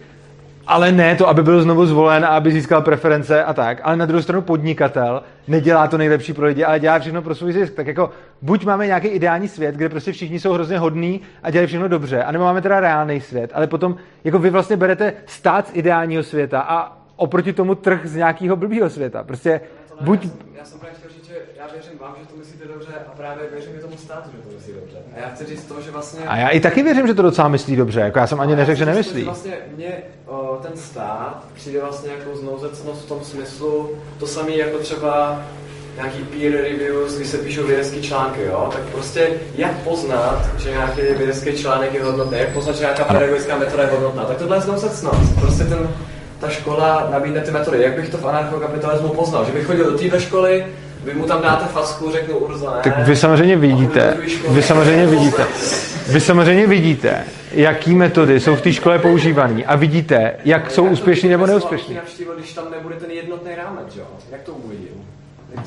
ale ne to, aby byl znovu zvolen a aby získal preference a tak. Ale na druhou stranu podnikatel nedělá to nejlepší pro lidi, ale dělá všechno pro svůj zisk. Tak jako buď máme nějaký ideální svět, kde prostě všichni jsou hrozně hodní a dělají všechno dobře, anebo máme teda reálný svět, ale potom jako vy vlastně berete stát z ideálního světa a oproti tomu trh z nějakého blbýho světa. Prostě buď
Já jsem právě chtěl říct, že já věřím vám, že to myslíte dobře a právě věřím i tomu státu, že to myslí dobře. A já chci říct to, že vlastně...
A já i taky věřím, že to docela myslí dobře. Jako já jsem ani neřekl, že nemyslí.
Vlastně mně o, ten stát přijde vlastně jako znouzecnost v tom smyslu, to samé jako třeba nějaký peer reviews, kdy se píšou vědecké články, jo, tak prostě jak poznat, že nějaký vědecký článek je hodnotný, jak poznat, že nějaká pedagogická metoda je hodnotná, tak tohle je znovu cnost. Prostě ten, ta škola nabídne ty metody. Jak bych to v anarchokapitalismu poznal? Že bych chodil do téhle školy, vy mu tam dáte facku, řeknu Urza, ne?
Tak vy samozřejmě vidíte, vy samozřejmě vidíte, vy samozřejmě vidíte, jaký metody jsou v té škole používané a vidíte, jak jsou úspěšní nebo neúspěšní.
Když tam nebude ten jednotný rámec, jo? Jak to uvidím?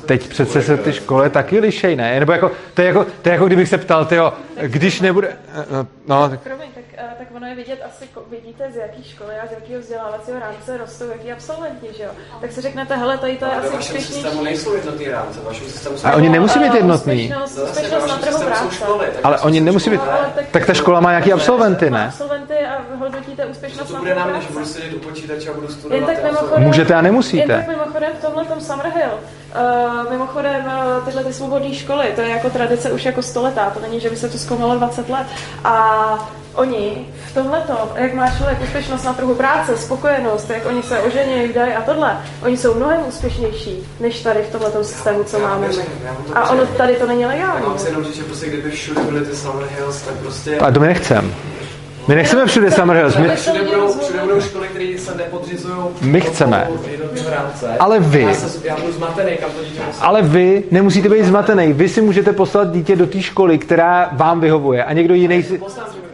Teď přece se ty školy taky lišej, ne? Nebo jako, to, je jako, to je jako kdybych se ptal, tyjo, když nebude... No, no tak...
Tak, eh, tak ono je vidět, asi vidíte, z jaký školy a z jakého vzdělávacího rámce rostou, jaký absolventi, že jo? Tak si řeknete, hele, tady to je
Ale
asi
ve vašem
úspěšnější.
systému nejsou jednotný rámce, vašem systému jsou...
A oni nemusí být jednotný.
Úspěšnost, úspěšnost na trhu práce.
školy,
Ale oni nemusí být...
Ale tak-
Tak ta škola má nějaký absolventy, ne?
Absolventy a hodnotíte úspěšnost
To
na
bude
trhu
na mě, že
práce.
budu sedět u počítače a budu studovat.
Můžete a nemusíte.
Jen tak mimochodem v tomhle tom Summerhill, uh, mimochodem uh, tyhle ty svobodné školy, to je jako tradice už jako stoletá, to není, že by se to zkoumalo 20 let. A oni v tomhle jak má člověk úspěšnost na trhu práce, spokojenost, jak oni se ožení, dají a tohle, oni jsou mnohem úspěšnější, než tady v tomhle systému, co
Já
máme my.
já mu to
A ono tady to není legální.
Já mám si jenom říct, že prostě kdyby všude byly ty Summer Hills, tak prostě...
A to my nechcem. My nechceme všude Summer Hills, my,
Všude budou, všude budou školy, které se nepodřizují
My chceme. Ale vy-
Já, se, já budu zmatený, kam to dítě musí.
ale vy nemusíte být zmatený. Vy si můžete poslat dítě do té školy, která vám vyhovuje a někdo jiný si...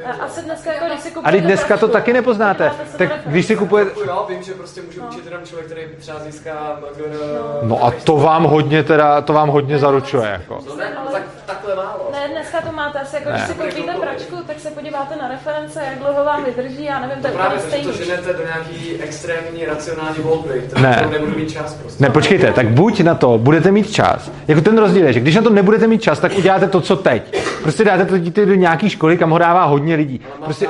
A Asi dneska, jako když si
A teď dneska to taky nepoznáte.
se
Tak když si kupujete...
Jako Jo, vím, že prostě můžu učit jenom člověk, který třeba získá...
No a to vám hodně teda, to vám hodně zaručuje, jako.
No ne, no tak takhle málo.
Ne, dneska to máte asi jako,
Ne.
když si koupíte pračku, tak se podíváte na reference, jak dlouho vám vydrží, já nevím, to
To
je
právě
úplně
to, že to
stejný.
ženete do nějaký extrémní racionální volby,
Ne.
nebudu mít čas prostě.
Ne, počkejte, tak buď na to budete mít čas. Jako ten rozdíl je, že když na to nebudete mít čas, tak uděláte to, co teď. Prostě dáte to dítě do nějaké školy, kam ho dává hodně lidí.
Ale mám
Prostě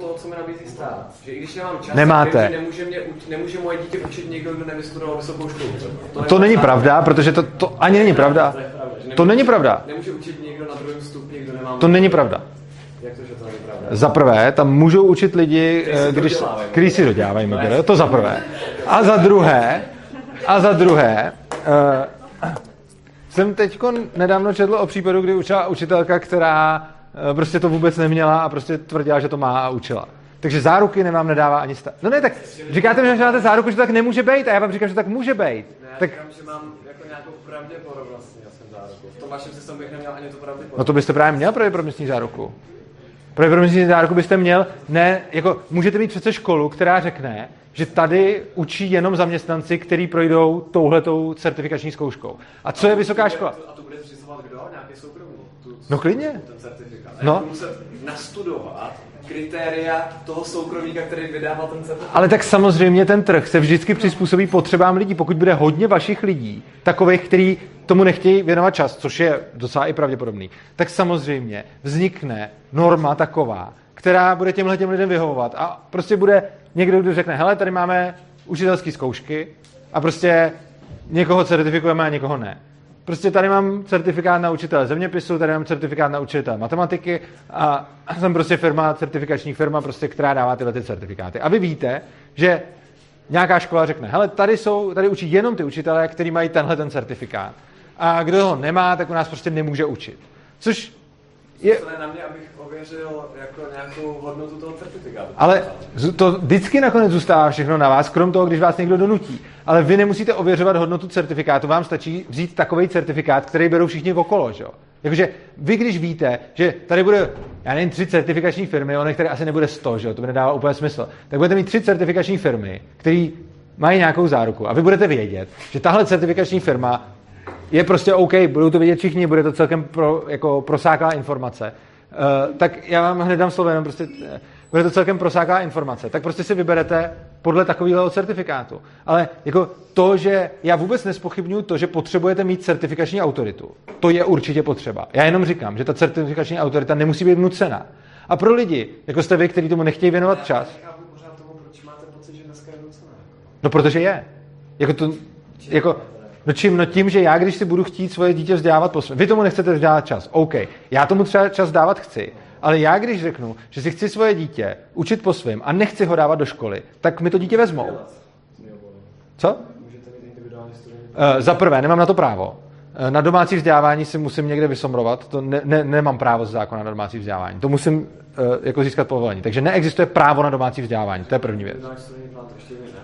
toho, co mi nabízí stát. Že i když nemám čas,
Nemáte.
vím, že nemůže, mě, nemůže moje dítě učit někdo, kdo nevystudoval vysokou školu. třeba.
to
nemá
není
stát.
pravda, protože to, to ani není pravda.
Že
To není pravda.
Nemůže učit někdo na druhém stupni, kdo nemá...
To není pravda.
Jak to, že to není pravda?
Za prvé, tam můžou učit lidi, eh, když, který si dodělávají MGR, to za prvé. A za druhé, a za druhé, uh, jsem teď nedávno četl o případu, kdy učila učitelka, která prostě to vůbec neměla a prostě tvrdila, že to má a učila. Takže záruky nemám nedává ani stát. No ne, tak říkáte, že máte záruku, že to tak nemůže být a já vám říkám, že tak může být.
Ne, já
Tak,
říkám, že mám jako nějakou pravděpodobnost, měl jsem záruku. V tom vašem systému bych neměl ani tu pravděpodobnost.
no to byste právě měl pravděpodobnostní záruku. Pravděpodobnostní záruku byste měl, ne, jako můžete mít přece školu, která řekne, že tady učí jenom zaměstnanci, kteří projdou touhletou certifikační zkouškou. A co je vysoká škola?
A to bude zřizovat kdo? Nějaký soukromý? Tu,
No klidně.
Ten certifikát.
No.
No. Muset nastudovat kritéria toho soukromníka, který vydával ten certifikát.
Ale tak samozřejmě ten trh se vždycky přizpůsobí potřebám lidí. Pokud bude hodně vašich lidí, takových, kteří tomu nechtějí věnovat čas, což je docela i pravděpodobný, tak samozřejmě vznikne norma taková, která bude těmhle těm lidem vyhovovat. A prostě bude někdo, kdo řekne, hele, tady máme učitelské zkoušky a prostě někoho certifikujeme a někoho ne. Prostě tady mám certifikát na učitele zeměpisu, tady mám certifikát na učitele matematiky a jsem prostě firma, certifikační firma, prostě, která dává tyhle ty certifikáty. A vy víte, že nějaká škola řekne, hele, tady, jsou, tady učí jenom ty učitelé, kteří mají tenhle ten certifikát. A kdo ho nemá, tak u nás prostě nemůže učit. Což je,
na mě, abych ověřil jako nějakou hodnotu toho certifikátu.
ale to vždycky nakonec zůstává všechno na vás, krom toho, když vás někdo donutí. Ale vy nemusíte ověřovat hodnotu certifikátu, vám stačí vzít takový certifikát, který berou všichni okolo, že jo? Jakože vy, když víte, že tady bude, já nevím, tři certifikační firmy, ono tady asi nebude sto, že jo? To by nedávalo úplně smysl. Tak budete mít tři certifikační firmy, které mají nějakou záruku. A vy budete vědět, že tahle certifikační firma je prostě OK, budou to vidět všichni, bude to celkem pro, jako prosáklá informace. Uh, tak já vám hned dám slovo, jenom prostě, eh, bude to celkem prosáklá informace. Tak prostě si vyberete podle takového certifikátu. Ale jako to, že já vůbec nespochybnuju to, že potřebujete mít certifikační autoritu, to je určitě potřeba. Já jenom říkám, že ta certifikační autorita nemusí být nucena. A pro lidi, jako jste vy, kteří tomu nechtějí věnovat čas,
Nechápu pořád tomu, proč máte pocit, že dneska je nucené.
No protože je. Jako to, jako, no čím? No tím, že já, když si budu chtít svoje dítě vzdělávat po svém, vy tomu nechcete vzdělávat čas, OK. Já tomu třeba čas dávat chci, ale já, když řeknu, že si chci svoje dítě učit po svém a nechci ho dávat do školy, tak mi to dítě vezmou. Co? Uh, za prvé, nemám na to právo. Eh, Na domácí vzdělávání si musím někde vysomrovat, to ne, ne, nemám právo z zákona na domácí vzdělávání. To musím jako získat povolení. Takže neexistuje právo na domácí vzdělávání, to je první věc.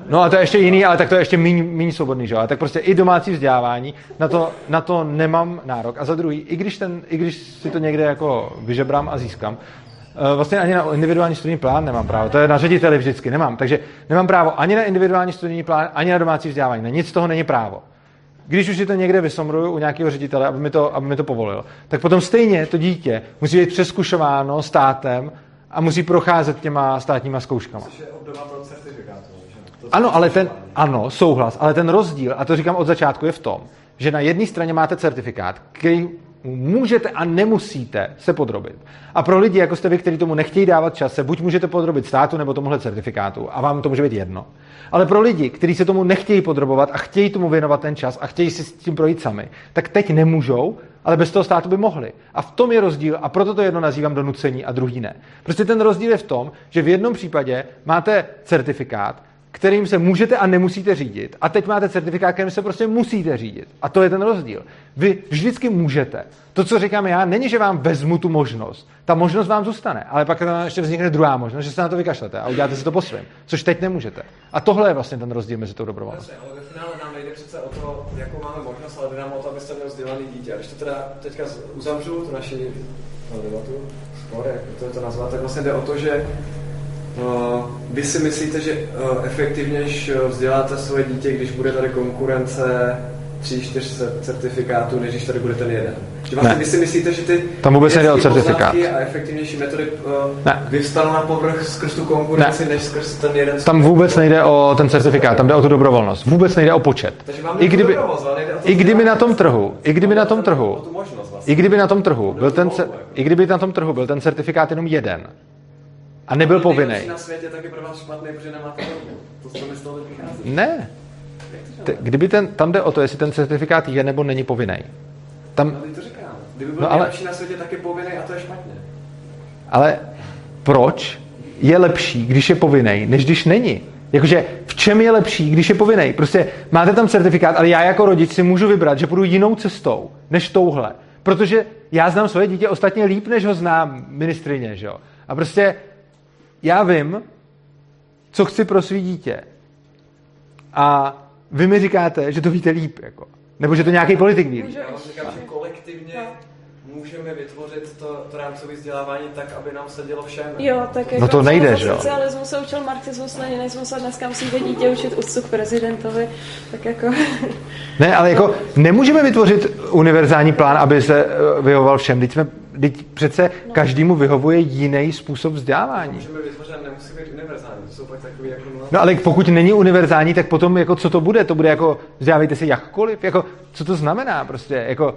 No a to je ještě jiný, ale tak to je ještě méně, svobodný, že jo? Tak prostě i domácí vzdělávání, na to, na to nemám nárok. A za druhý, i když, ten, i když si to někde jako vyžebrám a získám, eh, vlastně ani na individuální studijní plán nemám právo. To je na řediteli vždycky, nemám. Takže nemám právo ani na individuální studijní plán, ani na domácí vzdělávání. Na nic z toho není právo. Když už si to někde vysomruju u nějakého ředitele, aby mi, to, aby mi to povolil, tak potom stejně to dítě musí být přeskušováno státem a musí procházet těma státníma zkouškama.
Což je obdoba pro certifikátu. že? To, co
Ano, ale ten, ano, souhlas, ale ten rozdíl, a to říkám od začátku, je v tom, že na jedné straně máte certifikát, který můžete a nemusíte se podrobit. A pro lidi, jako jste vy, kteří tomu nechtějí dávat čas, se buď můžete podrobit státu nebo tomuhle certifikátu a vám to může být jedno. Ale pro lidi, kteří se tomu nechtějí podrobovat a chtějí tomu věnovat ten čas a chtějí si s tím projít sami, tak teď nemůžou, ale bez toho státu by mohli. A v tom je rozdíl a proto to jedno nazývám donucení a druhý ne. Prostě ten rozdíl je v tom, že v jednom případě máte certifikát, kterým se můžete a nemusíte řídit. A teď máte certifikát, kterým se prostě musíte řídit. A to je ten rozdíl. Vy vždycky můžete. To, co říkám já, není, že vám vezmu tu možnost. Ta možnost vám zůstane, ale pak tam ještě vznikne druhá možnost, že se na to vykašlete a uděláte si to po svém. Což teď nemůžete. A tohle je vlastně ten rozdíl mezi tou dobrovolností.
Ale ve finále nám nejde přece o to, jakou máme možnost, ale jde nám o to, abyste měl vzdělaný dítě. A když to teda teďka uzavřu, tu naši no, debatu, spor, jak to, to nazvat, tak vlastně jde o to, že vy si myslíte, že uh, efektivněž uh, vzděláte svoje dítě, když bude tady konkurence tří, čtyř cer- certifikátů, než když tady bude ten jeden. Že vlastně
Ne.
vy si myslíte, že ty
Tam vůbec nejde o certifikát.
a efektivnější metody uh,
Ne.
vyvstanou na povrch skrz tu konkurenci, než skrz ten jeden
Tam vůbec nejde o ten certifikát, tam jde o tu dobrovolnost. Vůbec nejde o počet.
Takže
I kdyby, i kdyby na tom trhu, i kdyby na tom trhu,
vlastně.
i kdyby na tom trhu byl ten, i kdyby na tom trhu byl ten certifikát jenom jeden a nebyl povinný.
Na světě tak je pro vás špatný, protože nemáte hodně. To co mi z toho vychází.
Ne. T- kdyby ten, tam jde o to, jestli ten certifikát je nebo není povinný. Tam,
No, to říkám. Kdyby byl
No,
no,
ale-
na světě, tak je povinný a to je špatně.
ale proč je lepší, když je povinný, než když není? Jakože v čem je lepší, když je povinný? Prostě máte tam certifikát, ale já jako rodič si můžu vybrat, že půjdu jinou cestou, než touhle. Protože já znám svoje dítě ostatně líp, než ho znám ministrině, že jo? A prostě já vím, co chci pro svý dítě. A vy mi říkáte, že to víte líp, jako. Nebo že to nějaký politik ví.
Já vám říkám, že kolektivně můžeme vytvořit to, to rámcové vzdělávání tak, aby nám se dělo všem.
Jo, tak jako
No to nejde, že jo?
Socialismus se učil marxismus, leninismus a dneska musíte dítě učit úctu k prezidentovi, tak jako...
Ne, ale jako nemůžeme vytvořit univerzální plán, aby se eh, vyhovoval všem. Teď, jsme, teď přece každému vyhovuje jiný způsob vzdělávání.
Můžeme vytvořit, nemusí být univerzální. To jsou pak takový jako...
No ale pokud není univerzální, tak potom jako co to bude? To bude jako vzdělávejte se jakkoliv? Jako, co to znamená prostě? Jako,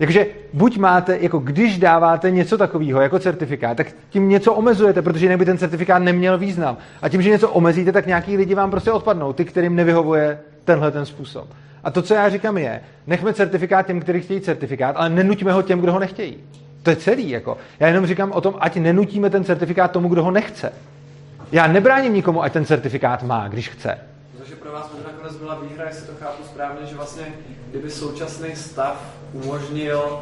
Jakože buď máte, jako když dáváte něco takového jako certifikát, tak tím něco omezujete, protože jinak by ten certifikát neměl význam. A tím, že něco omezíte, tak nějaký lidi vám prostě odpadnou, ty, kterým nevyhovuje tenhle ten způsob. A to, co já říkám, je, nechme certifikát těm, kteří chtějí certifikát, ale nenuťme ho těm, kdo ho nechtějí. To je celý. Jako. Já jenom říkám o tom, ať nenutíme ten certifikát tomu, kdo ho nechce. Já nebráním nikomu, ať ten certifikát má, když chce.
Takže pro vás možná nakonec byla výhra, jestli to chápu správně, že vlastně kdyby současný stav umožnil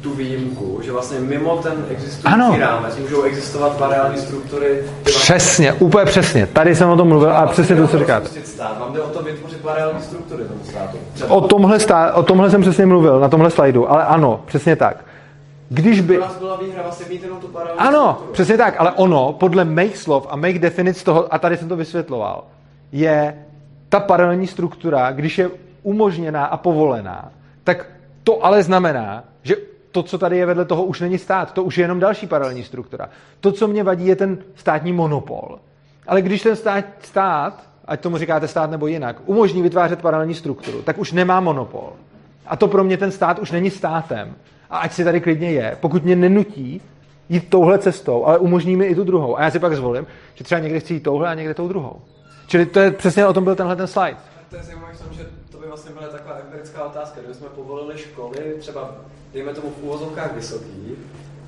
tu výjimku, že vlastně mimo ten existující
Ano.
rámec můžou existovat variální struktury. že vlastně
Přesně, úplně přesně. Tady jsem o tom mluvil a přesně to, co říkáte.
Stát. Vám jde o to vytvořit variální struktury tomu státu.
O tomhle, stá, o tomhle jsem přesně mluvil, na tomhle slajdu, ale ano, přesně tak. Když by...
Byla výhra vlastně mít jenom tu paralelní
Ano,
strukturu.
přesně tak, ale ono, podle mých slov a mých definic toho, a tady jsem to vysvětloval, je ta paralelní struktura, když je umožněná a povolená, tak to ale znamená, že to, co tady je vedle toho, už není stát, to už je jenom další paralelní struktura. To, co mě vadí, je ten státní monopol. Ale když ten stát, stát, ať tomu říkáte stát nebo jinak, umožní vytvářet paralelní strukturu, tak už nemá monopol. A to pro mě ten stát už není státem. A ať si tady klidně je, pokud mě nenutí jít touhle cestou, ale umožní mi i tu druhou. A já si pak zvolím, že třeba někde chci jít touhle a někde tou druhou. Čili to je přesně o tom byl tenhle ten slide.
To je zajímavé vlastně byla taková empirická otázka. Kdybychom povolili školy, třeba dejme tomu v úvozovkách vysoký,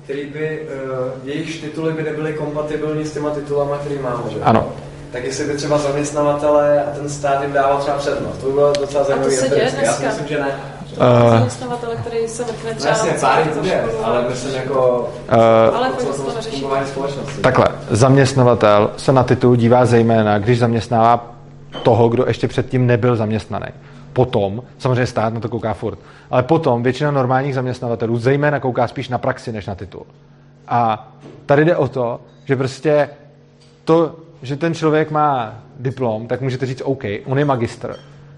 který by, uh, jejich tituly by nebyly kompatibilní s těma titulama, který máme, že?
Ano.
Tak jestli by třeba zaměstnavatele a ten stát jim dával třeba přednost. To by bylo docela zajímavé.
se děje.
Já si
dneska.
myslím, že ne.
Eh.
Zaměstnavatele, který se vrkne
No
třeba...
jasně, pár to je, ale myslím jako
Eh,
Ale
to,
to to
společnosti.
Takhle, zaměstnavatel se na titul dívá zejména, když zaměstnává toho, kdo ještě předtím nebyl zaměstnaný. Potom, samozřejmě stát na to kouká furt, ale potom většina normálních zaměstnavatelů zejména kouká spíš na praxi než na titul. A tady jde o to, že prostě to, že ten člověk má diplom, tak můžete říct OK, on je magistr.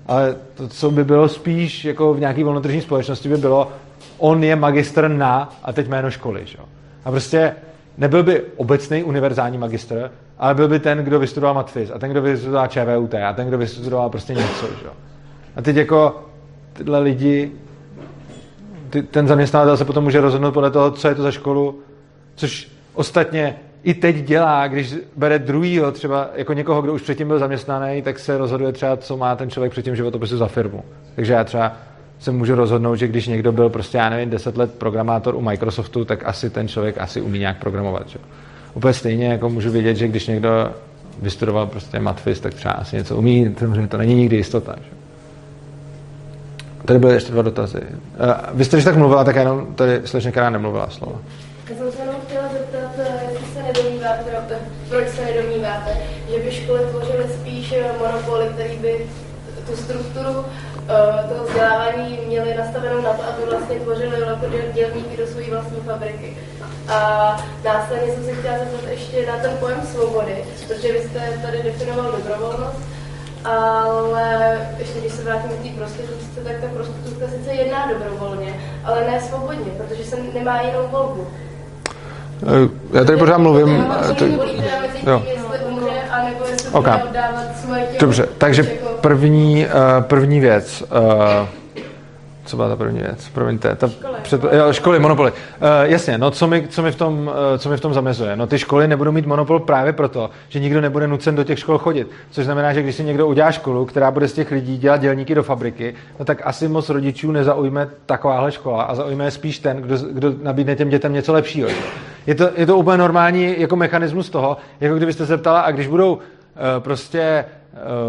Ale to, co by bylo spíš jako v nějaké volnotržní společnosti, by bylo, on je magistr na a teď jméno školy. Že? A prostě nebyl by obecný univerzální magistr, ale byl by ten, kdo vystudoval matfiz a ten, kdo vystudoval ČVUT a ten, kdo vystudoval prostě něco. Že? A teď jako tyhle lidi, ty, ten zaměstnavatel se potom může rozhodnout podle toho, co je to za školu, což ostatně i teď dělá, když bere druhýho, třeba jako někoho, kdo už předtím byl zaměstnaný, tak se rozhoduje třeba, co má ten člověk předtím životopisu za firmu. Takže já třeba se můžu rozhodnout, že když někdo byl prostě, já nevím, 10 let programátor u Microsoftu, tak asi ten člověk asi umí nějak programovat. Že? Úplně stejně jako můžu vědět, že když někdo vystudoval prostě matfis, tak třeba asi něco umí, samozřejmě to není nikdy jistota. Že? Tady byly ještě dva dotazy. Uh, vy jste, když tak mluvila, tak jenom tady slečně, která nemluvila slovo.
Já jsem se jenom chtěla zeptat, eh, jestli se nedomníváte, proč se nedomníváte, že by školy tvořily spíš eh, monopoly, který by tu strukturu eh, toho vzdělávání měli nastavenou na to, aby vlastně tvořili jako děl- dělníky do své vlastní fabriky. A následně jsem se chtěla zeptat ještě na ten pojem svobody, protože vy jste tady definoval dobrovolnost, ale ještě když se vrátím k té prostituce, tak ta prostitutka sice jedná dobrovolně, ale ne svobodně, protože se nemá jinou volbu.
Uh, já tady pořád mluvím.
Já to
to-
volí teda mezi tím,
jo.
jestli umře, anebo jestli
Ok.
bude oddávat svoje tělo.
Dobře, takže
Jako-
první, uh, první věc. Co byla ta první věc? Promiňte. Ta před, jo, školy, monopoly. Uh, jasně, no co mi, co, mi v tom, uh, co mi v tom zamezuje? No ty školy nebudou mít monopol právě proto, že nikdo nebude nucen do těch škol chodit. Což znamená, že když si někdo udělá školu, která bude z těch lidí dělat dělníky do fabriky, no tak asi moc rodičů nezaujme takováhle škola a zaujme spíš ten, kdo, kdo nabídne těm dětem něco lepšího. Je to, je to úplně normální jako mechanismus toho, jako kdybyste se ptala, a když budou uh, prostě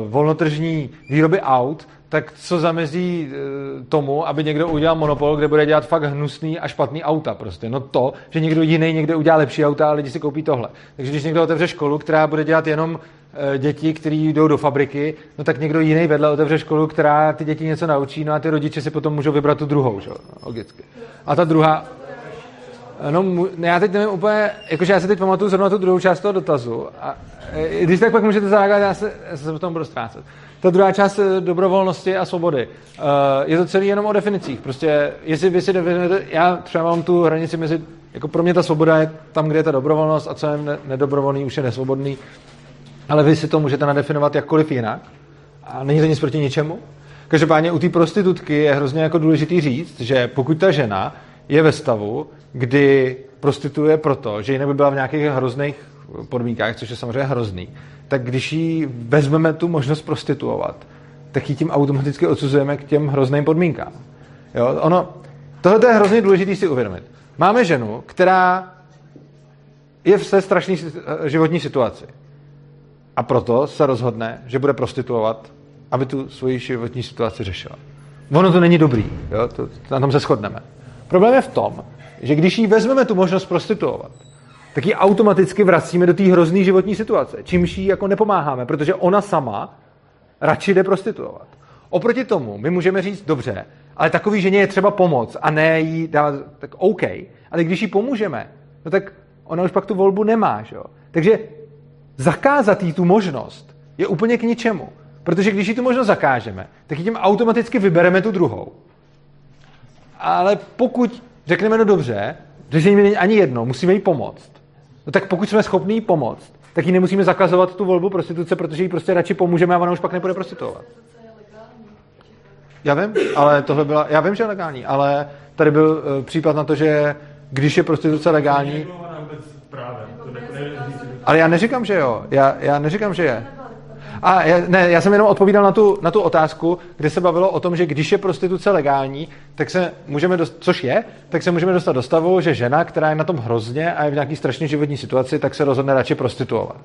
volnotržní výroby aut, tak co zamezí uh, tomu, aby někdo udělal monopol, kde bude dělat fakt hnusný a špatný auta prostě. No to, že někdo jiný někde udělá lepší auta a lidi si koupí tohle. Takže když někdo otevře školu, která bude dělat jenom eh, děti, které jdou do fabriky, no tak někdo jiný vedle otevře školu, která ty děti něco naučí, no a ty rodiče si potom můžou vybrat tu druhou, že? logicky. A ta druhá, No, ne, já teď nevím úplně, jakože já si teď pamatuju zrovna tu druhou část toho dotazu. A e, když tak pak můžete zareagovat, já se, já se v tom budu ztrácet. Ta druhá část e, dobrovolnosti a svobody. Uh, je to celý jenom o definicích. Prostě, jestli vy si definujete, já třeba mám tu hranici mezi, jako pro mě ta svoboda je tam, kde je ta dobrovolnost a co je ne- nedobrovolný, už je nesvobodný. Ale vy si to můžete nadefinovat jakkoliv jinak. A není to nic proti ničemu. Každopádně u té prostitutky je hrozně jako důležitý říct, že pokud ta žena je ve stavu, kdy prostituje proto, že jinak by byla v nějakých hrozných podmínkách, což je samozřejmě hrozný, tak když jí vezmeme tu možnost prostituovat, tak ji tím automaticky odsuzujeme k těm hrozným podmínkám. Jo? Ono, tohle je hrozně důležité si uvědomit. Máme ženu, která je v té strašné životní situaci. A proto se rozhodne, že bude prostituovat, aby tu svoji životní situaci řešila. Ono to není dobrý, jo? To, na tom se shodneme. Problém je v tom, že když jí vezmeme tu možnost prostituovat, tak ji automaticky vracíme do té hrozné životní situace, čímž jí jako nepomáháme, protože ona sama radši jde prostituovat. Oproti tomu my můžeme říct, dobře, ale takový ženě je třeba pomoc a ne jí dávat, tak OK, ale když jí pomůžeme, no tak ona už pak tu volbu nemá, že jo? Takže zakázat jí tu možnost je úplně k ničemu. Protože když jí tu možnost zakážeme, tak tím automaticky vybereme tu druhou. Ale pokud řekneme, no dobře, řešení není ani jedno, musíme jí pomoct. No tak pokud jsme schopni jí pomoct, tak jí nemusíme zakazovat tu volbu prostituce, protože jí prostě radši pomůžeme a ona už pak nebude prostituovat. Já vím, ale tohle byla, já vím, že je legální, ale tady byl uh, případ na to, že když je prostituce legální, ale já neříkám, že jo. Já, já neříkám, že je. A ne, já jsem jenom odpovídal na tu, na tu otázku, kde se bavilo o tom, že když je prostituce legální, tak se můžeme, dost, což je, tak se můžeme dostat do stavu, že žena, která je na tom hrozně a je v nějaký strašně životní situaci, tak se rozhodne radši prostituovat.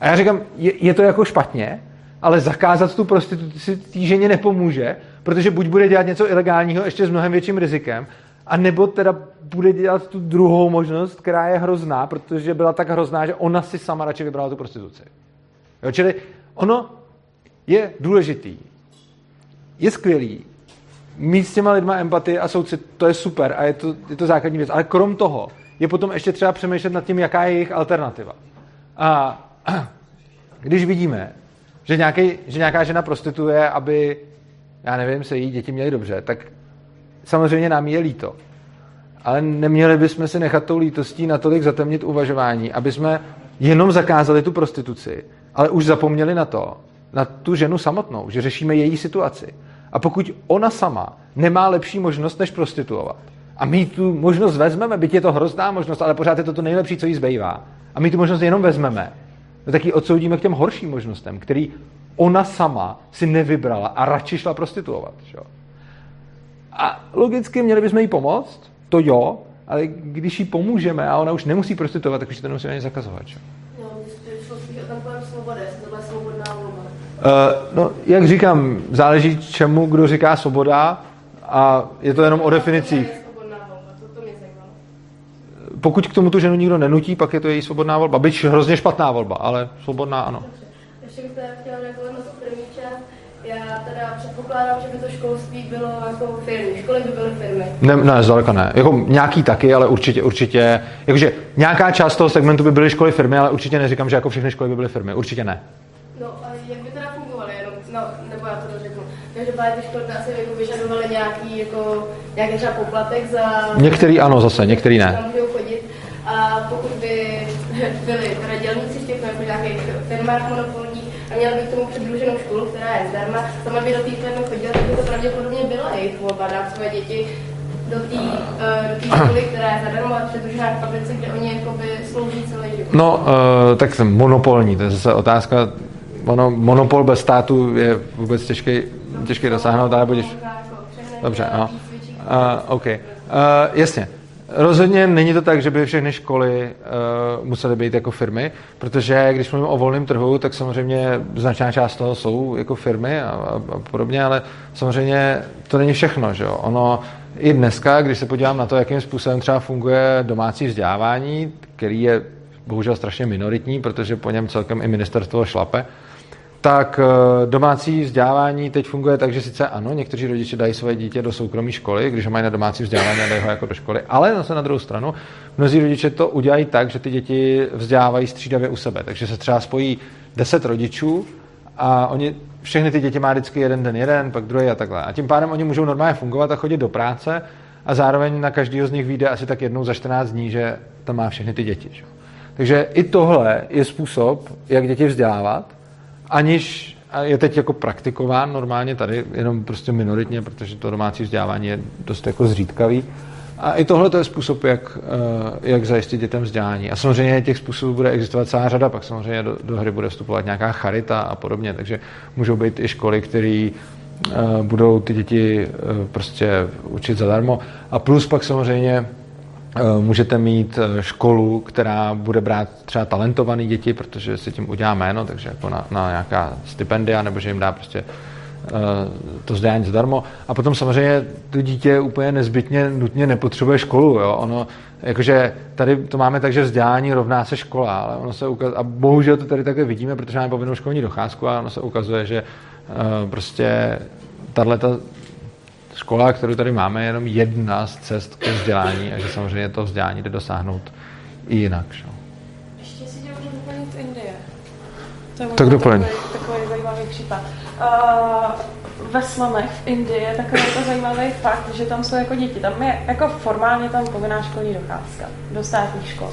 A já říkám, je, je to jako špatně? ale zakázat tu prostituci té ženě nepomůže, protože buď bude dělat něco ilegálního ještě s mnohem větším rizikem, a nebo teda bude dělat tu druhou možnost, která je hrozná, protože byla tak hrozná, že ona si sama radši vybrala tu prostituci. Jo, čili ono je důležitý, je skvělý mít s těma lidma empatii a soucit, to je super a je to, je to základní věc. Ale krom toho je potom ještě třeba přemýšlet nad tím, jaká je jejich alternativa. A když vidíme, že, nějaký, že nějaká žena prostituje, aby, já nevím, se její děti měly dobře, tak samozřejmě nám je líto. Ale neměli bychom si nechat tou lítostí natolik zatemnit uvažování, aby jsme jenom zakázali tu prostituci, ale už zapomněli na to, na tu ženu samotnou, že řešíme její situaci. A pokud ona sama nemá lepší možnost, než prostituovat, a my tu možnost vezmeme, byť je to hrozná možnost, ale pořád je to to nejlepší, co jí zbývá, a my tu možnost jenom vezmeme, no tak ji odsoudíme k těm horším možnostem, který ona sama si nevybrala a radši šla prostituovat. Že? A logicky měli bychom jí pomoct, to jo, ale když jí pomůžeme a ona už nemusí prostituovat, tak už to nemusíme ani zakazovat. Že?
No, šlo spíš o ten pojem svobody, jestli to bude svobodná volba.
Uh, no, jak říkám, záleží čemu, kdo říká svoboda a je to jenom o definicích. Pokud k tomu tu ženu nikdo nenutí, pak je to její svobodná volba. Byť hrozně špatná volba, ale svobodná ano.
Ještě bych chtěla reagovat na tu první část. Já teda předpokládám, že by to školství bylo jako firmy. Školy by byly firmy.
Ne, ne, zdaleka ne. Jako nějaký taky, ale určitě, určitě, jakože nějaká část toho segmentu by byly školy firmy, ale určitě neříkám, že jako všechny školy by byly firmy. Určitě ne.
No a jak by teda fungovaly? Jenom, no, nebo já to řeknu. Každopádně ty školy asi jako vyžadovaly nějaký, jako, nějaký třeba poplatek za...
Některý ano zase, některý ne.
Chodit. A pokud by byli teda dělníci v těch jako nějakých firmách monopolních a měli by k tomu přidruženou školu, která je zdarma, sama by do té firmy chodila, tak by to pravděpodobně byla jejich volba dát své děti do té uh, školy, která je zadarmo a přidružená k fabrice, kde oni jakoby slouží celý život.
No, uh, tak jsem monopolní, to je zase otázka, ono, monopol bez státu je vůbec těžký, těžký dosáhnout, ale budeš... Dobře, no. Uh, OK. Uh, jasně. Rozhodně není to tak, že by všechny školy uh, musely být jako firmy, protože když mluvím o volném trhu, tak samozřejmě značná část toho jsou jako firmy a, a, a podobně, ale samozřejmě to není všechno. Že jo? Ono i dneska, když se podívám na to, jakým způsobem třeba funguje domácí vzdělávání, který je bohužel strašně minoritní, protože po něm celkem i ministerstvo šlape, tak eh, domácí vzdělávání teď funguje tak, že sice ano, někteří rodiče dají své dítě do soukromé školy, když ho mají na domácí vzdělávání a dají ho jako do školy, ale zase na druhou stranu, mnozí rodiče to udělají tak, že ty děti vzdělávají střídavě u sebe, takže se třeba spojí deset rodičů a oni, všechny ty děti má vždycky jeden den jeden, pak druhý a takhle. A tím pádem oni můžou normálně fungovat a chodit do práce a zároveň na každého z nich vyjde asi tak jednou za 14 dní, že tam má všechny ty děti. Že? Takže i tohle je způsob, jak děti vzdělávat, aniž je teď jako praktikován normálně tady, jenom prostě minoritně, protože to domácí vzdělávání je dost jako zřídkavý. A i tohle to je způsob, jak, eh, jak zajistit dětem vzdělání. A samozřejmě těch způsobů bude existovat celá řada, pak samozřejmě do, do hry bude vstupovat nějaká charita a podobně, takže můžou být i školy, které uh, budou ty děti uh, prostě učit zadarmo. A plus pak samozřejmě Můžete mít školu, která bude brát třeba talentované děti, protože si tím udělá jméno, takže jako na, na nějaká stipendia, nebo že jim dá prostě to vzdělání zadarmo. A potom samozřejmě to dítě úplně nezbytně nutně nepotřebuje školu. Jo? Ono, jakože tady to máme tak, že vzdělání rovná se škola, ale ono se ukazuje, a bohužel to tady také vidíme, protože máme povinnou školní docházku a ono se ukazuje, že prostě tahle škola, kterou tady máme, je jenom jedna z cest ke vzdělání a že samozřejmě to vzdělání jde dosáhnout i jinak. Že?
Ještě si tě můžu doplnit Indie. To je
tak doplň.
Takový, případ. Uh, ve slumech v Indii je takový jako zajímavý fakt, že tam jsou jako děti. Tam je jako formálně tam povinná školní docházka do státních škol.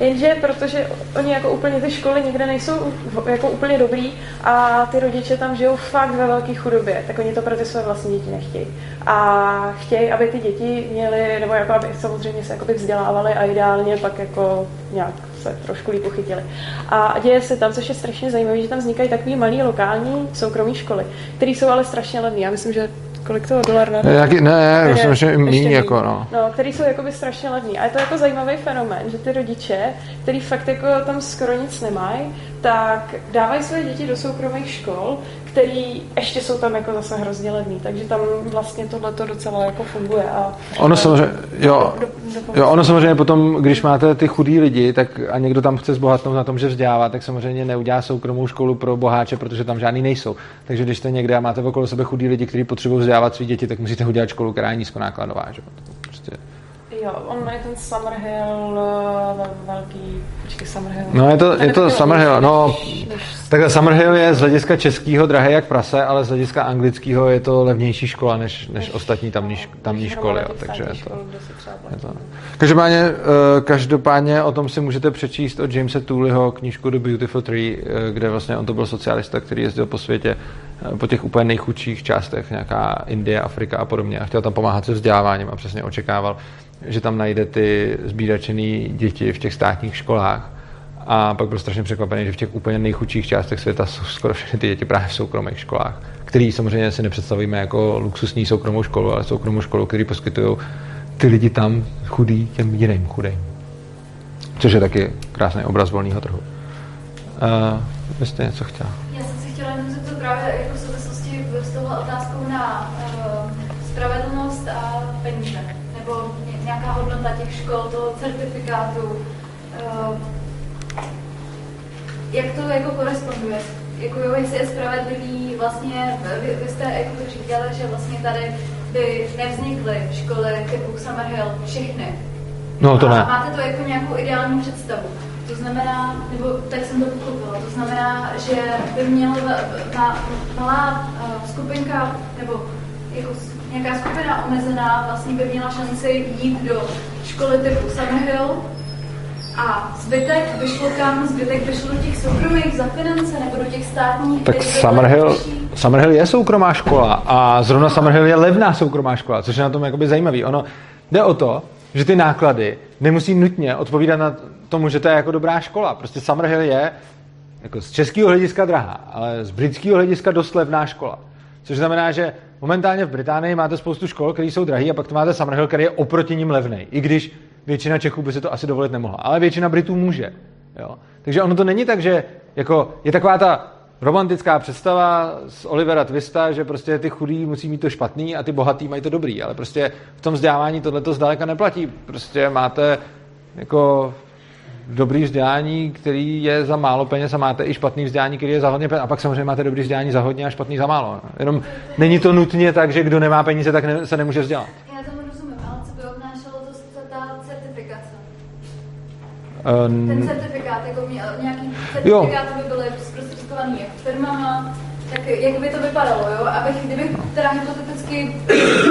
Jenže protože oni jako úplně ty školy někde nejsou jako úplně dobrý a ty rodiče tam žijou fakt ve velké chudobě, tak oni to pro ty své vlastní děti nechtějí. A chtějí, aby ty děti měly, nebo jako aby samozřejmě se jakoby vzdělávali a ideálně pak jako nějak se trošku líp uchytili. A děje se tam, což je strašně zajímavé, že tam vznikají takové malé lokální soukromé školy, které jsou ale strašně levné. Já myslím, že kolik toho dolar na
Jak, ne,
To
myslím, že míň. jako no.
No, který jsou jakoby strašně levný. A je to jako zajímavý fenomén, že ty rodiče, který fakt jako tam skoro nic nemají, tak dávají své děti do soukromých škol, který ještě jsou tam jako zase hrozně levný. Takže tam vlastně tohle to docela jako funguje. A,
Ono samozřejmě, jo,
do- do-
jo, ono samozřejmě potom, když máte ty chudý lidi, tak a někdo tam chce zbohatnout na tom, že vzdělává, tak samozřejmě neudělá soukromou školu pro boháče, protože tam žádný nejsou. Takže když jste někde a máte okolo sebe chudý lidi, kteří potřebují vzdělávat své děti, tak musíte udělat školu, která je nízkonákladová. Že? Prostě.
Jo, on je ten Summerhill eh, velký, počkej, Summerhill.
No je to, je to Summerhill, no, takhle Summerhill je z hlediska českého drahé jak prase, ale z hlediska anglického je to levnější škola než, než ostatní tamní, tamní školy, jo, takže je to, je to. Každopádně, eh, každopádně o tom si můžete přečíst od Jamesa Tooleyho knížku The Beautiful Tree, eh, kde vlastně on to byl socialista, který jezdil po světě po těch úplně nejchudších částech, nějaká Indie, Afrika a podobně a chtěl tam pomáhat se vzděláváním a přesně očekával, že tam najde ty zbídačený děti v těch státních školách a pak byl strašně překvapený, že v těch úplně nejchudších částech světa jsou skoro všechny ty děti právě v soukromých školách, který samozřejmě si nepředstavíme jako luxusní soukromou školu, ale soukromou školu, který poskytují ty lidi tam chudý těm jiným chudým. Což je taky krásný obraz volného trhu. Uh, vy jste něco chtěla?
Já jsem se chtěla jenom zeptat právě jako v souvislosti s touhle otázkou škol, toho certifikátu. Uh, jak to jako koresponduje? Jako jo, jestli je spravedlivý, vlastně vy, vy jste jako říkali, že vlastně tady by nevznikly školy typu Summerhill, všechny.
No, to
a
ne.
máte to jako nějakou ideální představu. To znamená, nebo tak jsem to pochopila, to znamená, že by měla ma, malá uh, skupinka, nebo jako nějaká skupina omezená vlastně by měla šanci jít do školy typu Summerhill a zbytek by šlo kam, zbytek by šlo do těch soukromých za finance nebo do těch státních.
Tak Summerhill. Summerhill je soukromá škola a zrovna Summerhill je levná soukromá škola, což je na tom jakoby zajímavý. Ono jde o to, že ty náklady nemusí nutně odpovídat na tomu, že to je jako dobrá škola. Prostě Summerhill je jako z českého hlediska drahá, ale z britského hlediska dost levná škola. Což znamená, že momentálně v Británii máte spoustu škol, které jsou drahé, a pak tu máte Summerhill, který je oproti ním levný. I když většina Čechů by si to asi dovolit nemohla. Ale většina Britů může. Jo? Takže ono to není tak, že jako je taková ta romantická představa z Olivera Twista, že prostě ty chudí musí mít to špatný a ty bohatý mají to dobrý. Ale prostě v tom vzdělávání tohle to zdaleka neplatí. Prostě máte jako dobrý vzdělání, který je za málo peněz a máte i špatný vzdělání, který je za hodně peněz. A pak samozřejmě máte dobrý vzdělání za hodně a špatný za málo. Jenom není to nutně tak, že kdo nemá peníze, tak ne, se nemůže vzdělat.
Já tomu rozumím, ale co by obnášelo to, ta certifikace?
Um,
Ten certifikát, jako mě, nějaký certifikát by byly zprostředkovaný jak firmama, tak jak by to vypadalo, jo? Abych, kdybych teda hypoteticky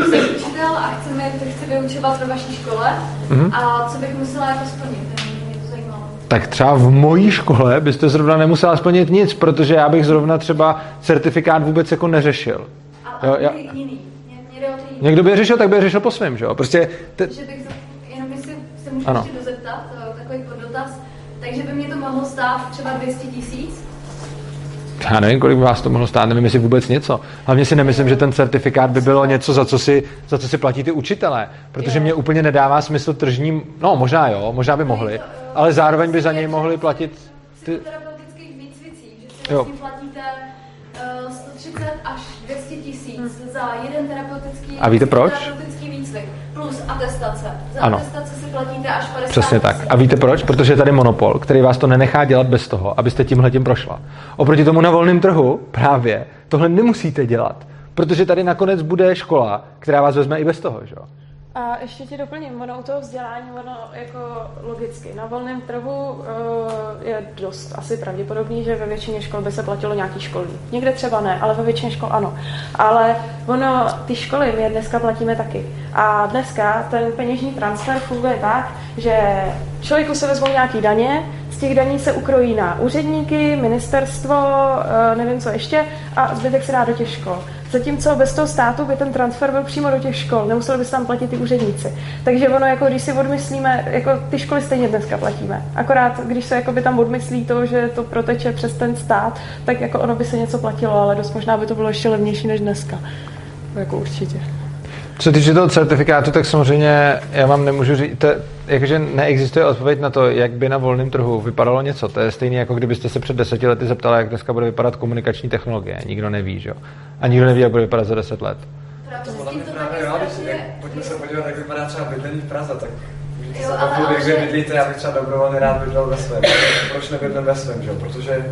jsem učitel a chci, mi, chci vyučovat ve vaší škole,
Mhm.
a co bych musela jako splnit, to mě to zajímalo.
Tak třeba v mojí škole byste zrovna nemusela splnit nic, protože já bych zrovna třeba certifikát vůbec jako neřešil.
A,
Jo, já,
jiný,
někdo by je řešil, tak by je řešil po svém, že jo? Prostě te,
Že bych, jenom jestli se můžu
Ano.
ještě dozeptat, eh, takový podotaz, takže by mě to mohlo stát třeba 200 tisíc,
já nevím, kolik by vás to mohlo stát, nevím, jestli vůbec něco. Hlavně si nemyslím, že ten certifikát by bylo něco, za co si, za co si platí ty učitelé. Protože mě úplně nedává smysl tržním, no možná jo, možná by mohli, ale zároveň by za něj mohli platit ty, Jo.
platíte uh, 130 až 200 tisíc za jeden terapeutický,
A víte proč?
terapeutický plus atestace. Za
Ano.
atestace si platíte až 50
Přesně tak. A víte proč? Protože je tady monopol, který vás to nenechá dělat bez toho, abyste tímhle tím prošla. Oproti tomu na volném trhu právě tohle nemusíte dělat, protože tady nakonec bude škola, která vás vezme i bez toho, že jo?
A ještě ti doplním, ono u toho vzdělání, ono jako logicky, na volném trhu uh, je dost asi pravděpodobný, že ve většině škol by se platilo nějaký školní. Někde třeba ne, ale ve většině škol ano. Ale ono, ty školy my je dneska platíme taky. A dneska ten peněžní transfer funguje tak, že člověku se vezmou nějaký daně, z těch daní se ukrojí na úředníky, ministerstvo, eh, nevím co ještě, a zbytek se dá do těch škol. Zatímco bez toho státu by ten transfer byl přímo do těch škol, nemuseli by se tam platit ty úředníci. Takže ono, jako když si odmyslíme, jako ty školy stejně dneska platíme. Akorát, když se jako by tam odmyslí to, že to proteče přes ten stát, tak jako ono by se něco platilo, ale dost možná by to bylo ještě levnější než dneska. Jako určitě.
Co se týče toho certifikátu, tak samozřejmě já vám nemůžu říct, to, jakože neexistuje odpověď na to, jak by na volném trhu vypadalo něco. To je stejné, jako kdybyste se před deseti lety zeptali, jak dneska bude vypadat komunikační technologie. Nikdo neví, že jo? A nikdo neví, jak bude vypadat za deset let.
To podle mě právě jo, když pojďme se podívat, jak vypadá třeba bydlení v Praze, tak můžete
Jo,
se kde
že-
bydlíte, já bych třeba dobrovolně rád bydlel ve svém. Proč nebydlím ve svém, že jo? Protože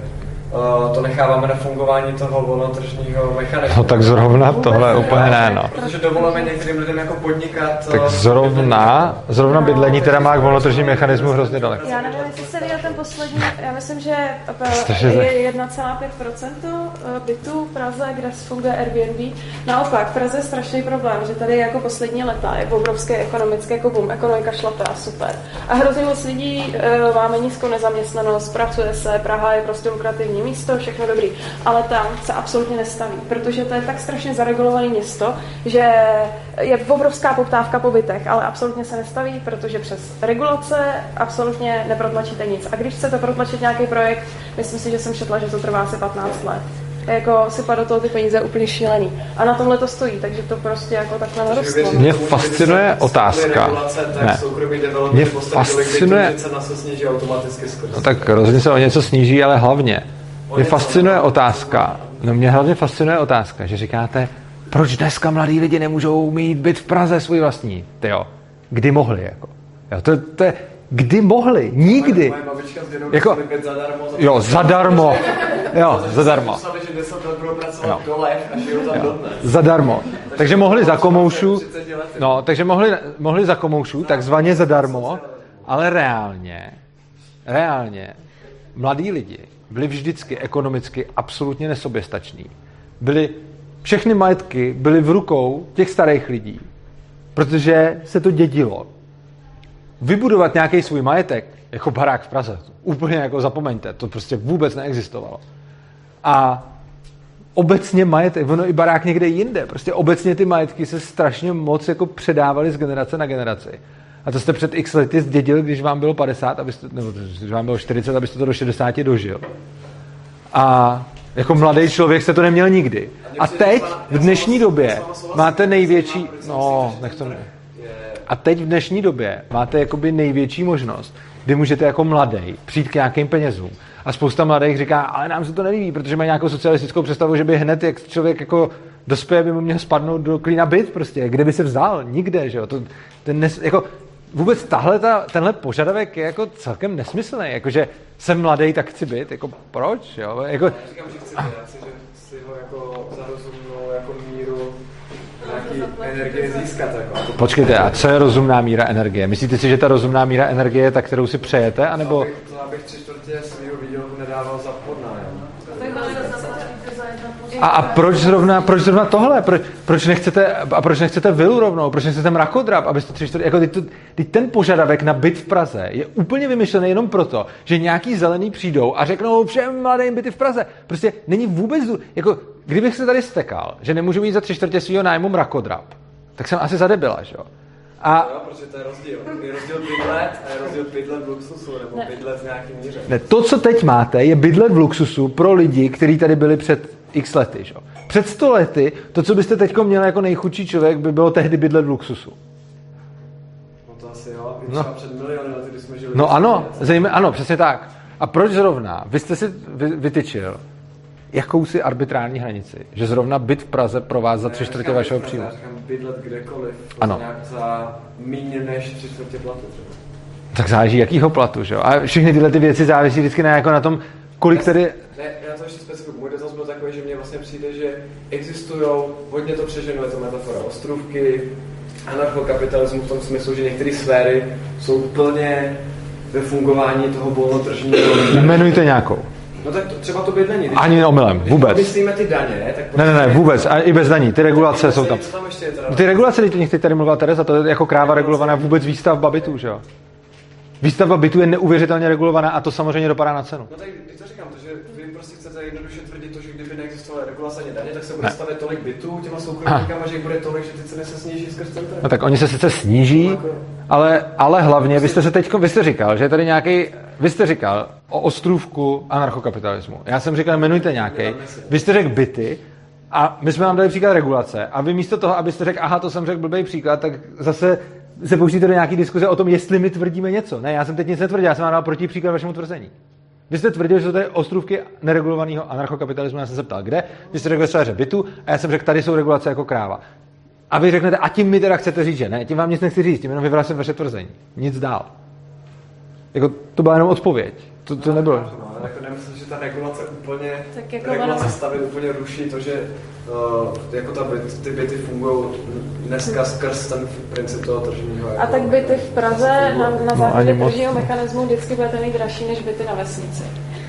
to necháváme na fungování toho volnotržního mechanismu.
No tak zrovna tohle úplně ne, no.
Protože dovolujeme některým lidem jako podnikat.
Tak
eh,
zrovna, zrovna bydlení teda má k volnotržním mechanismu hrozně daleko.
Já nevím, jestli jste viděl ten poslední, já myslím, že eh, je 1,5% bytů v Praze, kde funguje Airbnb. Naopak, v Praze je strašný problém, že tady jako poslední leta je obrovský ekonomický jako boom, ekonomika šlape a super. A hrozně moc lidí eh, máme nízkou nezaměstnanost, pracuje se, Praha je prostě lukrativní místo, všechno dobrý. Ale tam se absolutně nestaví, protože to je tak strašně zaregulované město, že je obrovská poptávka po bytech, ale absolutně se nestaví, protože přes regulace absolutně neprotlačíte nic. A když chcete protlačit nějaký projekt, myslím si, že jsem četla, že to trvá asi 15 let. Jako sypat do toho ty peníze úplně šílený. A na tomhle to stojí, takže to prostě jako takhle narostlo.
Mě fascinuje otázka. Ne. Mě fascinuje,
Cena se sníží automaticky skrz.
no tak rozhodně se o něco sníží, ale hlavně mě fascinuje otázka, no mě hlavně fascinuje otázka, že říkáte, proč dneska mladí lidi nemůžou mít byt v Praze svůj vlastní, jo? Kdy mohli, jako. Jo, to, to je, kdy mohli, nikdy.
Moje babička s dědou
Jako-
zadarmo. za-
Jo, zadarmo. Jo, zadarmo.
Dostali, že 10 let budou pracovat
Jo.
a žijou tam dodnes.
Zadarmo. Takže mohli za komoušu, no, takže mohli, mohli za komoušu, takzvaně zadarmo, ale reálně, reálně, mladí lidi byli vždycky ekonomicky absolutně nesoběstační. Byli, všechny majetky byly v rukou těch starých lidí, protože se to dědilo. Vybudovat nějaký svůj majetek, jako barák v Praze, úplně jako zapomeňte, to prostě vůbec neexistovalo. A obecně majetek, ono i barák někde jinde, prostě obecně ty majetky se strašně moc jako předávaly z generace na generaci. A to jste před x lety zdědil, když vám bylo 50, abyste, nebo když vám bylo 40, abyste to do 60 dožil. A jako mladý člověk se to neměl nikdy. A teď, v dnešní době, máte největší, no, nech to ne. A teď v dnešní době máte jakoby největší možnost, kdy můžete jako mladý přijít k nějakým penězům. A spousta mladých říká, ale nám se to nelíbí, protože mají nějakou socialistickou představu, že by hned, jak člověk jako dospěje, by mu měl spadnout do klína byt prostě. Kde by se vzal? Nikde, že jo? To, ten nes, jako, vůbec tahle, ta, tenhle požadavek je jako celkem nesmyslný. Jakože jsem mladý, tak chci být. Jako proč? Jo? Jako,
Já říkám, že chci, já chci, že si ho jako za rozumnou jako míru nějaký energie získat. Jako.
počkejte, a co je rozumná míra energie? Myslíte si, že ta rozumná míra energie je ta, kterou si přejete? Anebo...
Abych, to, abych tři čtvrtě svého výdělku nedával za.
A, a proč zrovna, proč zrovna tohle? Proč, proč nechcete, a proč nechcete vilu rovnou? Proč nechcete mrakodrap? Abyste tři, čtyři, jako teď, to, teď ten požadavek na byt v Praze je úplně vymyšlený jenom proto, že nějaký zelený přijdou a řeknou všem mladým byty v Praze. Prostě není vůbec, jako kdybych se tady stekal, že nemůžu mít za tři čtvrtě svého nájmu mrakodrap, tak jsem asi zadebila, že jo? A
Jo, protože to je rozdíl. Je rozdíl bydlet a je rozdíl bydlet v luxusu nebo bydlet v nějakým míře.
Ne, to, co teď máte, je bydlet v luxusu pro lidi, kteří tady byli před x lety. Že? Před 100 lety, to, co byste teď měl jako nejchudší člověk, by bylo tehdy bydlet v luxusu.
No to asi jo, i
No.
před miliony lety, když jsme žili.
No ano, zejmě, ano, přesně tak. A proč zrovna? Vy jste si vy, vytyčil jakousi arbitrální hranici, že zrovna byt v Praze pro vás za tři čtvrtě vašeho příjmu.
Já říkám bydlet kdekoliv.
Ano.
Nějak za méně než tři čtvrtě platu třeba.
Tak záleží, jakýho platu, že jo? A všechny tyhle ty věci závisí vždycky na, jako na tom, kolik tady...
Ne, já to ještě specifikuju. Můj dotaz byl takový, že mně vlastně přijde, že existují, hodně to přeženu, je to metafora ostrůvky, anarchokapitalismu v tom smyslu, že některé sféry jsou plně ve fungování toho volnotržního.
Jmenujte nějakou.
No tak to, třeba to bydlení. Když,
Ani omylem,
když
vůbec.
myslíme ty daně, tak
Ne, ne, ne, vůbec. A i bez daní. Ty regulace jsou tam.
Tam ještě
Ty regulace, někdy tady mluvila Tereza, to je jako kráva regulovaná vůbec výstavba bytů, že jo? Výstavba bytů je neuvěřitelně regulovaná a to samozřejmě dopadá na cenu.
No tak když to říkám, to, že vy prostě chcete jednoduše tvrdit to, že kdyby neexistovala regulace ani daně, tak se bude ne. stavět tolik bytů těma soukromníkama, že jich bude tolik, že ty ceny se sníží skrz ten.
No tak oni se sice sníží, ale, ale hlavně, vy jste se teď, vy jste říkal, že je tady nějaký, vy jste říkal o ostrůvku anarchokapitalismu. Já jsem říkal, jmenujte nějaký. Vy jste řekl byty, a my jsme vám dali příklad regulace. A vy místo toho, abyste řekl, aha, to jsem řekl blbý příklad, tak zase se pouštíte do nějaké diskuze o tom, jestli my tvrdíme něco. Ne, já jsem teď nic netvrdil, já jsem vám dal proti příklad vašemu tvrzení. Vy jste tvrdil, že jsou tady ostrůvky neregulovaného anarchokapitalismu, já jsem se ptal, kde? Vy jste řekl ve bytu a já jsem řekl, tady jsou regulace jako kráva. A vy řeknete, a tím mi teda chcete říct, že ne, tím vám nic nechci říct, tím jenom vyvracím vaše tvrzení. Nic dál. Jako, to byla jenom odpověď. To, to nebylo.
No, ale jako nemyslím, že ta regulace úplně,
Tak jako
regulace
ono-
stavy úplně ruší to, že uh, jako ta byt, ty byty fungují dneska skrz ten princip toho tržního.
A
Jako,
tak byty v Praze na, na
No,
základě
moc.
tržního mechanismu vždycky budete mít dražší než byty na vesnici.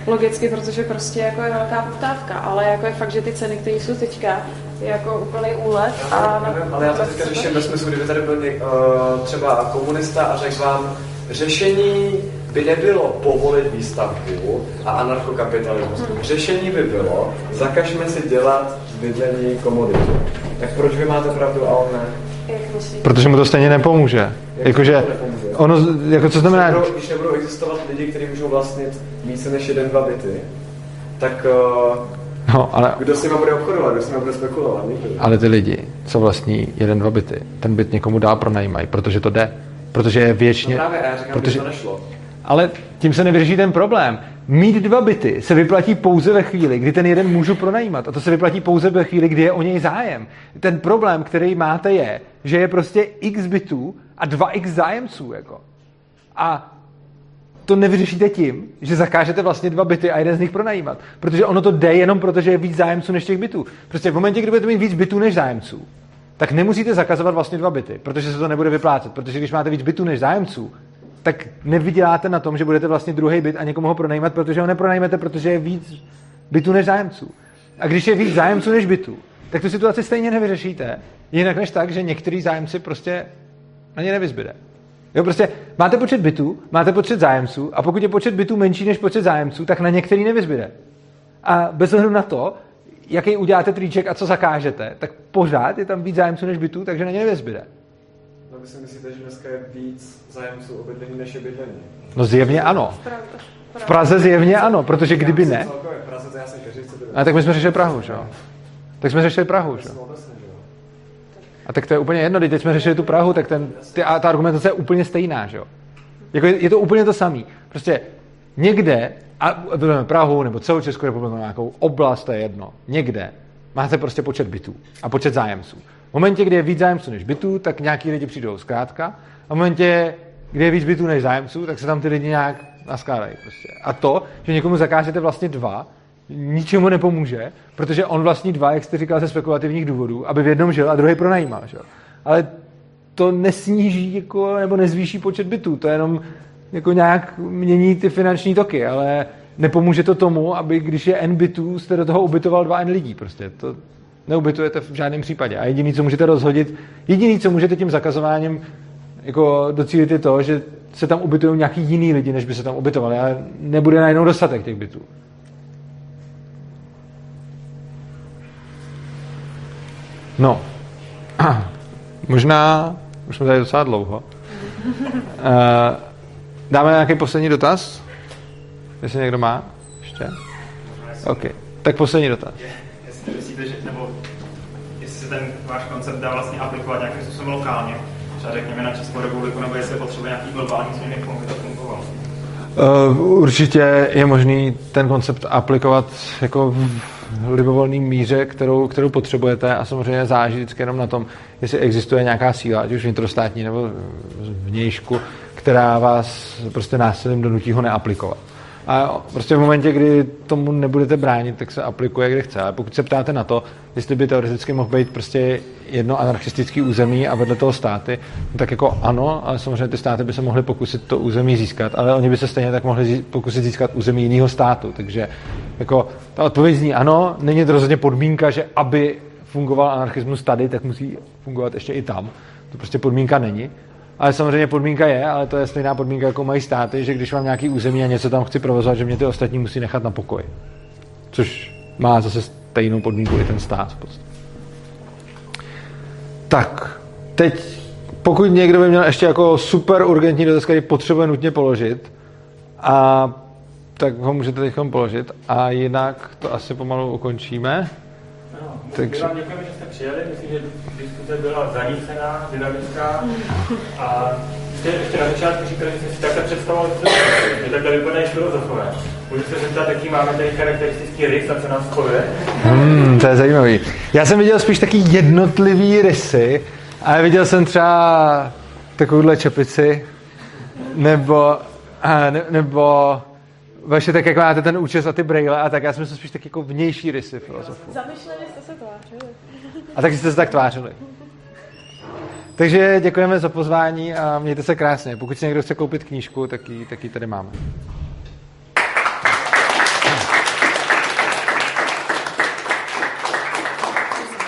Logicky, protože prostě jako je velká poptávka, ale jako je fakt, že ty ceny, které jsou teďka, je jako úplný úlet. A na,
Nevím, ale já to teďka řeším ve smyslu, kdyby tady byl něk, uh, třeba komunista a řekl vám, řešení by nebylo povolit výstavbu a anarchokapitalismus. Řešení by bylo, zakažme si dělat bydlení komoditu. Tak proč vy máte pravdu a on ne?
Protože mu to stejně nepomůže. Jakože, ono, jako co znamená,
Když nebudou, když nebudou existovat lidi, kteří můžou vlastnit více než jeden, dva byty, tak uh,
no, ale,
kdo s nimi bude obchodovat, kdo s nimi bude spekulovat? Nikdo.
ale ty lidi, co vlastní jeden, dva byty, ten byt někomu dál pronajímají, protože to jde. Protože je věčně...
No právě, já říkám,
protože,
že to nešlo.
Ale tím se nevyřeší ten problém. Mít dva byty se vyplatí pouze ve chvíli, kdy ten jeden můžu pronajímat. A to se vyplatí pouze ve chvíli, kdy je o něj zájem. Ten problém, který máte, je, že je prostě x bytů a dva x zájemců. Jako. A to nevyřešíte tím, že zakážete vlastně dva byty a jeden z nich pronajímat. Protože ono to jde jenom proto, že je víc zájemců než těch bytů. Prostě v momentě, kdy budete mít víc bytů než zájemců, tak nemusíte zakazovat vlastně dva byty, protože se to nebude vyplácet. Protože když máte víc bytů než zájemců, tak nevyděláte na tom, že budete vlastně druhý byt a někomu ho pronajímat, protože ho nepronajmete, protože je víc bytů než zájemců. A když je víc zájemců než bytů, tak tu situaci stejně nevyřešíte. Jinak než tak, že některý zájemci prostě ani nevyzbyde. Jo, prostě máte počet bytů, máte počet zájemců a pokud je počet bytů menší než počet zájemců, tak na některý nevyzbyde. A bez ohledu na to, jaký uděláte triček a co zakážete, tak pořád je tam víc zájemců než bytů, takže na ně nevyzbyde.
Vy si myslíte, že dneska je víc zájemců o bydlení než je bydlení?
No zjevně ano. V Praze zjevně ano, protože kdyby ne, a tak my jsme řešili Prahu, že jo? Tak jsme řešili Prahu, že jo? A tak to je úplně jedno, teď jsme řešili tu Prahu, tak ten, ty, a ta argumentace je úplně stejná, že jo? Jako je, je to úplně to samé. Prostě někde, a vezmeme Prahu nebo celou Českou republiku, nějakou oblast, to je jedno, někde máte prostě počet bytů a počet zájemců. V momentě, kdy je víc zájemců než bytů, tak nějaký lidi přijdou zkrátka. A v momentě, kdy je víc bytů než zájemců, tak se tam ty lidi nějak naskládají. Prostě. A to, že někomu zakážete vlastně dva, ničemu nepomůže, protože on vlastní dva, jak jste říkal, ze spekulativních důvodů, aby v jednom žil a druhý pronajímal. Že? Ale to nesníží jako, nebo nezvýší počet bytů, to jenom jako nějak mění ty finanční toky, ale nepomůže to tomu, aby když je N bytů, jste do toho ubytoval dva N lidí. Prostě to neubytujete v žádném případě. A jediný, co můžete rozhodit, jediný, co můžete tím zakazováním jako docílit je to, že se tam ubytují nějaký jiný lidi, než by se tam ubytovali, ale nebude najednou dostatek těch bytů. No, možná, už jsme tady docela dlouho, uh, dáme nějaký poslední dotaz? Jestli někdo má ještě? OK, tak poslední dotaz.
Jestli myslíte, že, nebo jestli se ten váš koncept dá vlastně aplikovat nějakým způsobem lokálně, třeba řekněme na Českou republiku, nebo jestli potřebuje nějaký globální změny, k tomu by to fungovalo.
Uh, určitě je možný ten koncept aplikovat jako v libovolný míře, kterou, kterou potřebujete a samozřejmě záleží vždycky jenom na tom, jestli existuje nějaká síla, ať už vnitrostátní nebo vnějšku, která vás prostě násilím donutí ho neaplikovat. A prostě v momentě, kdy tomu nebudete bránit, tak se aplikuje, kde chce. Ale pokud se ptáte na to, jestli by teoreticky mohl být prostě jedno anarchistické území a vedle toho státy, no tak jako ano, ale samozřejmě ty státy by se mohly pokusit to území získat, ale oni by se stejně tak mohli pokusit získat území jiného státu. Takže jako ta odpověď zní ano, není to rozhodně podmínka, že aby fungoval anarchismus tady, tak musí fungovat ještě i tam. To prostě podmínka není. Ale samozřejmě podmínka je, ale to je stejná podmínka, jako mají státy, že když mám nějaký území a něco tam chci provozovat, že mě ty ostatní musí nechat na pokoji. což má zase stejnou podmínku i ten stát. Tak, teď pokud někdo by měl ještě jako super urgentní dotaz, který potřebuje nutně položit, a tak ho můžete teď položit a jinak to asi pomalu ukončíme. Takže-
vám děkujeme, že jste přijeli. Myslím, že diskuze byla zanícená, dynamická. A ještě, ještě na začátku říkali, že jste si takhle představovali, že takhle vypadají filozofové. Můžu se zeptat, jaký máme tady charakteristický rys a co nás spojuje?
Hmm, to je zajímavý. Já jsem viděl spíš taky jednotlivý rysy, ale viděl jsem třeba takovouhle čepici, nebo, a, ne, nebo vaše tak, jak máte ten účes a ty brejle a tak, já jsem myslel spíš tak jako vnější rysy filozofů.
Zamyšleně jste se tvářili.
A tak jste se tak tvářili. Takže děkujeme za pozvání a mějte se krásně. Pokud si někdo chce koupit knížku, tak ji, tak ji tady máme.